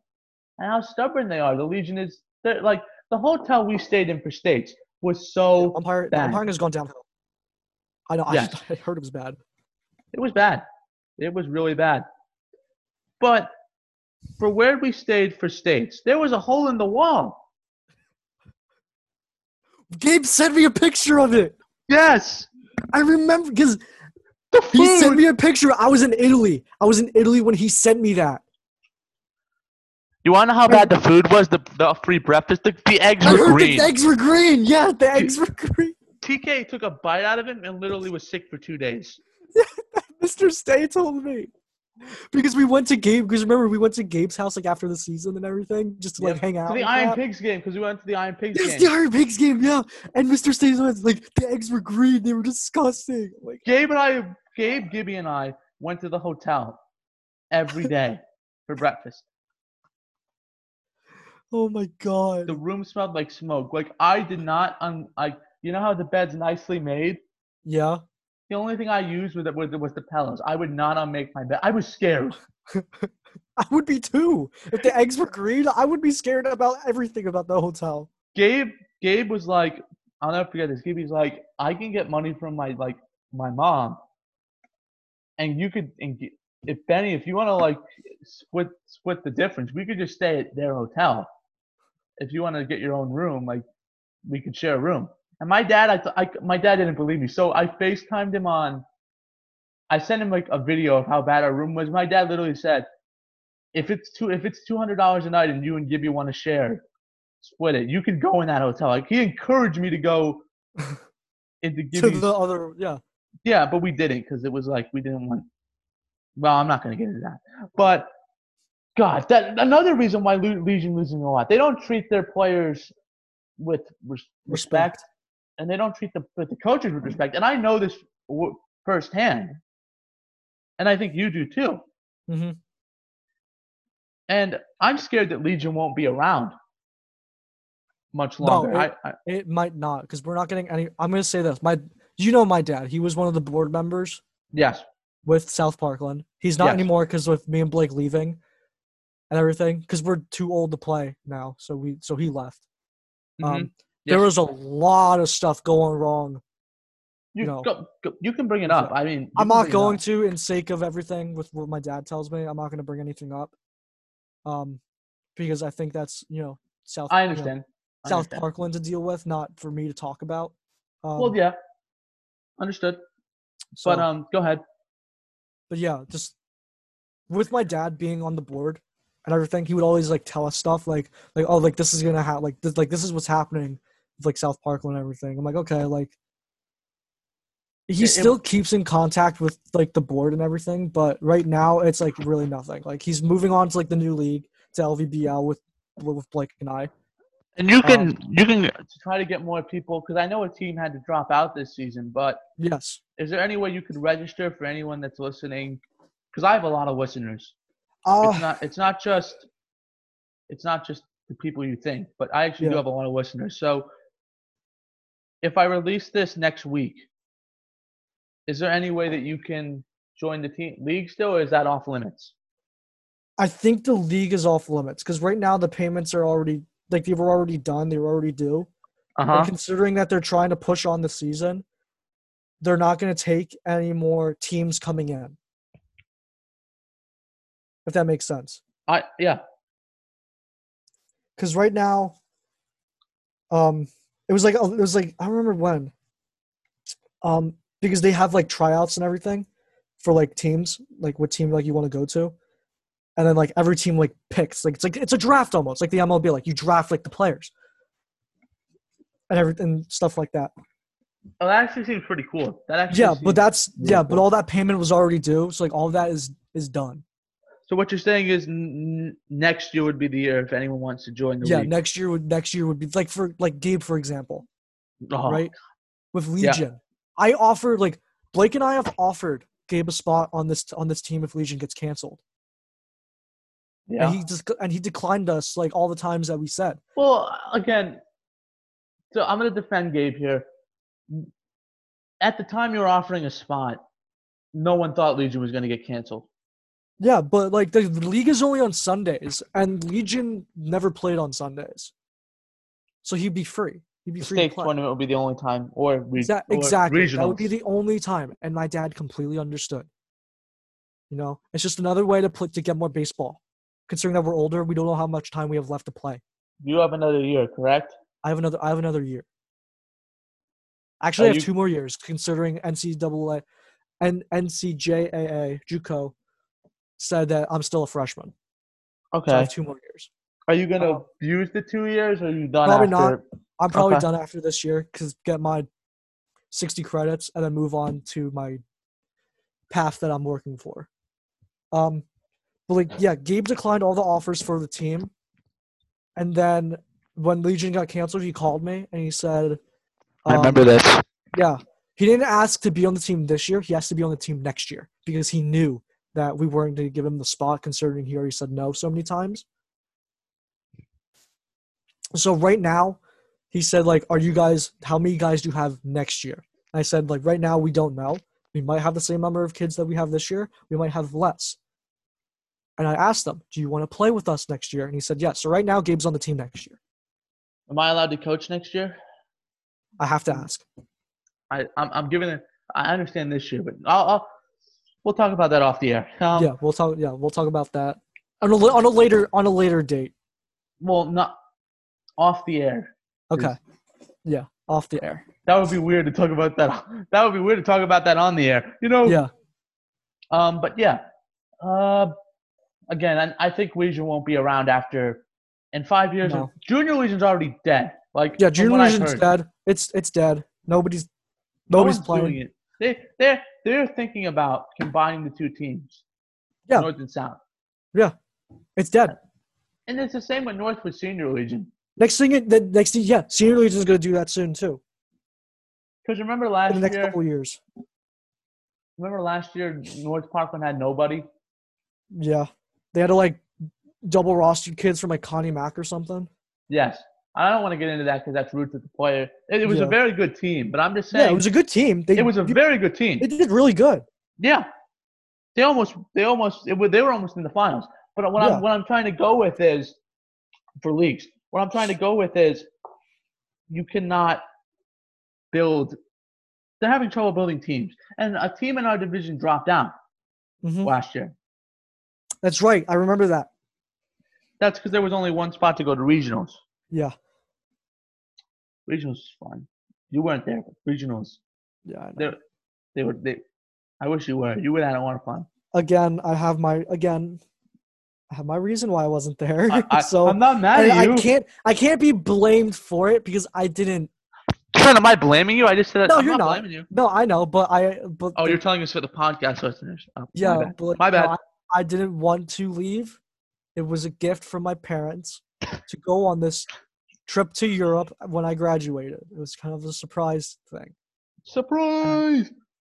and how stubborn they are. The Legion is like the hotel we stayed in for states was so Umpire, the bad. umpiring has gone downhill. I know. Yes. I, [laughs] I heard it was bad. It was bad. It was really bad. But for where we stayed for states, there was a hole in the wall. Gabe sent me a picture of it. Yes. I remember because The he sent me a picture. I was in Italy. I was in Italy when he sent me that. You want to know how bad the food was? The the free breakfast. The, the eggs I were heard green. the eggs were green. Yeah, the eggs were green. TK took a bite out of it and literally was sick for two days. [laughs] Mr. Stay told me. Because we went to Gabe. Because remember, we went to Gabe's house like after the season and everything, just to like Yep. hang out. The Iron crap. Pigs game because we went to the Iron Pigs Yes, game. the Iron Pigs game. Yeah, and Mr. Stay was like the eggs were green. They were disgusting. Like, Gabe and I, Gabe, Gibby, and I went to the hotel every [laughs] day for breakfast. oh my god. The room smelled like smoke. Like I did not, un, I, you know how the bed's nicely made. Yeah. The only thing I used was, was, was the pillows. I would not unmake my bed. I was scared. [laughs] I would be too. If the eggs were green, I would be scared about everything about the hotel. Gabe, Gabe was like, I'll never forget this. Gabe's like, I can get money from my like my mom, and you could, and if Benny, if you want to like split split the difference, we could just stay at their hotel. If you want to get your own room, like we could share a room. And my dad, I, th- I, my dad didn't believe me, so I FaceTimed him on. I sent him like a video of how bad our room was. My dad literally said, "If it's two, if it's two hundred dollars a night, and you and Gibby want to share, split it. You can go in that hotel." Like he encouraged me to go [laughs] into To Gibby's. the other, yeah. Yeah, but we didn't because it was like we didn't want. Well, I'm not going to get into that. But God, that another reason why Le- Legion losing a lot. They don't treat their players with res- respect, Respect. And they don't treat the the coaches with respect. And I know this w- firsthand, and I think you do too. hmm And I'm scared that Legion won't be around much No, longer. it- I, I, It might not because we're not getting any. I'm gonna say this. My, you know, my dad. He was one of the board members yes, with South Parkland. He's not Yes. anymore because with me and Blake leaving and everything. Because we're too old to play now. So we, so he left. Um, There was a lot of stuff going wrong. you no. go, go, you can bring it up. I mean, I'm not going to, in sake of everything with what my dad tells me. I'm not going to bring anything up. Um, because I think that's you know South. I you know, understand. I South understand. Parkland to deal with, not for me to talk about. Um, Well, yeah, understood. so, But um, go ahead. but yeah, just with my dad being on the board and everything, he would always like tell us stuff like like oh like this is gonna happen like this like this is what's happening with like South Parkland and everything. I'm like okay like he It- it- still keeps in contact with like the board and everything, but right now it's like really nothing. Like he's moving on to like the new league, to LVBL with with Blake and I. And you can Um, you can to try to get more people because I know a team had to drop out this season, but Yes. is there any way you could register for anyone that's listening? Because I have a lot of listeners. Uh, It's not. It's not just. It's not just the people you think, but I actually do have a lot of listeners. So, if I release this next week, is there any way that you can join the team league still, or is that off limits? I think the league is off limits because right now the payments are already like they were already done. They were already due. Uh And considering that they're trying to push on the season, they're not going to take any more teams coming in. If that makes sense. I yeah. because right now, um, it was like it was like I remember when, um, because they have like tryouts and everything for like teams, like what team like you want to go to, and then like every team like picks like it's like it's a draft almost like the MLB like you draft like the players and everything stuff like that. Oh, that actually seems pretty cool. That actually. Yeah, but that's really yeah, but all that payment was already due, so like all that is is done. So what you're saying is n- next year would be the year if anyone wants to join the Yeah, league. next year would next year would be like for like Gabe for example. Oh, right? With Yeah. Legion, I offered like Blake and I have offered Gabe a spot on this on this team if Legion gets canceled, Yeah. and he just and he declined us like all the times that we said. Well, again, so I'm going to defend Gabe here. At the time you were offering a spot, no one thought Legion was going to get canceled. Yeah, but like the, league is only on Sundays, and Legion never played on Sundays, so he'd be free. He'd be The free to state play. tournament would be the only time, or, re- Exa- or exactly. regionals. That would be the only time, and my dad completely understood. You know, it's just another way to put to get more baseball. Considering that we're older, we don't know how much time we have left to play. You have another year, correct? I have another. I have another year. Actually, Are I have you- two more years, considering NCAA and NCJAA JUCO said that I'm still a freshman. So I Okay. have two more years. Are you going to Um, use the two years, or are you done Probably after? not. I'm probably Okay. done after this year because get my 60 credits and then move on to my path that I'm working for. Um, but like, yeah, Gabe declined all the offers for the team, and then when Legion got canceled, he called me and he said, I um, remember this. Yeah, he didn't ask to be on the team this year. He has to be on the team next year because he knew that we weren't going to give him the spot, considering he already said no so many times. So right now, he said like, "Are you guys? How many guys do you have next year?" I said like, "Right now, we don't know. We might have the same number of kids that we have this year. We might have less." And I asked him, "Do you want to play with us next year?" And he said, "Yes." So right now, Gabe's on the team next year. Am I allowed to coach next year? I have to ask. I, I'm, I'm giving it. I understand this year, but I'll, I'll we'll talk about that off the air. Um, yeah, we'll talk. Yeah, we'll talk about that on a on a later on a later date. Well, not off the air. Okay. Yeah, off the air. That would be weird to talk about that. [laughs] That would be weird to talk about that on the air. You know. Yeah. Um. But yeah. Uh. Again, I, I think Legion won't be around after. In five years, No. Junior Legion's already dead. Like Yeah, Junior Legion's dead. It's it's dead. Nobody's nobody's one's playing. it. They they they're thinking about combining the two teams. Yeah. North and South. Yeah. It's dead. And it's the same with North with Senior Legion. Next thing, it- the next thing, yeah, Senior Legion's gonna do that soon too. Because remember In last the next year, couple years. remember last year North Parkland had nobody. Yeah, they had to like double roster kids from like Connie Mack or something. Yes, I don't want to get into that because that's rude to the player. It, it was Yeah. a very good team, but I'm just Yeah, saying it was a good team. They it was a they- very good team. they did really good. Yeah, they almost they almost it, they were almost in the finals. But what Yeah. I'm what I'm trying to go with is for leagues. What I'm trying to go with is you cannot build. They're having trouble building teams, and a team in our division dropped down Mhm. last year. That's right. I remember that. That's because there was only one spot to go to regionals. Yeah, Regionals was fun. You weren't there, but regionals yeah. I know. they they were they. I wish you were. You would have had a lot of fun. Again, I have my again. I have my reason why I wasn't there. I, I, [laughs] so I'm not mad and at you. I can't I can't be blamed for it because I didn't. Son, am I blaming you? I just said No, I'm you're not not. blaming you. No, I know, but I but Oh, the- you're telling us for the podcast listeners. Oh, yeah, my bad. but My you know, bad. I, I didn't want to leave it was a gift from my parents to go on this trip to Europe when I graduated. It was kind of a surprise thing. Surprise!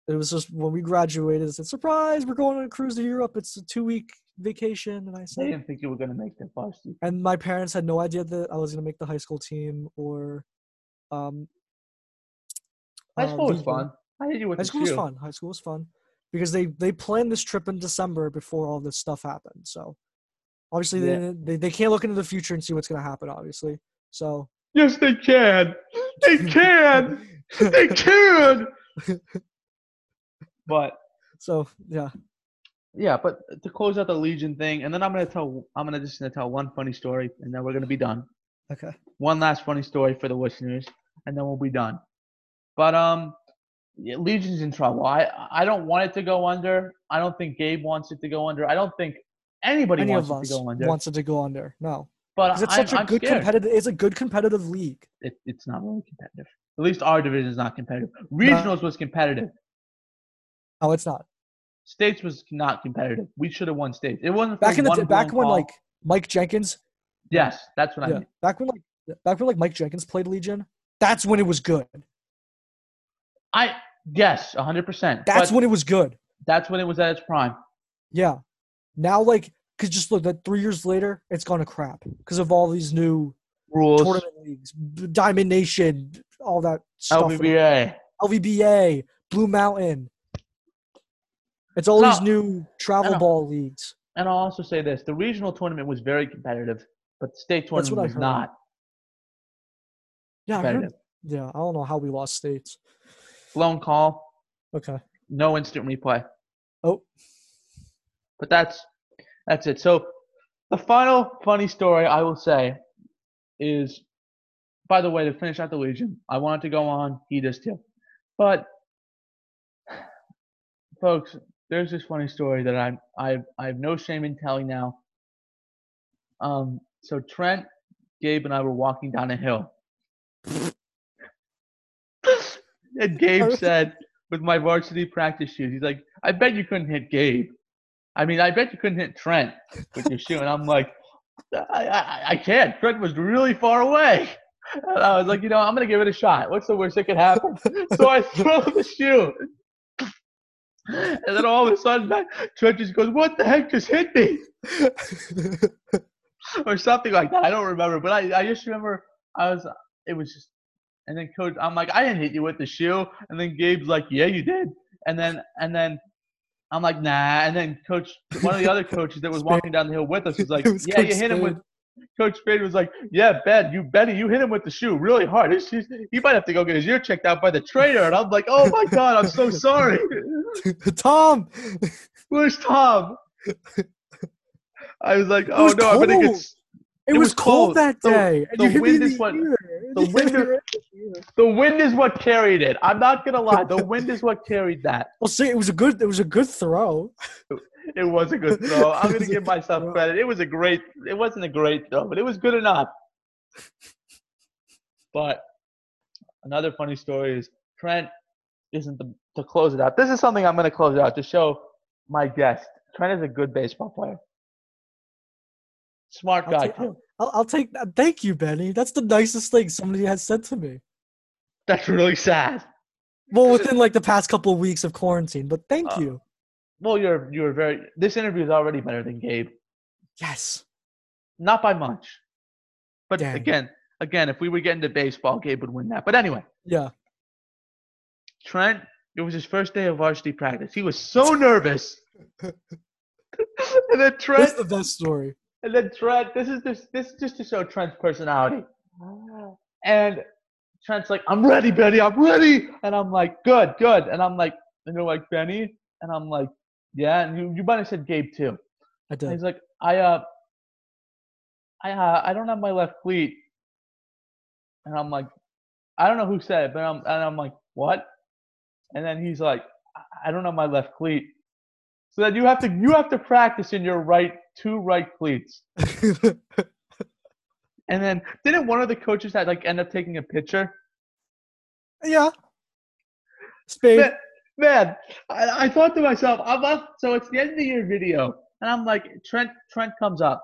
It was just when we graduated, it said, surprise, we're going on a cruise to Europe. It's a two week vacation. And I said, didn't think you were gonna make the varsity. and my parents had no idea that I was going to make the high school team or. Um, High uh, school was fun. I hit you with High school was fun. High school was fun because they they planned this trip in December before all this stuff happened. So obviously Yeah. they, they they can't look into the future and see what's going to happen. Obviously, so Yes, they can. They can. they can. [laughs] but so yeah. yeah, but to close out the Legion thing, and then I'm gonna tell. I'm gonna just gonna tell one funny story, and then we're gonna be done. Okay. One last funny story for the listeners, and then we'll be done. But um, yeah, Legion's in trouble. I I don't want it to go under. I don't think Gabe wants it to go under. I don't think anybody Any wants of it to go under. wants it to go under. No, but it's I'm, such a I'm good scared. competitive. It's a good competitive league. It, it's not really competitive. At least our division is not competitive. Regionals was competitive. No, it's not. States was not competitive. We should have won states. It wasn't Back in the d- back when like Mike Jenkins, yes, that's what I yeah, mean. back when like back when like Mike Jenkins played Legion. That's when it was good. I yes, hundred percent. That's when it was good. that's when it was at its prime. Yeah. Now, like, because just look, that three years later, it's gone to crap because of all these new Rules. tournament leagues, Diamond Nation, all that stuff. LBBA. LVBA, Blue Mountain. It's all these new travel ball leagues. And I'll also say this: the regional tournament was very competitive, but the state tournament was not Yeah, I heard, yeah. I don't know how we lost states. Blown call, Okay. no instant replay. Oh, But that's that's it. So the final funny story I will say is, by the way, to finish out the Legion, I wanted to go on. He does too, but folks, there's this funny story that I'm I I have no shame in telling now. Um, so Trent, Gabe, and I were walking down a hill, [laughs] and Gabe said, with my varsity practice shoes, he's like, "I bet you couldn't hit Gabe." I mean, I bet you couldn't hit Trent with your shoe. And I'm like, I, I, I can't. Trent was really far away. And I was like, you know, I'm going to give it a shot. What's the worst that could happen? so I throw the shoe. And then all of a sudden, Trent just goes, what the heck just hit me? Or something like that. I don't remember. But I, I just remember I was, it was just, and then coach, I'm like, I didn't hit you with the shoe. And then Gabe's like, yeah, you did. And then, and then I'm like, nah. And then coach, one of the other [laughs] coaches that was walking down the hill with us was like, [laughs] was yeah, Coach you hit him with. Coach Spade was like, yeah, Ben, you Benny, you hit him with the shoe really hard. He might have to go get his ear checked out by the trainer. And I'm like, oh my god, I'm so [laughs] sorry. Tom. Where's Tom? I was like, oh was no, I'm gonna get. It, It was, was cold, that day. and the you hit me wind in is what- the wind is- the wind is what carried it. I'm not gonna lie. The [laughs] wind is what carried that. Well, see, it was a good. It was a good throw. It was a good [laughs] throw. I'm gonna give myself throw. credit. It was a great. It wasn't a great throw, but it was good enough. But another funny story is Trent isn't the to close it out. This is something I'm gonna close out to show my guest. Trent is a good baseball player. Smart I'll guy take- [laughs] I'll, I'll take that. Thank you, Benny. That's the nicest thing somebody has said to me. That's really sad. Well, within like the past couple of weeks of quarantine, but thank Uh, you. Well, you're you're very. This interview is already better than Gabe. Yes. Not by much. But Dang. again, again, if we were getting to baseball, Gabe would win that. But anyway, Yeah. Trent, it was his first day of varsity practice. He was so nervous. [laughs] [laughs] and then That's the best story. And then Trent, this is this this is just to show Trent's personality. And Trent's like, I'm ready, Benny, I'm ready. And I'm like, good, good. And I'm like, and they're like, Benny? And I'm like, yeah. And you, you might have said Gabe too. I And did. he's like, I uh, I uh, I don't have my left cleat. And I'm like, I don't know who said it, but I'm and I'm like, what? And then he's like, I- I don't have my left cleat. So that you have to you have to practice in your right two right cleats. [laughs] And then didn't one of the coaches that like end up taking a picture? yeah. Spade. Man, man I, I thought to myself, I'm up. So it's the end of the year video, and I'm like, Trent Trent comes up,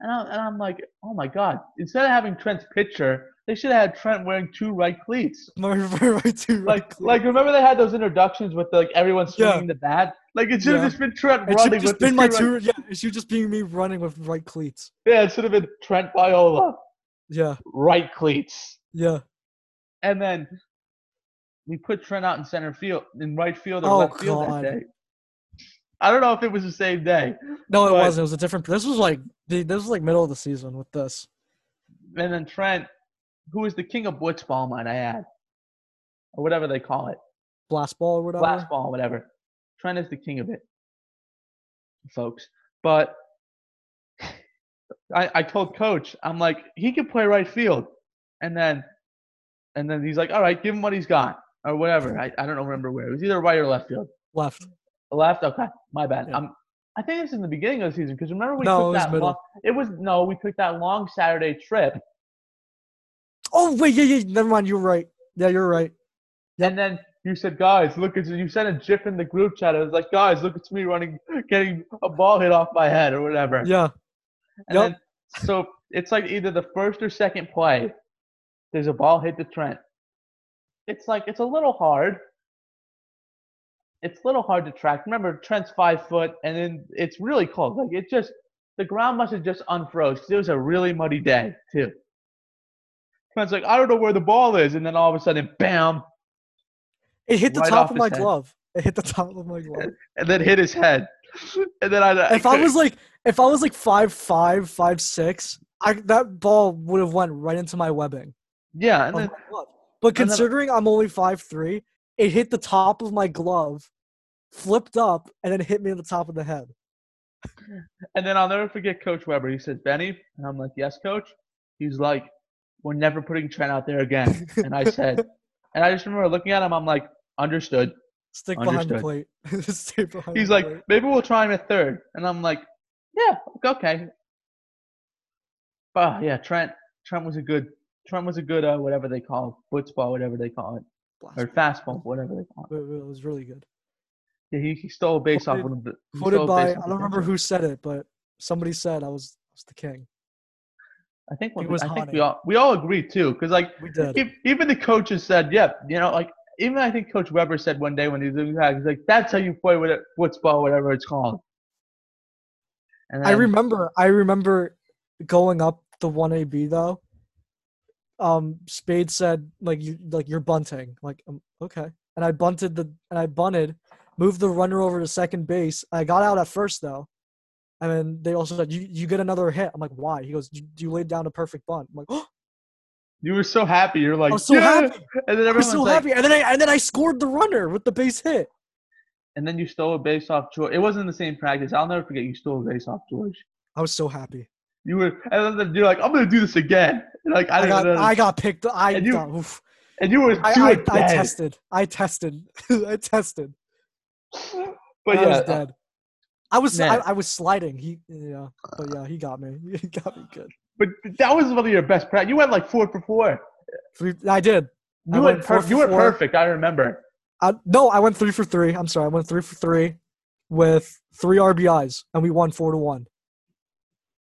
And, I, and I'm like, oh my god! Instead of having Trent's picture, they should have had Trent wearing two right cleats. My right to right Like, like remember they had those introductions with like everyone Yeah. swinging the bat. Like it should have Yeah. just been Trent It should running have just with the been my two. right- Yeah, it should just be me running with right cleats. yeah, it should have been Trent Viola, Yeah, right cleats, yeah. and then we put Trent out in center field, in right field or Oh, left field God. that day. I don't know if it was the same day. No, it wasn't. It was a different. This was like this was like middle of the season with this. And then Trent, who is the king of blitzball, might I add, or whatever they call it, Blast ball or whatever. blast ball, whatever. Trent is the king of it, folks. But I, I told coach, I'm like, he can play right field, and then, and then he's like, all right, give him what he's got or whatever. I, I don't remember where. It was either right or left field. Left. Left. Okay, my bad. Yeah. I'm. I think it's in the beginning of the season because remember we No, took that middle. long. It was no, we took that long Saturday trip Oh wait, yeah, yeah. Never mind. You're right. Yeah, you're right. Yep. And then you said, guys, look at you sent a gif in the group chat. It was like, guys, look at me running, getting a ball hit off my head or whatever. Yeah. And Yep. then, so it's like either the first or second play, there's a ball hit to Trent. It's like it's a little hard. It's a little hard to track. Remember, Trent's five foot, and then it's really cold. Like it just the ground must have just unfroze because it was a really muddy day too. Trent's like, I don't know where the ball is, and then all of a sudden, bam, It hit the Right top of my head. glove. It hit the top of my glove. [laughs] and then hit his head. And then I, if I was like, if I was like five five, five six, I that ball would have went right into my webbing. yeah, and then. But then- considering I'm only five three, it hit the top of my glove, flipped up, and then hit me in the top of the head. [laughs] and then I'll never forget Coach Weber. He said, "Benny," and I'm like, "Yes, Coach." He's like, "We're never putting Trent out there again." And I said, [laughs] and I just remember looking at him. I'm like, "Understood." Stick behind the plate. [laughs] Stay behind He's like, plate. "Maybe we'll try him at third. and I'm like, "Yeah, okay." But yeah, Trent. Trent was a good. Trent was a good. Uh, whatever they call it, blitzball, whatever they call it, Blast or fastball, whatever they call it. It, was really good. Yeah, he, he stole a base off one of the. he Quoted by I don't remember who said it, but somebody said I was, I was the king. I think was I think we all we all agreed too, because like We did. if, even the coaches said, "Yeah, you know, like even I think Coach Weber said one day when he was doing that, he's like, "That's how you play with it, blitzball, whatever it's called." And I remember I remember going up the one AB though. Um, Spade said like you like you're bunting. Like um, okay, and I bunted the and I bunted, moved the runner over to second base. I got out at first though, and then they also said you you get another hit. I'm like why? He goes you, you laid down a perfect bunt. I'm like oh, you were so happy. You're like, I was so "Yeah!" happy. And then I was so like, happy, and then I and then I scored the runner with the base hit. and then you stole a base off George. It wasn't the same practice. I'll never forget. You stole a base off George. I was so happy. You were, and then you're like, "I'm gonna do this again." And like I, I got. I got picked. I And you- got, oof. and you were I, I, I tested. I tested. [laughs] I tested. But I yeah, was uh, dead. I was I. I was sliding. He yeah, but yeah, he got me. [laughs] He got me good. But that was one of your best practice. You went like four for four. Three, I did. I You went went, per- you were four. perfect. I remember. I, no, I went three for three. I'm sorry, I went three for three with three RBIs, and we won four to one.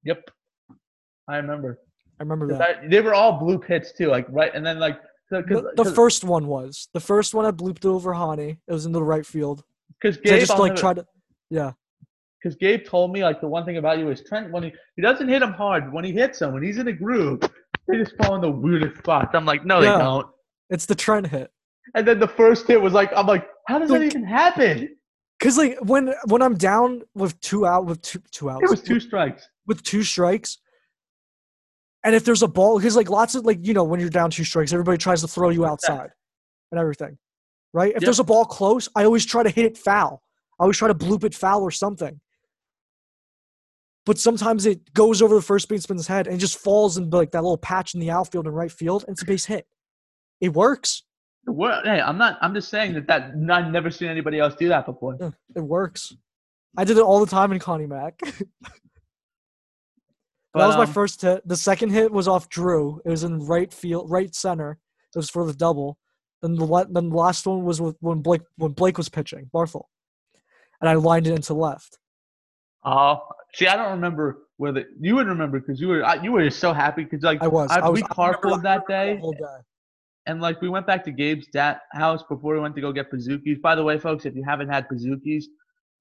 Yep, I remember. I remember that. I- they were all blue hits too, like right, and then like The, the first one was the first one. I blooped over Hani. It was in the right field. because 'Cause I just like tried to. Yeah, because Gabe told me like the one thing about you is Trent when he, he doesn't hit him hard when he hits him when he's in a groove they just fall in the weirdest spots. I'm like no Yeah. they don't. it's the Trent hit. And then the first hit was like I'm like how does that even happen? Cause like when when I'm down with two out with two two outs It was two strikes. with two strikes, and if there's a ball, because like lots of like you know when you're down two strikes, everybody tries to throw you outside and everything, right? If Yep. there's a ball close, I always try to hit it foul. I always try to bloop it foul or something. But sometimes it goes over the first baseman's head and just falls in like that little patch in the outfield and right field, and it's a base hit. It works. What, hey, I'm not. I'm just saying that that I've never seen anybody else do that before. Yeah, It works. I did it all the time in Connie Mack. [laughs] that was my um, first hit. The second hit was off Drew. It was in right field, right center. It was for the double. Then the then the last one was with when Blake when Blake was pitching, Barthel, and I lined it into left. Oh, see, I don't remember where the you would remember because you were I- you were so happy because like I was. I was we I carpooled that day day. and like we went back to Gabe's dad house before we went to go get Pizookies. By the way, folks, if you haven't had Pizookies,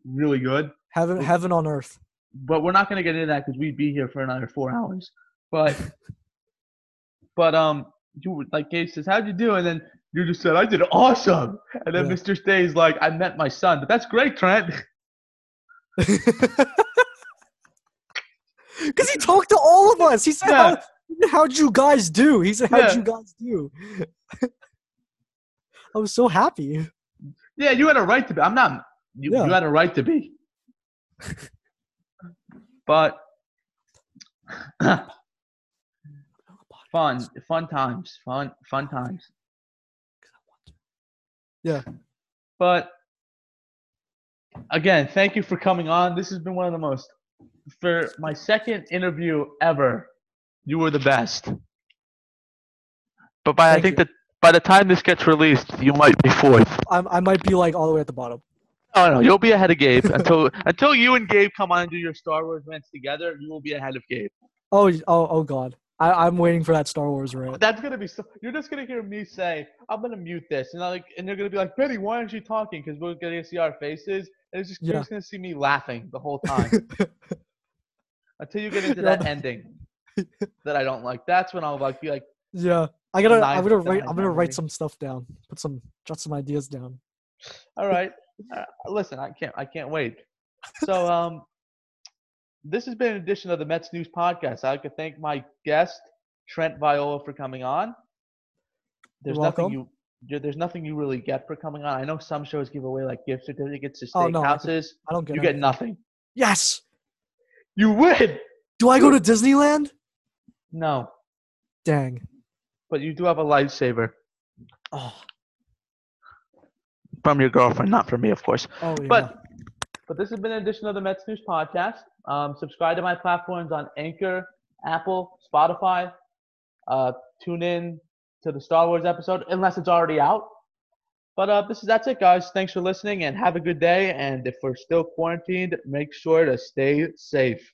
really good. Heaven, heaven on earth. But we're not gonna get into that because we'd be here for another four hours. But [laughs] but um, you were- like Gabe says, how'd you do? And then you just said, I did awesome. And then Yeah. Mr. Stay's like, I met my son. But that's great, Trent. [laughs] Because he talked to all of us. He said, Yeah. How, "How'd you guys do?" He said, "How'd Yeah. you guys do?" [laughs] I was so happy. Yeah, you had a right to be. I'm not. You, Yeah. you had a right to be. but [coughs] fun, fun times, fun, fun times. Yeah. But again, thank you for coming on. This has been one of the most for my second interview ever. You were the best. But by I think you. that by the time this gets released, you might be fourth. I, I might be like all the way at the bottom. Oh no, you'll be ahead of Gabe until [laughs] until you and Gabe come on and do your Star Wars rants together. You will be ahead of Gabe. Oh, oh, oh God! I, I'm waiting for that Star Wars rant. That's gonna be so. You're just gonna hear me say, "I'm gonna mute this," and I like, and they're gonna be like, "Betty, why aren't you talking?" Because we're gonna see our faces, and it's just you're Yeah. just gonna see me laughing the whole time [laughs] until you get into that ending [laughs] that I don't like. That's when I'll like be like, yeah, I gotta. I'm gonna write. I'm gonna write some stuff down. Put some. Jot some ideas down. "All right, uh, listen, I can't, I can't wait." So, [laughs] um, this has been an edition of the Mets News Podcast. I'd like to thank my guest Trent Viola for coming on. There's nothing you. There's nothing you really get for coming on. I know some shows give away like gift certificates to Oh, no, I steakhouses. I don't get. you get nothing. Yes. You win. Do I go to Disneyland? No, Dang. but you do have a lightsaber Oh. From your girlfriend, not from me, of course. Oh yeah. But but this has been an edition of the Mets News Podcast. Um, subscribe to my platforms on Anchor, Apple, Spotify. Uh, tune in to the Star Wars episode unless it's already out. But uh, this is that's it, guys. Thanks for listening and have a good day. And if we're still quarantined, make sure to stay safe.